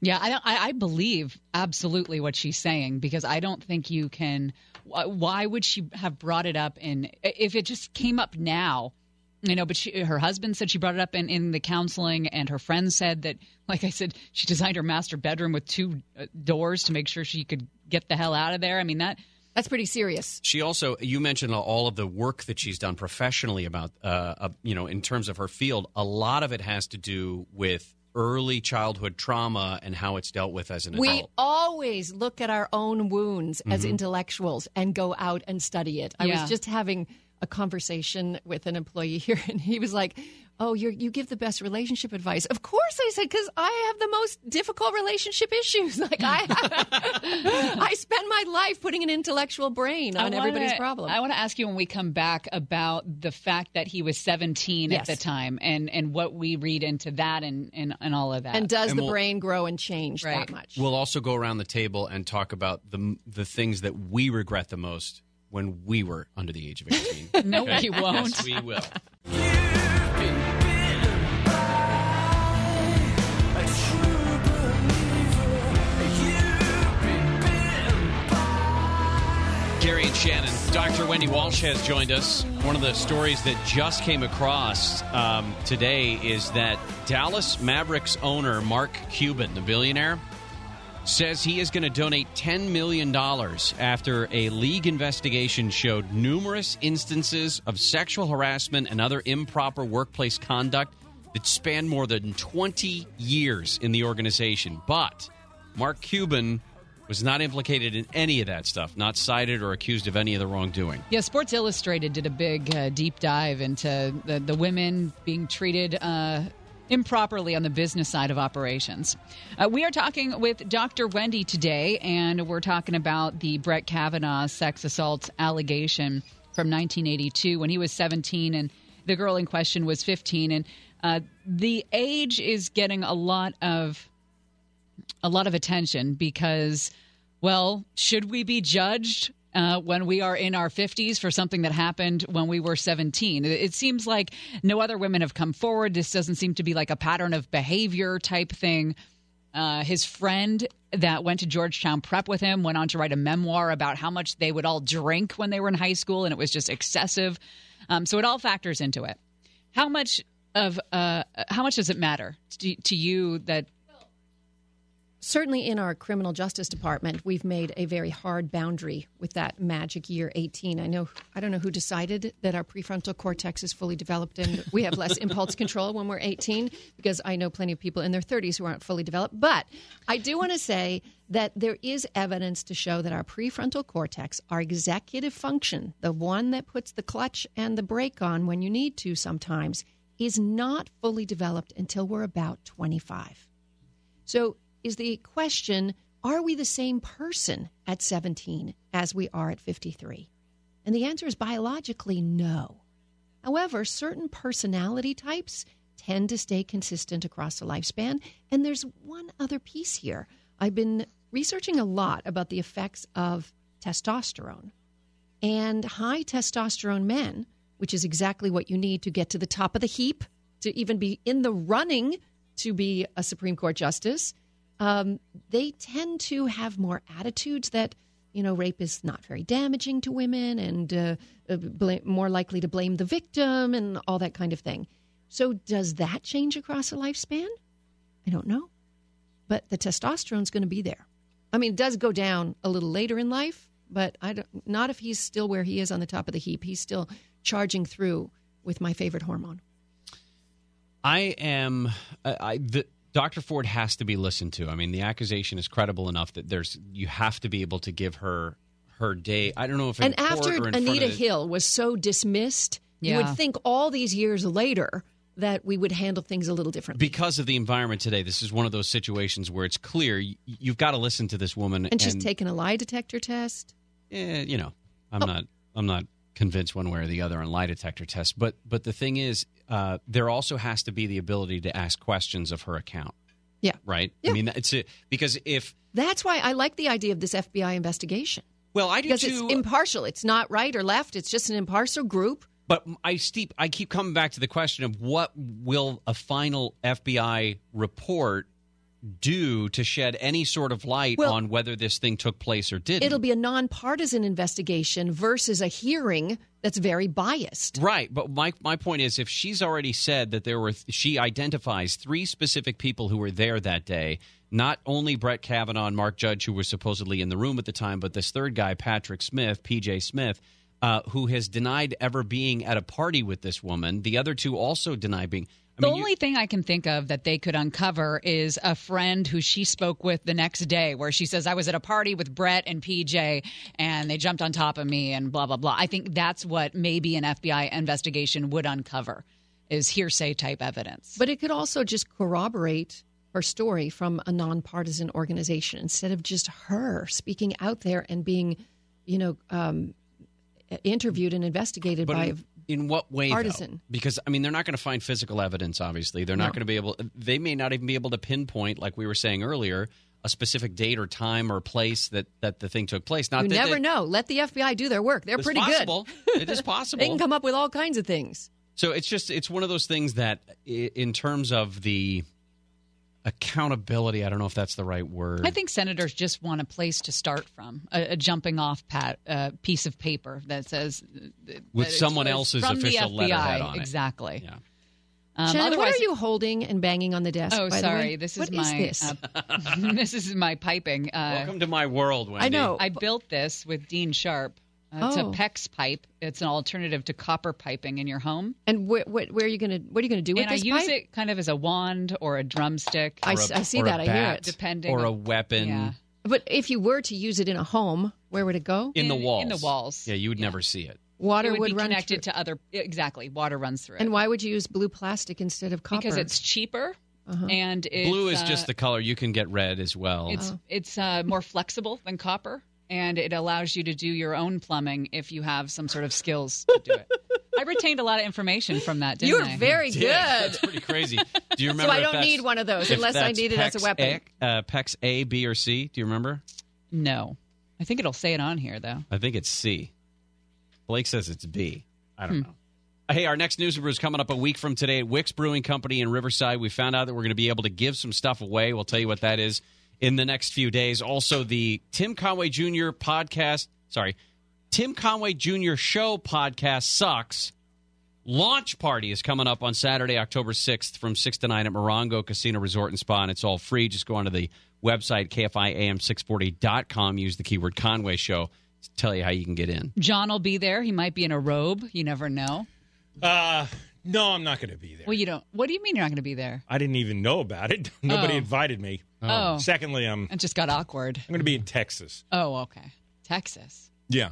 Yeah, I, I believe absolutely what she's saying because I don't think you can. Why would she have brought it up? In if it just came up now, you know. But she, her husband said she brought it up in in the counseling, and her friend said that, like I said, she designed her master bedroom with two uh, doors to make sure she could get the hell out of there. I mean that that's pretty serious. She also, you mentioned all of the work that she's done professionally about, uh, uh, you know, in terms of her field. A lot of it has to do with early childhood trauma and how it's dealt with as an We adult. We always look at our own wounds as Mhm. intellectuals and go out and study it. I Yeah. was just having a conversation with an employee here, and he was like, "Oh, you you give the best relationship advice." Of course, I said, because I have the most difficult relationship issues. Like I, I spend my life putting an intellectual brain on everybody's wanna- problem. I want to ask you when we come back about the fact that he was 17 Yes. at the time and, and what we read into that and, and, and all of that. and does And the we'll- brain grow and change that much? We'll also go around the table and talk about the the things that we regret the most when we were under the age of 18. No, Okay? we won't. Yes, we will. Gary and Shannon. Dr. Wendy Walsh has joined us. One of the stories that just came across um, today is that Dallas Mavericks owner Mark Cuban, the billionaire, says he is going to donate $10 million after a league investigation showed numerous instances of sexual harassment and other improper workplace conduct that spanned more than 20 years in the organization. But Mark Cuban was not implicated in any of that stuff, not cited or accused of any of the wrongdoing. Yeah, Sports Illustrated did a big uh, deep dive into the, the women being treated uh, improperly on the business side of operations. Uh, we are talking with Dr. Wendy today, and we're talking about the Brett Kavanaugh sex assault allegation from 1982 when he was 17 and the girl in question was 15. And uh, the age is getting a lot of a lot of attention because, well, should we be judged uh, when we are in our 50s for something that happened when we were 17? It, seems like no other women have come forward. This doesn't seem to be like a pattern of behavior type thing. Uh, his friend that went to Georgetown Prep with him went on to write a memoir about how much they would all drink when they were in high school, and it was just excessive. Um, so it all factors into it. How much of uh, how much does it matter to, to you that certainly in our criminal justice department we've made a very hard boundary with that magic year 18 i know i don't know who decided that our prefrontal cortex is fully developed and we have less impulse control when we're 18 because i know plenty of people in their 30s who aren't fully developed. But i do want to say that there is evidence to show that our prefrontal cortex our executive function the one that puts the clutch and the brake on when you need to sometimes is not fully developed until we're about 25 so, is the question are we the same person at 17 as we are at 53? And the answer is biologically no. However, certain personality types tend to stay consistent across the lifespan. And there's one other piece here. I've been researching a lot about the effects of testosterone. And high testosterone men, which is exactly what you need to get to the top of the heap, to even be in the running to be a Supreme Court justice, um, they tend to have more attitudes that, you know, rape is not very damaging to women and uh, uh, bla- more likely to blame the victim and all that kind of thing. So, does that change across a lifespan? I don't know. But the testosterone's going to be there. I mean, it does go down a little later in life, but I don't, not if he's still where he is on the top of the heap. He's still charging through with my favorite hormone. I am. I, I the, Dr. Ford has to be listened to. I mean, the accusation is credible enough that there's you have to be able to give her her day. I don't know if in and court after or in front Anita of, Hill was so dismissed, you would think all these years later that we would handle things a little differently. because of the environment today. This is one of those situations where it's clear you, you've got to listen to this woman. And she's taken a lie detector test. eh, you know, I'm Oh. not. I'm not convinced one way or the other on lie detector tests. But but the thing is, uh, there also has to be the ability to ask questions of her account. Yeah. Right. I mean, it's a, because if That's why I like the idea of this FBI investigation. Well, I do because too. it's impartial. It's not right or left. It's just an impartial group. But I steep. I keep coming back to the question of what will a final FBI report do to shed any sort of light Well- on whether this thing took place or didn't. It'll be a nonpartisan investigation versus a hearing that's very biased. Right, but my my point is, if she's already said that there were, she identifies three specific people who were there that day. Not only Brett Kavanaugh and Mark Judge, who were supposedly in the room at the time, but this third guy, Patrick Smith, PJ Smith, uh, who has denied ever being at a party with this woman. The other two also deny being. The only thing I can think of that they could uncover is a friend who she spoke with the next day, where she says, I was at a party with Brett and PJ, and they jumped on top of me, and blah, blah, blah. I think that's what maybe an FBI investigation would uncover is hearsay type evidence. But it could also just corroborate her story from a nonpartisan organization instead of just her speaking out there and being, you know, um, interviewed and investigated But by. In, what way? though? Because I mean, they're not going to find physical evidence. Obviously, they're No. not going to be able. They may not even be able to pinpoint, like we were saying earlier, a specific date or time or place that that the thing took place. Not you never they- know. Let the FBI do their work. They're pretty possible. good. It is possible. they can come up with all kinds of things. So it's just it's one of those things that, in terms of the accountability, I don't know if that's the right word. I think senators just want a place to start from, a, a jumping off pat, uh, piece of paper that says uh, that With someone else's from official the FBI. letterhead on it. Exactly. Yeah. Um, Shannon, what otherwise- are you holding and banging on the desk? Oh, by the way? sorry. This is What my this? uh, this is my piping. Uh, Welcome to my world, Wendy. I know. I built this with Dean Sharp. Uh, It's a Oh. PEX pipe. It's an alternative to copper piping in your home. and wh- wh- where are you going to? What are you going to do with and this I use pipe? it kind of as a wand or a drumstick. I s- I see that. I hear it. Depending or a weapon Yeah. But if you were to use it in a home, where would it go? in, the walls. in the walls. Yeah, you would never see it. Water it would, would be run connected through- to other. Exactly, water runs through it. And why would you use blue plastic instead of copper? because it's cheaper Uh-huh. and it's, Blue is uh, just the color. You can get red as well. It's it's uh, more flexible than copper, and it allows you to do your own plumbing if you have some sort of skills to do it. I retained a lot of information from that. Didn't You're I? very Yeah, good. That's pretty crazy. Do you remember? So I don't need one of those unless I need it as a weapon. A, uh, PEX A, B, or C. Do you remember? No, I think it'll say it on here though. I think it's C. Blake says it's B. I don't Hmm. know. Hey, our next news brew is coming up a week from today at Wicks Brewing Company in Riverside. We found out that we're going to be able to give some stuff away. We'll tell you what that is in the next few days. Also, the Tim Conway Jr. podcast, sorry, Tim Conway Jr. show podcast sucks. Launch party is coming up on Saturday, October 6th from 6 to 9 at Morongo Casino Resort and Spa, and it's all free. Just go onto the website, kfiam640.com, use the keyword Conway Show to tell you how you can get in. John will be there. He might be in a robe. You never know. Uh, no, I'm not going to be there. Well, you don't. What do you mean you're not going to be there? I didn't even know about it. Nobody Oh. invited me. Oh. Secondly, I'm It just got awkward. I'm going to be in Texas. Oh, okay. Texas Yeah.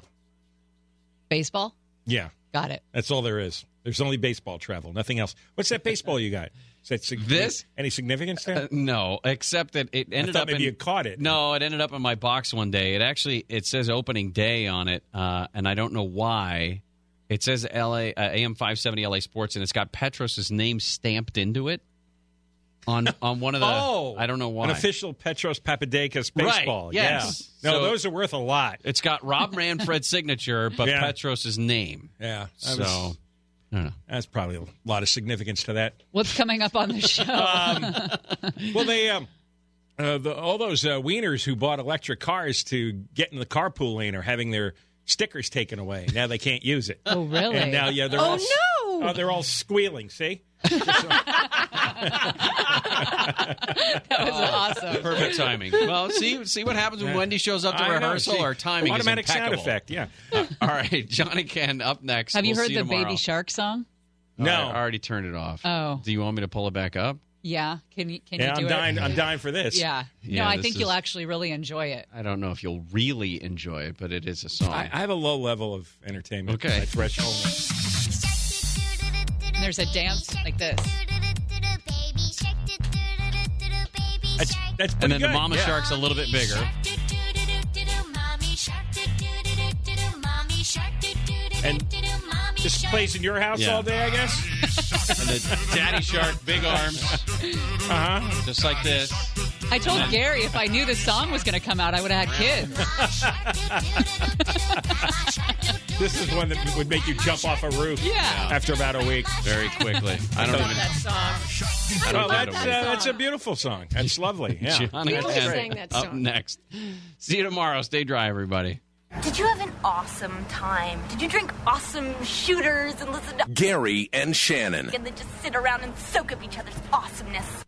baseball. Yeah. Got it. That's all there is. There's only baseball travel, nothing else. What's that baseball you got? Is that sig- This? any significance there? Uh, no, except that it ended thought up maybe in, you caught it. No, it ended up in my box one day. It actually it says opening day on it, uh, and I don't know why. It says LA uh, AM five seventy LA Sports, and it's got Petros's name stamped into it on on one of the. oh, I don't know why. An official Petros Papadakis Right, baseball. yes. Yeah. No, So- those are worth a lot. It's got Rob Manfred's signature, but Yeah. Petros's name. Yeah. I So was- I don't know. That's probably a lot of significance to that. What's coming up on the show? Well, they um, uh, the, all those uh, wieners who bought electric cars to get in the carpool lane are having their stickers taken away. Now they can't use it. Oh, really? And now, yeah, they're Oh, all no! Oh, they're all squealing. See, that was oh. awesome. Perfect timing. Well, see see what happens when Wendy shows up to I know, rehearsal. see, Our timing automatic is impeccable. sound effect. Yeah. Uh, all right, John and Ken up next. Have you We'll heard see the tomorrow. Baby Shark song? Oh, No. I already turned it off. Oh. Do you want me to pull it back up? Yeah. Can you? Can Yeah, you do I'm it? dying. I'm dying for this. Yeah. Yeah, no, I this think you'll actually really enjoy it. I don't know if you'll really enjoy it, but it is a song. I, I have a low level of entertainment. Okay. My threshold. And there's a dance like this. That's, that's and pretty then the Mama yeah. Shark's a little bit bigger. And this plays in your house Yeah. all day, I guess. And the Daddy Shark, big arms, Uh huh. just like this. I told Gary if I knew this song was going to come out, I would have had kids. This is one that would make you jump off a roof. Yeah. After about a week. Very quickly. I don't even. that song. I don't Well, that's how to uh, that's a beautiful song. That's lovely. Yeah. John We and sang that up next. See you tomorrow. Stay dry, everybody. Did you have an awesome time? Did you drink awesome shooters and listen to Gary and Shannon. and then just sit around and soak up each other's awesomeness?